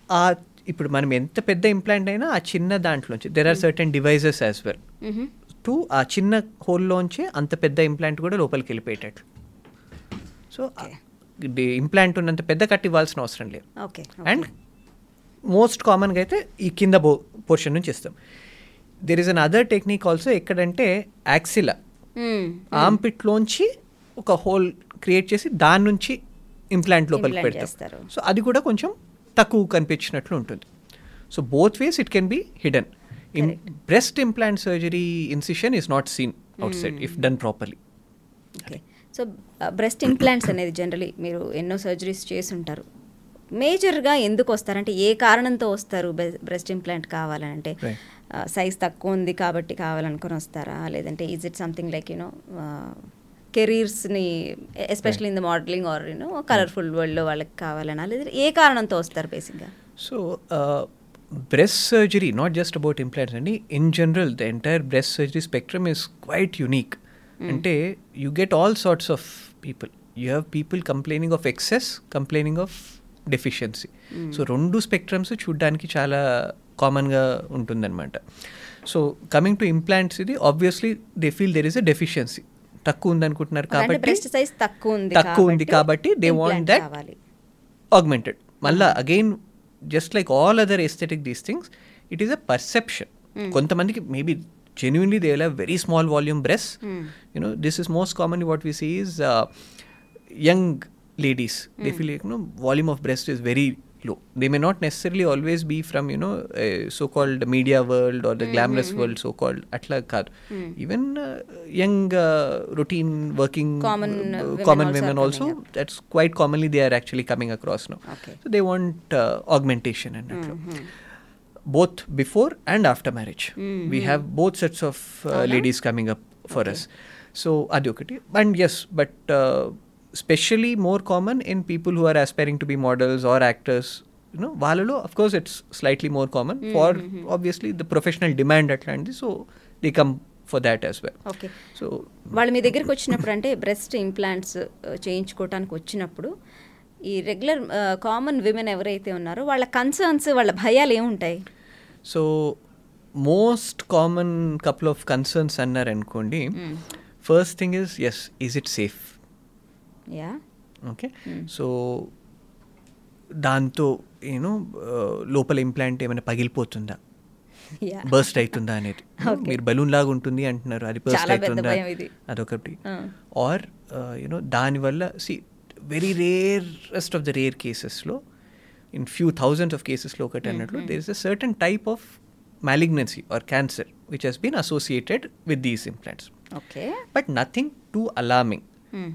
ఆ ఇప్పుడు మనం ఎంత పెద్ద ఇంప్లాంట్ అయినా ఆ చిన్న దాంట్లోంచి there are certain devices as well. To ఆ చిన్న హోల్లోంచి అంత పెద్ద ఇంప్లాంట్ కూడా లోపలికి వెళ్ళిపోయేటట్లు. సో ఇంప్లాంట్ ఉన్నంత పెద్ద కట్ ఇవ్వాల్సిన అవసరం లేదు. ఓకే అండ్ మోస్ట్ కామన్గా అయితే ఈ కింద బో పోర్షన్ నుంచి ఇస్తాం there is another technique also ఎక్కడంటే యాక్సిలా మ్మ్. ఆంపిట్లోంచి ఒక హోల్ క్రియేట్ చేసి దాని నుంచి ఇంప్లాంట్ లోపలికి Implant పెడతాం. చేస్తారు. సో అది కూడా కొంచెం తక్కువ కనిపించినట్లు ఉంటుంది. So both ways it can be hidden in breast implant surgery incision is not seen outside if done properly so breast implants అనేది జనరలీ మీరు ఎన్నో సర్జరీస్ చేసి ఉంటారు మేజర్గా ఎందుకు వస్తారంటే ఏ కారణంతో వస్తారు బ్రెస్ట్ ఇంప్లాంట్ కావాలని అంటే. సైజ్ తక్కువ ఉంది కాబట్టి కావాలనుకొని వస్తారా? లేదంటే is it something like you know కెరీర్స్ని especially in the modelling or you know colourful వరల్డ్లో వాళ్ళకి కావాలనా? లేదా ఏ కారణంతో వస్తారు బేసిక్గా so breast surgery not just about implants అండి in general the entire breast surgery spectrum is quite unique అంటే you get all sorts of people you have people complaining of excess complaining of deficiency so రెండు స్పెక్ట్రమ్స్ చూడడానికి చాలా కామన్గా ఉంటుందన్నమాట. సో కమింగ్ టు ఇంప్లాంట్స్ ఇది obviously they feel there is a deficiency తక్కువ ఉందనుకుంటున్నారు అంటే కాబట్టి తక్కువ ఉంది తక్కువ ఉంది కాబట్టి they want that augmented. Malla, again, just like all other aesthetic these things, it is a perception. కొంతమందికి maybe genuinely they will have very small volume breasts. You know, this is most commonly what we see is uh, young ladies. They feel like, you know, volume of breast is very low. They may not necessarily always be from, you know, so-called media world or the glamorous world, so-called. Atla kaadu. Even uh, young uh, routine working Common, uh, uh, women common also women also that's quite commonly they are actually coming across now Okay. so they want uh, augmentation and both before and after marriage we have both sets of uh, ladies coming up for us so adi okati and yes but uh, especially more common in people who are aspiring to be models or actors you know వాళ్ళలో of course it's slightly more common for obviously the professional demand అట్లాంటిది so they come for that as well okay so వాళ్ళు మీ దగ్గరికి వచ్చినప్పుడు అంటే బ్రెస్ట్ ఇంప్లాంట్స్ చేయించుకోవటానికి వచ్చినప్పుడు ఈ రెగ్యులర్ కామన్ విమెన్ ఎవరైతే ఉన్నారో వాళ్ళ కన్సర్న్స్ వాళ్ళ భయాలు ఏముంటాయి? So most common couple of concerns అన్నారు అనుకోండి first thing is yes is it safe yeah okay so దాంతో యూనో లోపల ఇంప్లాంట్ ఏమైనా పగిలిపోతుందా? బర్స్ట్ అవుతుందా అనేది. మీరు బలూన్ లాగా ఉంటుంది అంటున్నారు అది బర్స్ట్ అవుతుందా. అదొకటి. ఆ. ఆర్ యూనో దానివల్ల see very rarest of the rare కేసెస్లో ఇన్ ఫ్యూ థౌజండ్స్ ఆఫ్ కేసెస్లో ఒకటి అన్నట్లు there is a certain type of malignancy or cancer which has been associated with these implants okay but nothing too alarming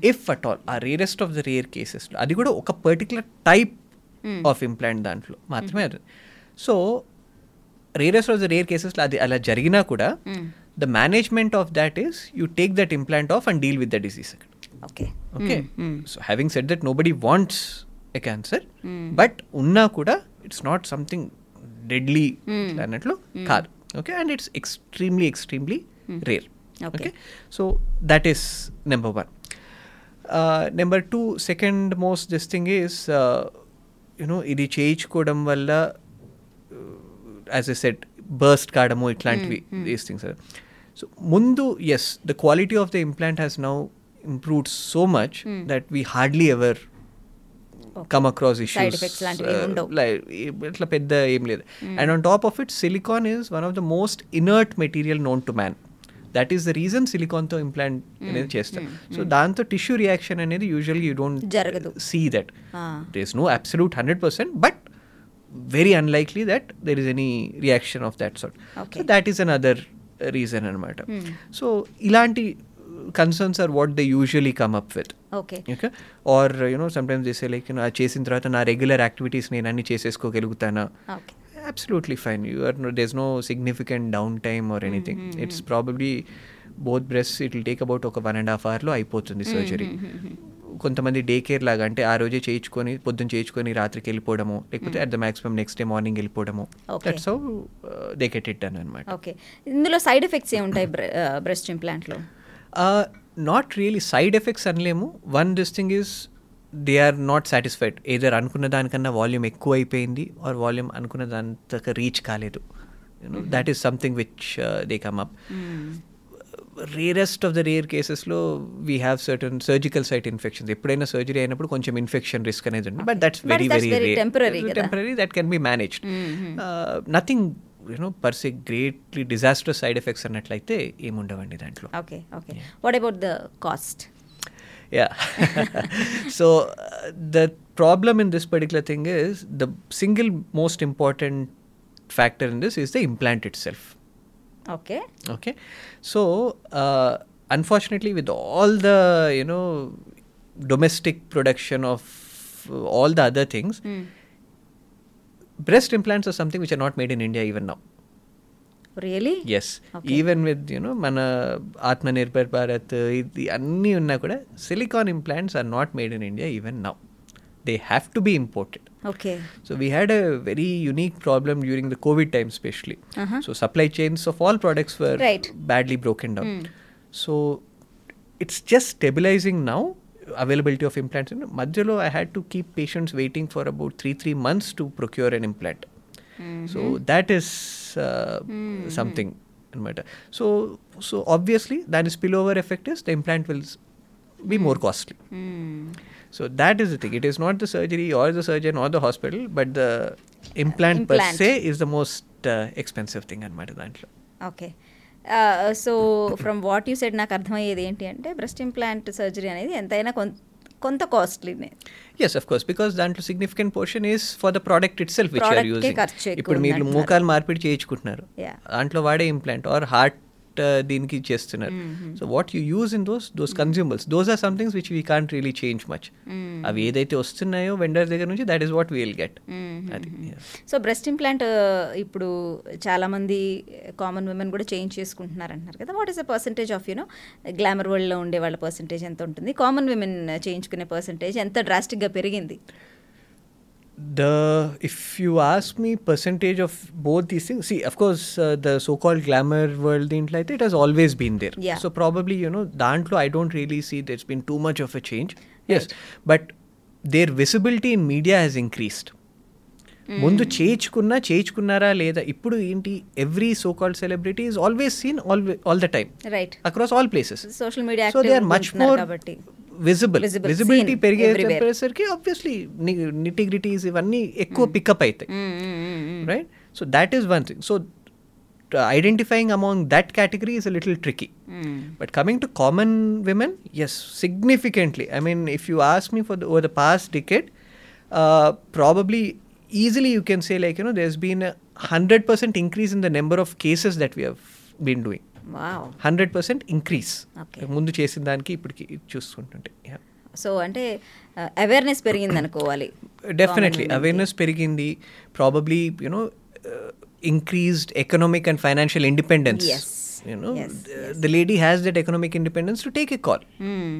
if at all ఆ రేరెస్ట్ ఆఫ్ ద రేర్ కేసెస్లో అది కూడా ఒక పర్టికులర్ టైప్ ఆఫ్ ఇంప్లాంట్ దాంట్లో మాత్రమే అది so rarest of the rare కేసెస్లో అది అలా జరిగినా కూడా the management of that is you take that implant off and deal with the disease okay okay so having said that nobody wants a cancer but ఉన్నా కూడా ఇట్స్ నాట్ సంథింగ్ డెడ్లీ అన్నట్లు కాదు okay and it's extremely extremely rare Okay. So that is number one number two second most this thing is you know ఇది చేయించుకోవడం వల్ల యాజ్ ఎ సెట్ బర్స్ట్ కావడము ఇట్లాంటివి దీస్ థింగ్స్ సో ముందు yes the quality of the implant has now improved so much that we hardly ever come across issues. ఇట్లా పెద్ద ఏం లేదు. And on top of it silicone is one of the most inert material known to man that is the reason సిలికాన్తో implant అనేది చేస్తారు. సో దాంతో టిష్యూ రియాక్షన్ అనేది యూజువల్గా యూ డోంట్ జరగదు. See that there is no absolute 100% but very unlikely that there is any reaction of that sort. Okay. so that is another uh, reason అనమాట సో ఇలాంటి concerns are what they usually come up with okay okay or you know sometimes చేసే లైక్ యూనో చేసిన తర్వాత నా రెగ్యులర్ యాక్టివిటీస్ నేను అన్ని చేసేసుకోగలుగుతానా? Okay absolutely fine. You are no, there's no significant downtime or anything. It's probably both breasts it will take about ఒక వన్ అండ్ హాఫ్ అవర్లో అయిపోతుంది సర్జరీ కొంతమంది డే కేర్ లాగా అంటే ఆ రోజే చేయించుకొని పొద్దున్న చేయించుకొని రాత్రికి వెళ్ళిపోవడము లేకపోతే at the maximum next day morning వెళ్ళిపోవడము. That's how they get it done అనమాట ఓకే ఇందులో సైడ్ ఎఫెక్ట్స్ ఏముంటాయి బ్రెస్ట్ ఇంప్లాంట్లో నాట్ రియలీ సైడ్ ఎఫెక్ట్స్ అనలేము. One this thing is they are not satisfied either అనుకున్న దానికన్నా వాల్యూమ్ ఎక్కువ అయిపోయింది ఆర్ వాల్యూమ్ అనుకున్న దాంతక రీచ్ కాలేదు. You know that is something which they come up rarest of the rare కేసెస్లో we have certain surgical site infections ఎప్పుడైనా సర్జరీ అయినప్పుడు కొంచెం ఇన్ఫెక్షన్ రిస్క్ అనేది ఉంది. But that's But very that's very very temporary కదా. Temporary that can be managed nothing you know per se greatly disaster side effects అన్నట్లయితే ఏముండవండి దాంట్లో okay okay what about the cost yeah so uh, the problem in this particular thing is the single most important factor in this is the implant itself okay okay so uh, unfortunately with all the you know domestic production of uh, all the other things Breast implants are something which are not made in india even now. Really yes Okay. Even with you know మన ఆత్మనిర్భర్ భారత్ ఇది అన్నీ ఉన్నా కూడా silicone implants are not made in India even now they have to be imported okay so we had a very unique problem during the COVID time specially so supply chains of all products were Right. Badly broken down so it's just stabilising now availability of implants. In Madhyalo, I had to keep patients waiting for about three, three months to procure an implant. Mm-hmm. So that is uh, mm-hmm. something matter. So, so obviously, that is spillover effect is the implant will be more mm. costly. Mm. So that is the thing. It is not the surgery or the surgeon or the hospital, but the implant, implant. per se is the most uh, expensive thing in Matadantla. Okay. So from what you said నాకు అర్థమయ్యేది ఏంటి అంటే బ్రెస్ట్ ఇంప్లాంట్ సర్జరీ అనేది ఎంతైనా కొంత కొంత కాస్ట్లీనే ఎస్ అఫ్ కోర్స్ బికాస్ దాంట్లో significant portion is for the product itself which are using ఇప్పుడు మీరు. మోకాలు మార్పిడి చేయించుకుంటున్నారు. దాంట్లో వాడే ఇంప్లాంట్ ఆర్ హార్ట్ దీనికి చేస్తున్నారు. So what you use in those those consumers those are somethings which we can't really change much అవి ఏదైతే వస్తున్నాయో వెండర్ దగ్గర నుంచి that is what will get అది. సో బ్రెస్ట్ ఇంప్లాంట్ ఇప్పుడు చాలామంది కామన్ ఉమెన్ కూడా చేంజ్ చేసుకుంటున్నారు అంటున్నారు కదా what is the percentage of you know glamour వరల్డ్లో ఉండే వాళ్ళ పర్సంటేజ్ ఎంత ఉంటుంది? కామన్ విమెన్ చేయించుకునే పర్సంటేజ్ ఎంత డ్రాస్టిక్గా పెరిగింది? the if you ask me percentage of both these things see of course uh, the so-called glamour world దీంట్లో అయితే it has always been there Yeah. so probably you know దాంట్లో i don't really see there's been too much of a change yes but their visibility in media has increased ముందు చేయించుకున్నా చేయించుకున్నారా లేదా ఇప్పుడు ఏంటి every so called celebrity is always seen all all the time right across all places social media so they are much more కాబట్టి visible Visible, visibility seen పెరిగే everywhere. చెప్పేసరికి ఆబ్వియస్లీ నిటిగ్రిటీస్ ఇవన్నీ ఎక్కువ పికప్ అవుతాయి right so that is one thing so identifying among that category is a little tricky but coming to common women yes significantly i mean if you ask me for the, over the past decade uh, probably easily you can say like you know there's been a 100% increase in the number of cases that we hundred percent increase. ముందు చేసిన దానికి ఇప్పటికి చూసుకుంటుంటే సో అంటే అవేర్నెస్ పెరిగింది అనుకోవాలి. డెఫినెట్లీ అవేర్నెస్ పెరిగింది. Probably you know increased economic and financial independence Yes. You know the lady has that economic independence to take a call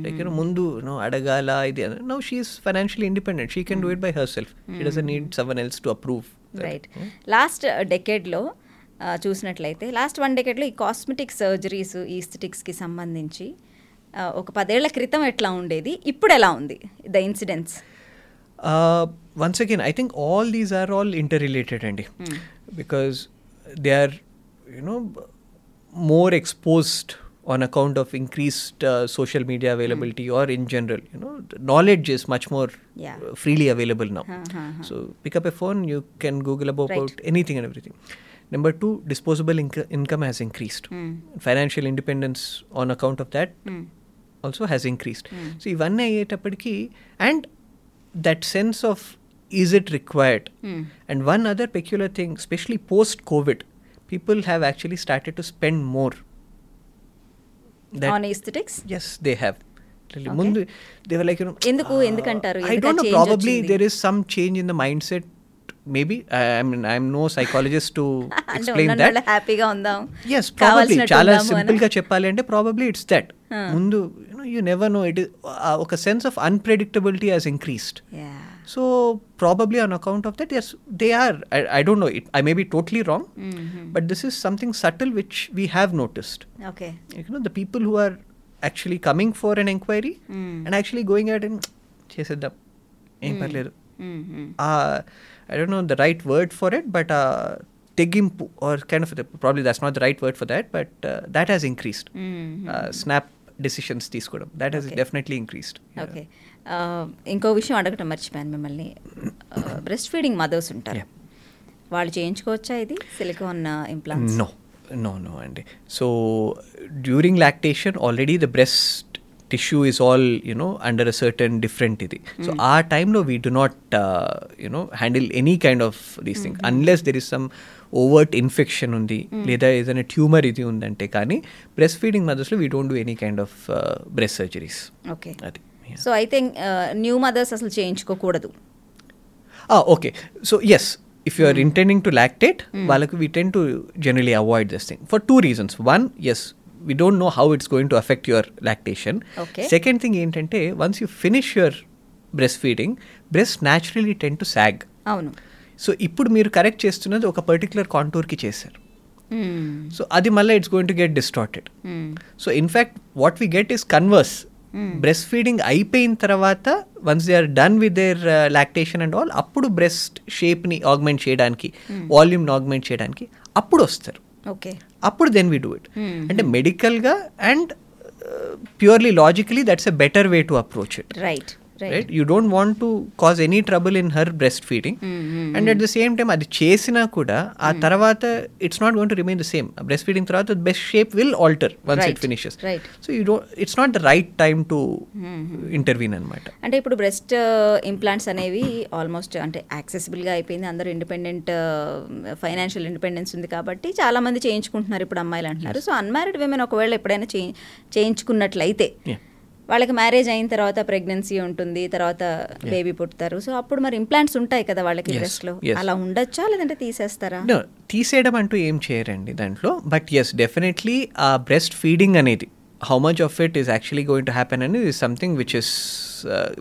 like you know ముందు నో అడగాల ఇది no she is financially independent she can do it by herself she doesn't need someone else to approve right last డెకేడ్లో ఆ, చూసినట్లయితే లాస్ట్ వన్ డేకెట్లో ఈ కాస్మెటిక్ సర్జరీస్ ఈస్థెటిక్స్కి సంబంధించి ఒక పదేళ్ళ క్రితం ఎట్లా ఉండేది ఇప్పుడు ఎలా ఉంది the incidents? Once again I think all these are all interrelated అండి because they are you know more exposed on account of increased social media availability or in general you know knowledge is much more freely available now so pick up a phone you can google about anything and everything Number two, disposable inco- income has increased. Financial independence on account of that also has increased. So ఇవన్నీ అయ్యేటప్పటికి and that sense of is it required and one other peculiar thing specially post covid people have actually started to spend more on aesthetics yes they have ముందు they were like you know ఎందుకు? ఎందుకంటారు? ఐ ఎందుకు ఆ డోంట్ నో change ప్రాబబ్లీ వచ్చింది? There is some change in the mindset Maybe I mean I'm no psychologist to అంటే ఎక్స్ప్లెయిన్ ఉన్న దట్ హ్యాపీగా ఉందాం. ఎస్ ప్రాబబ్లీ కావాల్సినట్టు చాలా ఉందాము అని. సింపుల్గా చెప్పాలి అంటే ప్రాబబ్లీ ఇట్స్ దట్ ముందు యూ నెవర్ నో ఇట్ ఒక sense of unpredictability has increased Yeah. So probably on account of that yes they are I don't know it I may be totally wrong but this is something subtle which we have noticed okay you know the people who are actually coming for an inquiry and actually going ahead and చేసేద్దాం. ఏం పర్లేదు. I don't know the right word for it but తెగింపు or kind of probably that's not the right word for that but that has increased snap decisions తీసుకోవడం that has. Definitely increased okay ఇంకో విషయం అడగటం మర్చిపోయాను మిమ్మల్ని. బ్రెస్ట్ ఫీడింగ్ మదర్స్ ఉంటారు. వాళ్ళు చేయించుకోవచ్చా ఇది? Silicone implants No, no, no, Andy. So during lactation, already the breast tissue is all you know under a certain different idi. So our time no, we do not uh, you know handle any kind of these things unless there is some overt infection ఉంది లేదా ఏదైనా ట్యూమర్ ఇది ఉందంటే కానీ breast feeding మదర్స్లో we don't do any kind of breast surgeries okay అది yeah. సో అయితే న్యూ మదర్స్ అసలు చేయించుకోకూడదు Ah, okay. So yes, if you are intending to lactate, వాళ్ళకు we tend to generally avoid this thing for two reasons. One, yes, we don't know how it's going to affect your lactation. Okay. Second thing ఏంటంటే once you finish your breastfeeding, breasts naturally tend to sag. అవును. సో ఇప్పుడు మీరు కరెక్ట్ చేస్తున్నది ఒక పర్టికులర్ కాంటూర్కి చేశారు. సో అది మళ్ళీ it's going to get distorted so in fact what we get is converse breast feeding అయిపోయిన తర్వాత once they are done with their lactation and all అప్పుడు బ్రెస్ట్ షేప్ని ఆగ్మెంట్ చేయడానికి వాల్యూమ్ని ఆగ్మెంట్ చేయడానికి అప్పుడు వస్తారు. ఓకే అప్పుడు దెన్ వీ డూ ఇట్ అంటే మెడికల్గా and purely logically that's a better way to approach it right right you don't want to cause any trouble in her breast feeding and at the same time అది చేసినా కూడా ఆ తర్వాత it's not going to remain the same breast feeding తర్వాత best shape will alter once it finishes. So you don't it's not the right time to intervene అనమాట అంటే ఇప్పుడు బ్రెస్ట్ ఇంప్లాంట్స్ అనేవి ఆల్మోస్ట్ అంటే యాక్సెసిబుల్గా అయిపోయింది. అందరూ ఇండిపెండెంట్ ఫైనాన్షియల్ ఇండిపెండెన్స్ ఉంది కాబట్టి చాలా మంది చేయించుకుంటున్నారు ఇప్పుడు అమ్మాయిలు అంటున్నారు. సో అన్మ్యారీడ్ విమెన్ ఒకవేళ ఎప్పుడైనా చేయి చేయించుకున్నట్లయితే. వాళ్ళకి మ్యారేజ్ అయిన తర్వాత ప్రెగ్నెన్సీ ఉంటుంది తర్వాత బేబీ పుడతారు. సో అప్పుడు మరి ఇంప్లాంట్స్ ఉంటాయి కదా వాళ్ళకి Yes, బ్రెస్ట్లో yes. అలా ఉండొచ్చా? లేదంటే తీసేస్తారా? తీసేయడం అంటూ ఏం చేయరండి దాంట్లో. బట్ ఎస్ డెఫినెట్లీ ఆ బ్రెస్ట్ ఫీడింగ్ అనేది how much of it is actually going to happen అనేది is something which is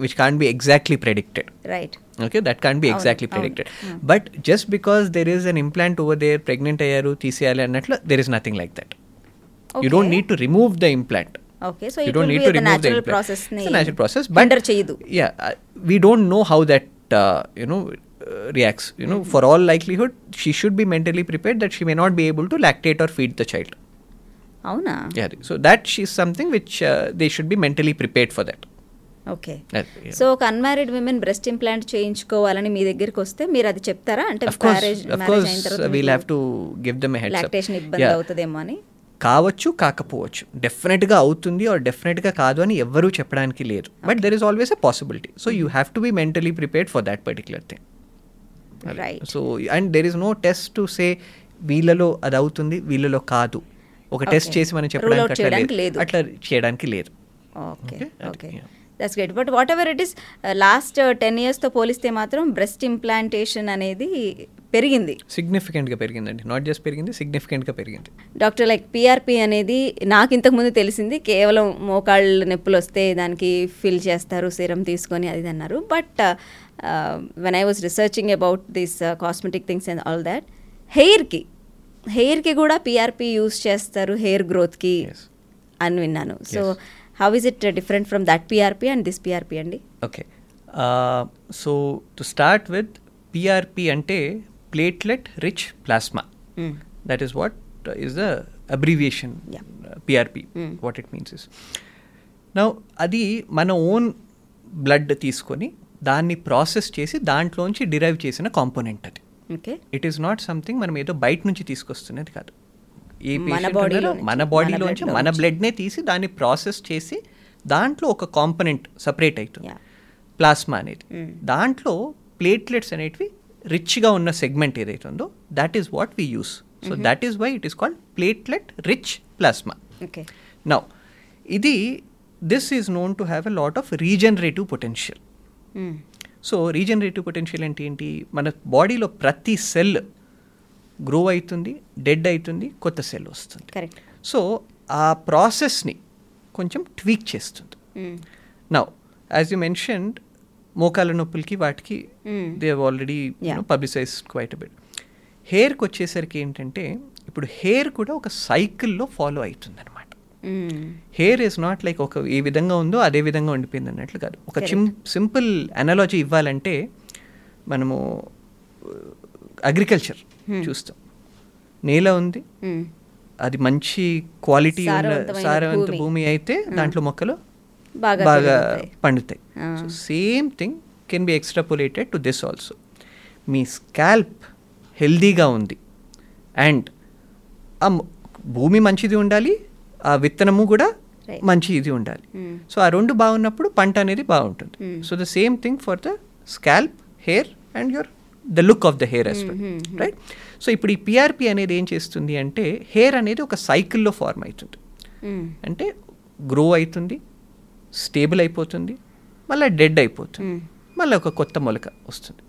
which can be exactly predicted right okay that can't be అవును, exactly అవును. predicted. But just because there is an implant over there pregnant అయ్యారు తీసేయాలి అన్నట్లు there is nothing like that. You don't Okay. need to remove the implant. Okay so don't will need be to the. ప్రాసెస్ని it's a natural process but hinder చేయదు yeah uh, we don't know how that uh, you know uh, reacts you know for all likelihood she should be mentally prepared that she may not be able to lactate or feed the child అవునా yeah so that is something which uh, they should be mentally prepared for that okay Uh. So ఒక అన్మ్యారీడ్ విమెన్ బ్రెస్ట్ ఇంప్లాంట్ చేయించుకోవాలని మీ దగ్గరికి వస్తే మీరు అది చెప్తారా అంటే మ్యారేజ్ మ్యారేజ్ అయిన uh, తర్వాత we'll have to give them a heads up lactation ఇబ్బంది. అవుతుందేమో అని కావచ్చు కాకపోవచ్చు. డెఫినెట్గా అవుతుంది ఆర్ డెఫినెట్గా కాదు అని ఎవ్వరూ చెప్పడానికి లేదు. But there is always a possibility so you have to be mentally prepared for that particular thing right so and there is no test to say వీళ్ళలో అది అవుతుంది వీళ్ళలో కాదు. ఒక టెస్ట్. చేసి మనం చెప్పడానికి లేదు. అట్లా చేయడానికి లేదు. Okay okay. That's great but whatever it is last ten ఇయర్స్తో పోలిస్తే మాత్రం బ్రెస్ట్ ఇంప్లాంటేషన్ అనేది పెరిగింది. సిగ్నిఫికెంట్గా పెరిగిందండి. నాట్ జస్ట్ పెరిగింది సిగ్నిఫికెంట్గా పెరిగింది. డాక్టర్ లైక్ పిఆర్పి అనేది నాకు ఇంతకుముందు తెలిసింది. కేవలం మోకాళ్ళ నొప్పులు వస్తే దానికి ఫిల్ చేస్తారు సిరం తీసుకొని అది అన్నారు. But when I was researching about this cosmetic things and all that హెయిర్కి హెయిర్కి కూడా పిఆర్పి యూస్ చేస్తారు హెయిర్ గ్రోత్కి. అని విన్నాను. So how is it different from that PRP and? This PRP అండి okay so to start with PRP అంటే platelet rich plasma that is what is the abbreviation Yeah. PRP Mm. What it means is నా అది మన ఓన్ బ్లడ్ తీసుకొని దాన్ని ప్రాసెస్ చేసి దాంట్లోంచి డిరైవ్ చేసిన కాంపోనెంట్ అది okay it is not something మనం ఏదో బయట నుంచి తీసుకొస్తున్నది కాదు ఏ మన బాడీలోంచి మన. బ్లడ్నే తీసి దాన్ని ప్రాసెస్ చేసి దాంట్లో ఒక కాంపనెంట్ సపరేట్ అవుతుంది Yeah. ప్లాస్మా అనేది Mm. దాంట్లో ప్లేట్లెట్స్ అనేటివి రిచ్గా ఉన్న సెగ్మెంట్ ఏదైతే ఉందో that is what we use so that is why it is called platelet rich plasma okay now ఇది this is known to have a lot of regenerative potential so regenerative potential అంటే ఏంటి? మన బాడీలో ప్రతి సెల్ గ్రో అవుతుంది డెడ్ అవుతుంది కొత్త సెల్ వస్తుంది. సో ఆ ప్రాసెస్ని కొంచెం ట్వీక్ చేస్తుంది. నౌ యాజ్ యూ మెన్షన్డ్ మోకాల నొప్పులకి వాటికి. They already. Publicise quite bit హెయిర్కి వచ్చేసరికి ఏంటంటే ఇప్పుడు హెయిర్ కూడా ఒక సైకిల్లో ఫాలో అవుతుంది అనమాట హెయిర్ ఇస్ నాట్ లైక్ ఒక ఏ విధంగా ఉందో అదే విధంగా ఉండిపోయింది అన్నట్లు కాదు. ఒక చిమ్ సింపుల్ అనాలజీ ఇవ్వాలంటే మనము అగ్రికల్చర్ చూస్తాం. నేల ఉంది. అది మంచి క్వాలిటీ ఉన్న సారవంత భూమి. భూమి అయితే దాంట్లో మొక్కలు బాగా బాగా. పండుతాయి. So same thing can be extrapolated to this also me scalp హెల్దీగా ఉంది అండ్ ఆ భూమి మంచిది ఉండాలి ఆ విత్తనము కూడా. మంచి ఇది ఉండాలి. సో ఆ రెండు బాగున్నప్పుడు పంట అనేది బాగుంటుంది. So the same thing for the scalp hair and your the look of the hair as right so ఇప్పుడు ఈ పిఆర్పి అనేది ఏం చేస్తుంది అంటే హెయిర్ అనేది ఒక సైకిల్లో ఫార్మ్ అవుతుంది అంటే గ్రో అవుతుంది స్టేబుల్ అయిపోతుంది మళ్ళీ డెడ్ అయిపోతుంది మళ్ళీ ఒక కొత్త మొలక వస్తుంది.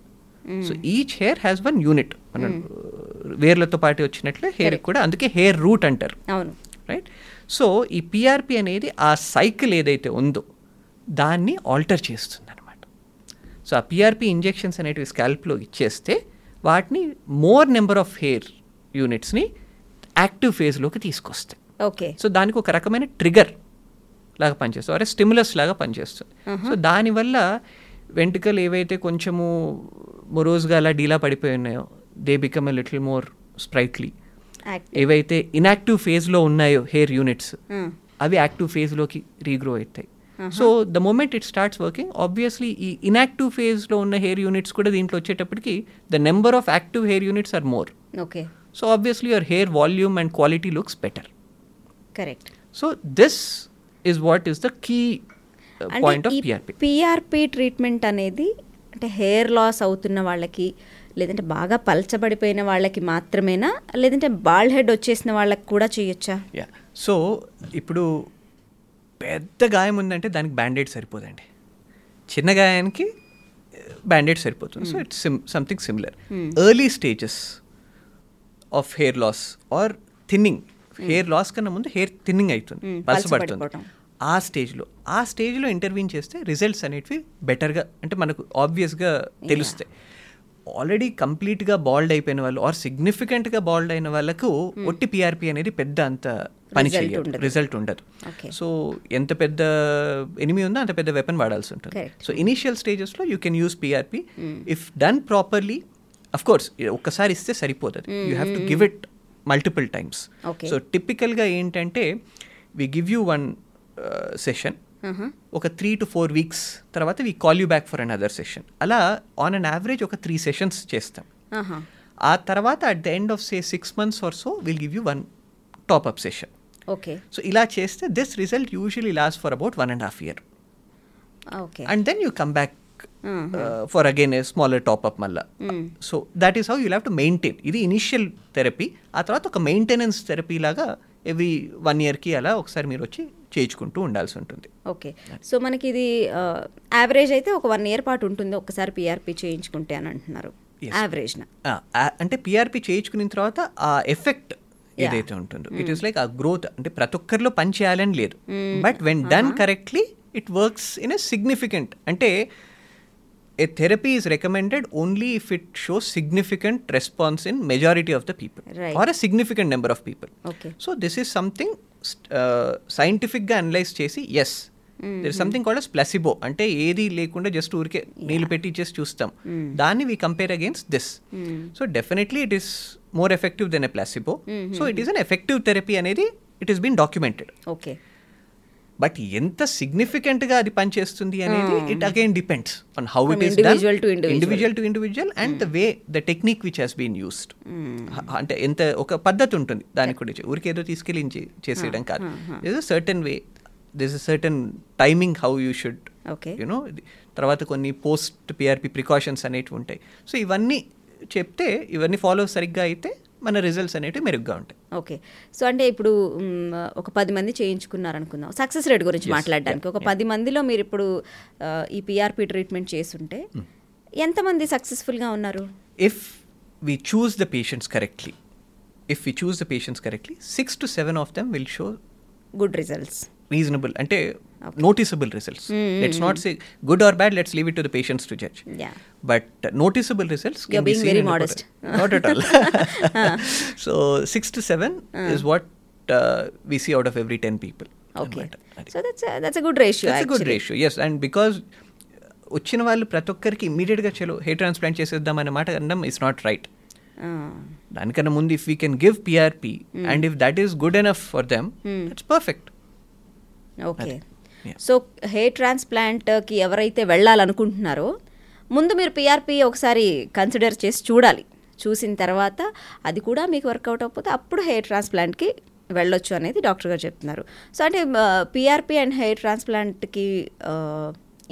So each hair has one unit. మన వేర్లతో పాటు వచ్చినట్లే హెయిర్ కూడా అందుకే హెయిర్ రూట్ అంటారు. రైట్? సో ఈ పిఆర్పి అనేది ఆ సైకిల్ ఏదైతే ఉందో దాన్ని ఆల్టర్ చేస్తుంది అనమాట సో ఆ పిఆర్పి ఇంజెక్షన్స్ అనేటివి స్కాల్ప్లో ఇచ్చేస్తే వాటిని మోర్ నెంబర్ ఆఫ్ హెయిర్ యూనిట్స్ని యాక్టివ్ ఫేజ్లోకి తీసుకొస్తాయి. ఓకే. సో దానికి ఒక రకమైన ట్రిగర్ లాగా పనిచేస్తుంది అరే స్టిమ్యులస్ లాగా పనిచేస్తుంది. సో దానివల్ల వెంట్రుకలు ఏవైతే కొంచెము మొరోజ్గా అలా డీలా పడిపోయి ఉన్నాయో they become a little more sprightly ఏవైతే ఇన్యాక్టివ్ ఫేజ్లో ఉన్నాయో హెయిర్ యూనిట్స్ అవి యాక్టివ్ ఫేజ్లోకి రీగ్రో అవుతాయి. So the moment it starts working obviously ఈ ఇన్యాక్టివ్ ఫేజ్లో ఉన్న హెయిర్ యూనిట్స్ కూడా దీంట్లో వచ్చేటప్పటికి the number of active hair units are more okay. So obviously your hair volume and quality looks better correct so this is what is the key point of PRP PRP treatment అనేది అంటే హెయిర్ లాస్ అవుతున్న వాళ్ళకి లేదంటే బాగా పల్చబడిపోయిన వాళ్ళకి మాత్రమేనా? లేదంటే బాల్ హెడ్ వచ్చేసిన వాళ్ళకి కూడా చేయొచ్చా? యా సో ఇప్పుడు పెద్ద గాయం ఉందంటే దానికి బ్యాండేడ్ సరిపోదండి. చిన్న గాయానికి బ్యాండేడ్ సరిపోతుంది. So it's sim something similar early stages of hair loss or thinning hair loss కన్నా ముందు హెయిర్ థిన్నింగ్ అవుతుంది. Hmm, పలచబడిపోవటం. ఆ స్టేజ్లో ఆ స్టేజ్లో ఇంటర్వ్యూన్ చేస్తే రిజల్ట్స్ అనేటివి బెటర్గా అంటే మనకు ఆబ్వియస్గా తెలుస్తాయి. ఆల్రెడీ కంప్లీట్గా బాల్డ్ అయిపోయిన వాళ్ళు ఆర్ సిగ్నిఫికెంట్గా బాల్డ్ అయిన వాళ్ళకు ఒట్టి పిఆర్పి అనేది పెద్ద అంత పని చేయదు. రిజల్ట్ ఉండదు. సో ఎంత పెద్ద ఎనిమి ఉందో అంత పెద్ద వెపన్ వాడాల్సి ఉంటుంది. సో ఇనీషియల్ స్టేజెస్లో you can use PRP if done properly of course ఒక్కసారి ఇస్తే సరిపోతుంది. You have to give it multiple times. So టిపికల్గా ఏంటంటే we give you one session Uh-huh. ఒక త్రీ టు ఫోర్ వీక్స్ తర్వాత we call you back for another session అలా ఆన్ అన్ యావరేజ్ ఒక త్రీ సెషన్స్ చేస్తాం. ఆహా. ఆ తర్వాత at the end of say six months or so will give you one top up session okay so ఇలా చేస్తే this result usually last for about one and half year okay and then you come back for again a smaller top up మళ్ళా. So that is how you have to maintain ఇది ఇనిషియల్ థెరపీ ఆ తర్వాత ఒక మెయింటెనెన్స్ థెరపీ లాగా ఎవ్రీ వన్ ఇయర్కి అలా ఒకసారి మీరు వచ్చి చేయించుకుంటూ ఉండాల్సి ఉంటుంది. ఓకే. సో మనకి ఇది యావరేజ్ అయితే ఒక వన్ ఇయర్ పాటు ఉంటుంది ఒక్కసారి పిఆర్పి చేయించుకుంటే అని అంటున్నారు. అంటే పిఆర్పి చేయించుకున్న తర్వాత ఆ ఎఫెక్ట్ ఏదైతే ఉంటుందో ఇట్ ఈస్ లైక్ ఆ గ్రోత్ అంటే ప్రతి ఒక్కరిలో పని చేయాలని లేదు. But when done correctly it works in a significant అంటే is recommended only if it shows significant response in majority of the people Right. or a significant number of people. Okay so this is something సైంటిఫిక్గా అనలైజ్ చేసి yes there something called placebo అంటే ఏది లేకుండా జస్ట్ ఊరికే నీళ్ళు పెట్టి చేసి చూస్తాం. దాన్ని we compare against this so definitely it is more effective than a placebo so it is an effective therapy అనేది it is been documented okay but ఎంత సిగ్నిఫికెంట్గా అది పనిచేస్తుంది అనేది it again depends on how it is. Individual to individual and the way the technique which has been used అంటే ఎంత ఒక పద్ధతి ఉంటుంది దానికి కూడా ఊరికి ఏదో తీసుకెళ్ళి చేసేయడం కాదు. This a certain way this a certain timing how you should okay you know తర్వాత కొన్ని పోస్ట్ పిఆర్పి ప్రికాషన్స్ అనేటివి ఉంటాయి. సో ఇవన్నీ చెప్తే ఇవన్నీ ఫాలో సరిగ్గా అయితే మన రిజల్ట్స్ అనేటివి మెరుగ్గా ఉంటాయి. ఓకే. సో అంటే ఇప్పుడు ఒక పది మంది చేయించుకున్నారు అనుకుందాం సక్సెస్ రేట్ గురించి మాట్లాడడానికి. ఒక పది మందిలో మీరు ఇప్పుడు ఈ పిఆర్పి ట్రీట్మెంట్ చేస్తుంటే ఎంతమంది సక్సెస్ఫుల్గా ఉన్నారు? If we choose the patients correctly, if we choose the patients correctly, six to seven of them will show good results reasonable. and noticeable results. Let's not say good or bad, let's leave it to the patients to judge. Yeah But uh, noticeable results can You're be being seen very in the modest. product. Not at all. so six to seven is what uh, we see out of every 10 people. Okay అన్నమాట. అది. So that's that's good ratio that's good ratio yes and because వచ్చిన వాళ్ళు ప్రతి ఒక్కరికి ఇమీడియట్గా చలో హెయిర్ ట్రాన్స్ప్లాంట్ చేసేద్దాం అనే మాట అనడం ఇట్స్ నాట్ రైట్ దానికన్నా ముందు if we can give PRP and if that is good enough for them it's perfect okay అది. Yeah. so hair ట్రాన్స్ప్లాంట్కి ఎవరైతే వెళ్ళాలనుకుంటున్నారో ముందు మీరు పిఆర్పి ఒకసారి కన్సిడర్ చేసి చూడాలి. చూసిన తర్వాత అది కూడా మీకు వర్కౌట్ అవ్వకపోతే అప్పుడు హెయిర్ ట్రాన్స్ప్లాంట్కి వెళ్ళొచ్చు అనేది డాక్టర్ గారు చెప్తున్నారు. సో అంటే పిఆర్పి అండ్ హెయిర్ ట్రాన్స్ప్లాంట్కి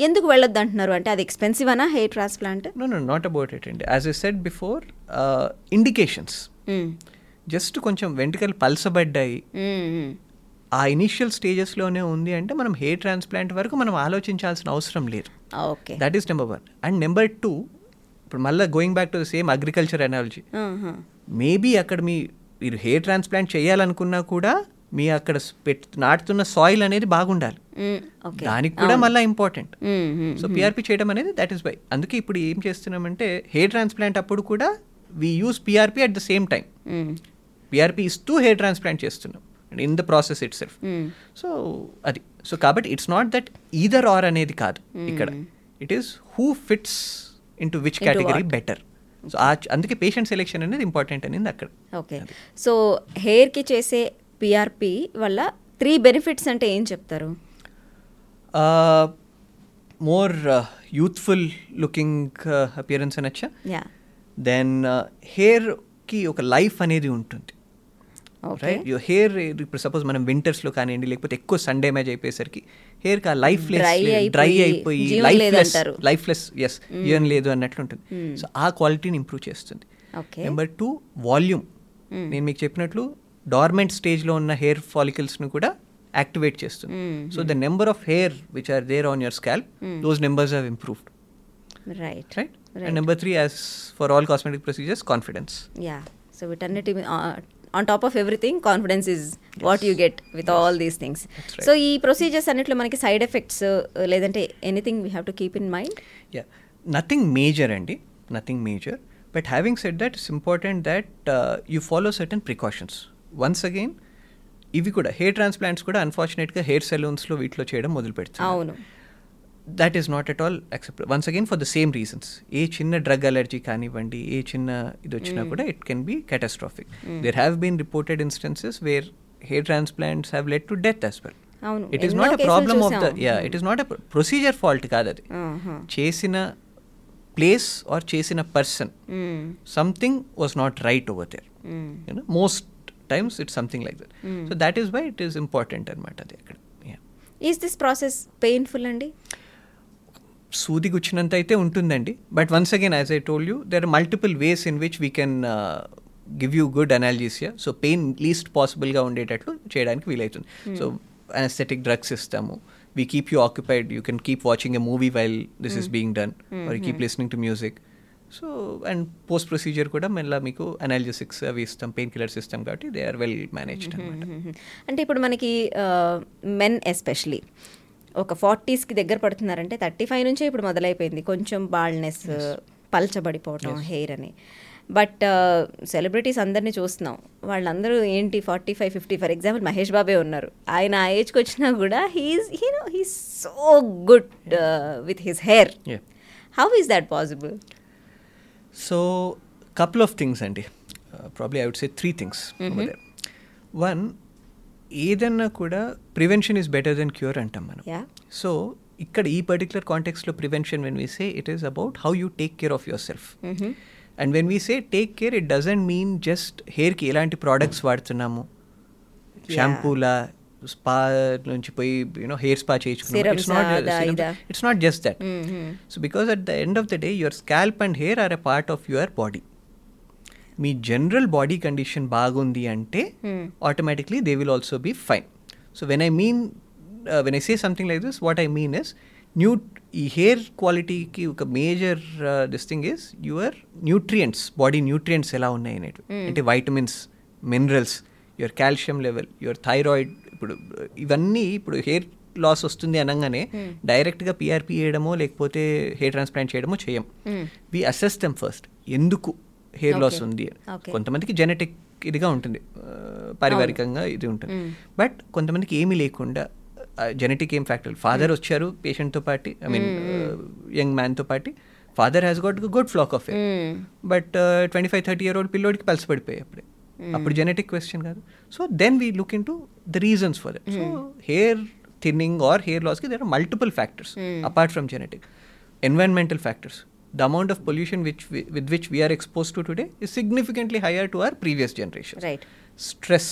ఎందుకు వెళ్ళొద్దు అంటున్నారు? అంటే అది ఎక్స్పెన్సివ్ అనా hair transplant no no not about it అండి as a set before indications just కొంచెం వెంట్రుకలు పల్సబడ్డాయి. ఆ ఇనిషియల్ స్టేజెస్లోనే ఉంది అంటే మనం హెయిర్ ట్రాన్స్ప్లాంట్ వరకు మనం ఆలోచించాల్సిన అవసరం లేదు. Okay. That is number one and number two ఇప్పుడు మళ్ళీ going back to the same agriculture analogy maybe అక్కడ మీ మీరు హెయిర్ ట్రాన్స్ప్లాంట్ చేయాలనుకున్నా కూడా మీ అక్కడ నాటుతున్న సాయిల్ అనేది బాగుండాలి. దానికి కూడా మళ్ళీ ఇంపార్టెంట్ సో పిఆర్పి చేయడం అనేది దట్ ఈస్ బై అందుకే ఇప్పుడు ఏం చేస్తున్నామంటే హెయిర్ ట్రాన్స్ప్లాంట్ అప్పుడు కూడా we use PRP at the same time PRP ఇస్తూ హెయిర్ ట్రాన్స్ప్లాంట్ చేస్తున్నాం. In the process itself so అది. సో కాబట్టి it's not that either or అనేది కాదు ఇక్కడ. It is who fits into which category? Better so అందుకే పేషెంట్ సెలెక్షన్ అనేది ఇంపార్టెంట్ అనేది అక్కడ. ఓకే సో హెయిర్కి చేసే పిఆర్పి వల్ల త్రీ బెనిఫిట్స్ అంటే ఏం చెప్తారు? మోర్ యూత్ఫుల్ లుకింగ్ అపియరెన్స్ అనొచ్చా? దెన్ హెయిర్కి ఒక లైఫ్ అనేది ఉంటుంది. రైట్ యూ హెయిర్ ఇప్పుడు సపోజ్ మనం వింటర్స్లో కానివ్వండి లేకపోతే ఎక్కువ సన్ డ్యామేజ్ అయిపోయేసరికి హెయిర్కి ఆ లైఫ్ Dry డ్రై అయిపోయి, లైఫ్లెస్. లైఫ్లెస్ ఎస్ జీవన్ లేదు అన్నట్లు ఉంటుంది సో ఆ క్వాలిటీని ఇంప్రూవ్ చేస్తుంది. నెంబర్ టూ వాల్యూమ్ నేను మీకు చెప్పినట్లు డార్మెంట్ స్టేజ్లో ఉన్న హెయిర్ ఫాలికల్స్ను కూడా యాక్టివేట్ చేస్తుంది. So the number of hair which are there on your scalp those numbers have improved right right and number three as far all cosmetic procedures confidence yeah so వీటన్నిటి on top of everything confidence is what you get with all these things. So ఈ ప్రొసీజర్స్ అన్నిట్లో మనకి సైడ్ ఎఫెక్ట్స్ లేదంటే anything we have to keep in mind yeah nothing major అండి. Nothing major but having set that it's important that you follow certain precautions once again ఇవి కూడా హెయిర్ ట్రాన్స్ప్లాంట్స్ కూడా అన్ఫార్చునేట్గా హెయిర్ సెలూన్స్లో వీటిలో చేయడం మొదలు పెడుతుంది అవును. That is not at all except once again for the same reasons ఏ చిన్న డ్రగ్ అలర్జీ కానివ్వండి ఏ చిన్న ఇది వచ్చినా కూడా it can be catastrophic. There have been reported instances where hair transplants have led to death as well it is not a problem of the. Yeah it is not a procedure fault కాదు అది. ఆహా. చేసిన ప్లేస్ ఆర్ చేసిన person. Something was not right over there. You know most times it's something like that so that is why it is important అనమాట అది అక్కడ. Yeah. Is this process painful అండి? సూది గుచ్చినంత అయితే ఉంటుందండి but once again as I told you there are multiple ways in which we can give you good analgesia so pain least పాసిబుల్గా ఉండేటట్లు చేయడానికి వీలవుతుంది సో అనస్థెటిక్ డ్రగ్స్ ఇస్తాము we keep you occupied you can keep watching a movie while this is being done or keep listening to music so and post procedure కూడా మళ్ళీ మీకు అనాలజిసిక్స్ అవి ఇస్తాం పెయిన్ కిల్లర్స్ ఇస్తాం కాబట్టి దే ఆర్ వెల్ మేనేజ్డ్ అనమాట అంటే ఇప్పుడు మనకి మెన్ ఎస్పెషలీ ఒక ఫార్టీస్కి దగ్గర పడుతున్నారంటే థర్టీ ఫైవ్ నుంచే ఇప్పుడు మొదలైపోయింది. కొంచెం బాల్నెస్ పల్చబడిపోవటం హెయిర్ అని. బట్ సెలబ్రిటీస్ అందరినీ చూస్తున్నాం. వాళ్ళందరూ ఏంటి forty five fifty? For example Mahesh బాబే ఉన్నారు. ఆయన ఆ ఏజ్కి వచ్చినా కూడా he's he know he's so good with his hair. How is that possible so couple of things అండి probably I would say three things one ఏదన్నా కూడా prevention is better than cure అంటాం మనం. సో ఇక్కడ ఈ particular కాంటెక్స్లో prevention when we say it is about how you take care of yourself and when we say take care it doesn't mean just హెయిర్కి ఎలాంటి ప్రోడక్ట్స్ వాడుతున్నాము. షాంపూలా స్పా నుంచి పోయి you know hair spa Serums it's not? It's not just that so because at the end of the day your scalp and hair are a part of your body me general body condition బాగుంది అంటే automatically they will also be fine so when I mean when I say something like this what I mean is new ఈ హెయిర్ క్వాలిటీకి ఒక major this thing is your nutrients body nutrients ఎలా ఉన్నాయి అనేవి అంటే vitamins minerals your calcium level your thyroid ఇప్పుడు ఇవన్నీ ఇప్పుడు హెయిర్ లాస్ వస్తుంది అనగానే డైరెక్ట్గా పిఆర్పి చేయడమో లేకపోతే హెయిర్ ట్రాన్స్ప్లాంట్ చేయడమో చేయం. వి అసెస్ దెమ్ ఫస్ట్ ఎందుకు? Hair loss. ఉంది. కొంతమందికి జెనెటిక్ ఇదిగా ఉంటుంది. పారివారికంగా ఇది ఉంటుంది. బట్ కొంతమందికి ఏమీ లేకుండా జెనెటిక్ ఏం ఫ్యాక్టర్ ఫాదర్ వచ్చారు పేషెంట్తో పాటు ఐ మీన్ యంగ్ మ్యాన్తో పాటు father has got good flock of but twenty five thirty year old పిల్లోడికి పల్స్ పడిపోయాయి అప్పుడే. అప్పుడు జెనెటిక్ క్వశ్చన్ కాదు. So then we look in to the reasons for that so hair thinning or hair లాస్కి there are multiple factors apart from genetic environmental factors the amount of pollution which we, with which we are exposed to today is significantly higher to our previous generation. Right. Stress.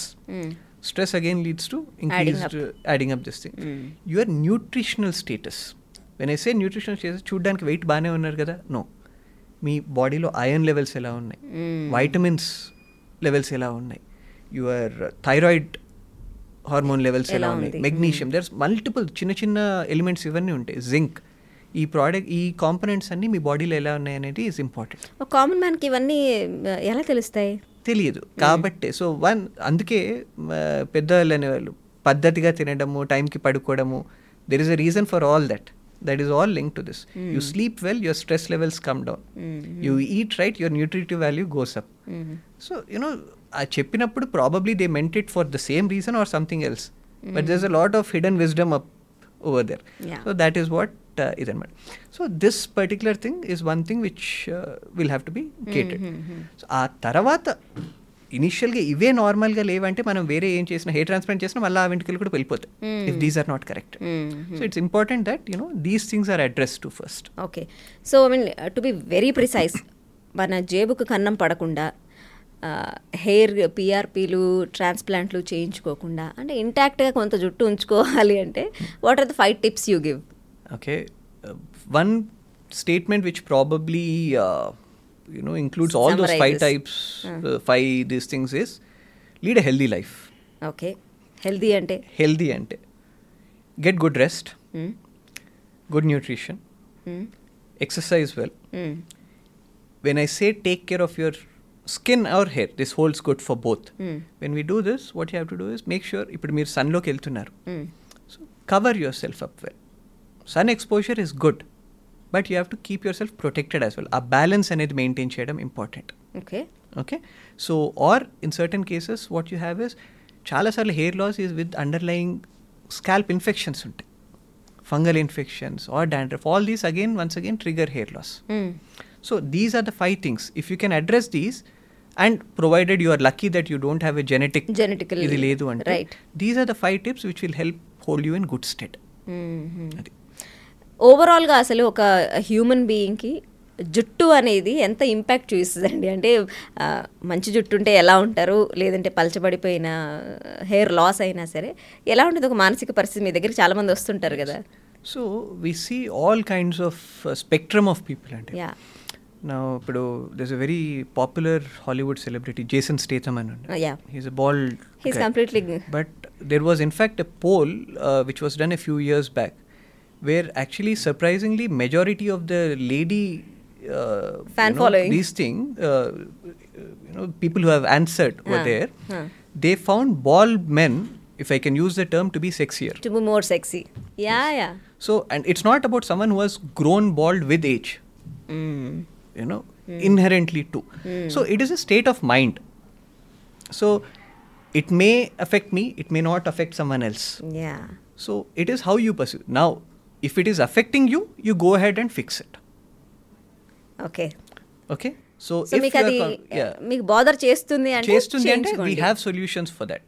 Stress again leads to increased up. uh, adding up this thing. Your nutritional status. When I say nutritional status, చూడ్డానికి వెయిట్ బాగానే ఉన్నారు కదా నో మీ బాడీలో ఐరన్ లెవెల్స్ ఎలా ఉన్నాయి వైటమిన్స్ లెవెల్స్ ఎలా ఉన్నాయి యువర్ థైరాయిడ్ హార్మోన్ లెవెల్స్ ఎలా ఉన్నాయి? మెగ్నీషియం దర్స్ మల్టిపుల్ చిన్న చిన్న ఎలిమెంట్స్ ఇవన్నీ ఉంటాయి జింక్ ఈ ప్రోడక్ట్ ఈ కాంపనెంట్స్ అన్నీ మీ బాడీలో ఎలా ఉన్నాయి అనేది ఈజ్ ఇంపార్టెంట్ ఒక కామన్ మ్యాన్కి ఇవన్నీ ఆ, ఎలా తెలుస్తాయి? తెలియదు. కాబట్టి సో వన్ అందుకే ఆ, పెద్దవాళ్ళు అనేవాళ్ళు పద్ధతిగా తినడము టైంకి పడుకోవడము there is a reason for all that that is all link to this you sleep well your stress levels come down you eat right your nutritive value goes up so you know ఆ చెప్పినప్పుడు probably they meant it for the same reason or something else but there a lot of hidden wisdom up over there Yeah. So that is what ఇదన్నమాట. So this particular thing is one thing which will have to be కేటెడ్ so ఆ తర్వాత ఇనిషియల్గా ఇవే నార్మల్గా లేవంటే మనం వేరే ఏం చేసినా హెయిర్ ట్రాన్స్ప్లాంట్ చేసినా మళ్ళీ ఆ వెంట్రుకలు కూడా వెళ్ళిపోతాయి if these are not correct so it's important that you know these things are address to first okay so I mean to be very precise మన జేబుకు కన్నం పడకుండా హెయిర్ పిఆర్పీలు ట్రాన్స్ప్లాంట్లు చేయించుకోకుండా అంటే ఇంటాక్ట్గా కొంత జుట్టు ఉంచుకోవాలి అంటే what are the five tips you give Okay. Uh, one statement which probably uh, you know includes all those five Summarizes. types, uh, five these things is lead a healthy life. Okay healthy అంటే Healthy ante get good rest, good nutrition, exercise well. When I say take care of your skin or hair, this holds good for both. When we do this, what you have to do is make sure ఇప్పుడు మీరు సన్లోకి వెళ్తున్నారు so cover yourself up well sun exposure is good but you have to keep yourself protected as well ఆ బ్యాలెన్స్ అనేది మెయింటైన్ చేయడం important okay okay so or in certain cases what you have is చాలాసార్లు hair loss is with underlying scalp infections ఉంటాయి fungal infections or dandruff all these again once again trigger hair loss so these are the five things if you can address these and provided you are lucky that you don't have a genetic Genetical, ఇది లేదు అంటే right. These are the five tips which will help hold you in good state అది ఓవరాల్గా అసలు ఒక హ్యూమన్ బీయింగ్కి జుట్టు అనేది ఎంత ఇంపాక్ట్ చూపిస్తుందండి? అంటే మంచి జుట్టు ఉంటే ఎలా ఉంటారు? లేదంటే పలచబడిపోయిన హెయిర్ లాస్ అయినా సరే ఎలా ఉంటుంది? ఒక మానసిక పరిస్థితి మీ దగ్గరికి చాలామంది వస్తుంటారు కదా? So we see all kinds of spectrum of people అంటే. యా నా ఇప్పుడు this a very popular Hollywood celebrity Jason Statham అని. He's a he's completely was, in fact, a poll uh, which was done a few years back, where actually surprisingly majority of the lady uh, fan you know, following these things, uh, uh, you know, people who have answered were there. They found bald men, if I can use the term, to be sexier. To be more sexy. Yeah, yes. yeah. So, and it's not about someone who has grown bald with age. Mm. You know, mm. inherently too. Mm. So it is a state of mind. So it may affect me. It may not affect someone else. Yeah. So it is how you perceive. Now, if it is affecting you, you go ahead and fix it. Okay Okay? So, so if మీకు అది. మీకు బాదర్ చేస్తుంది అంటే చేస్తుంది అంటే we. Have solutions for that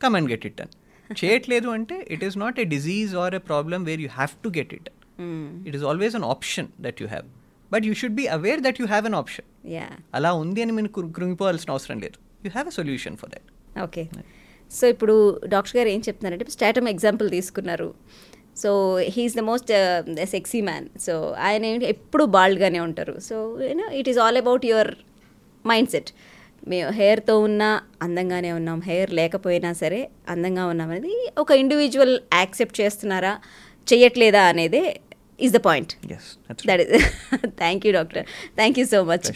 come and get it done చేయట్లేదు అంటే it is not a disease or a problem where you have to get it. It is always an option that you have but you should be aware that you have an option yeah అలా ఉంది అని మీరు కృంగిపోవాల్సిన అవసరం లేదు. You have a solution for that okay so ఇప్పుడు డాక్టర్ గారు ఏం చెప్తున్నారంటే స్టాటమ్ ఎగ్జాంపుల్ తీసుకున్నారు. So he's the most sexy man so ఆయన ఏంటి? ఎప్పుడు బాల్డ్గానే ఉంటారు. So you know it is all about your mindset మేము హెయిర్తో ఉన్నా అందంగానే ఉన్నాం. హెయిర్ లేకపోయినా సరే అందంగా ఉన్నాం అనేది ఒక ఇండివిజువల్ యాక్సెప్ట్ చేస్తున్నారా చెయ్యట్లేదా అనేదే is the point that is thank you doctor thank you so much.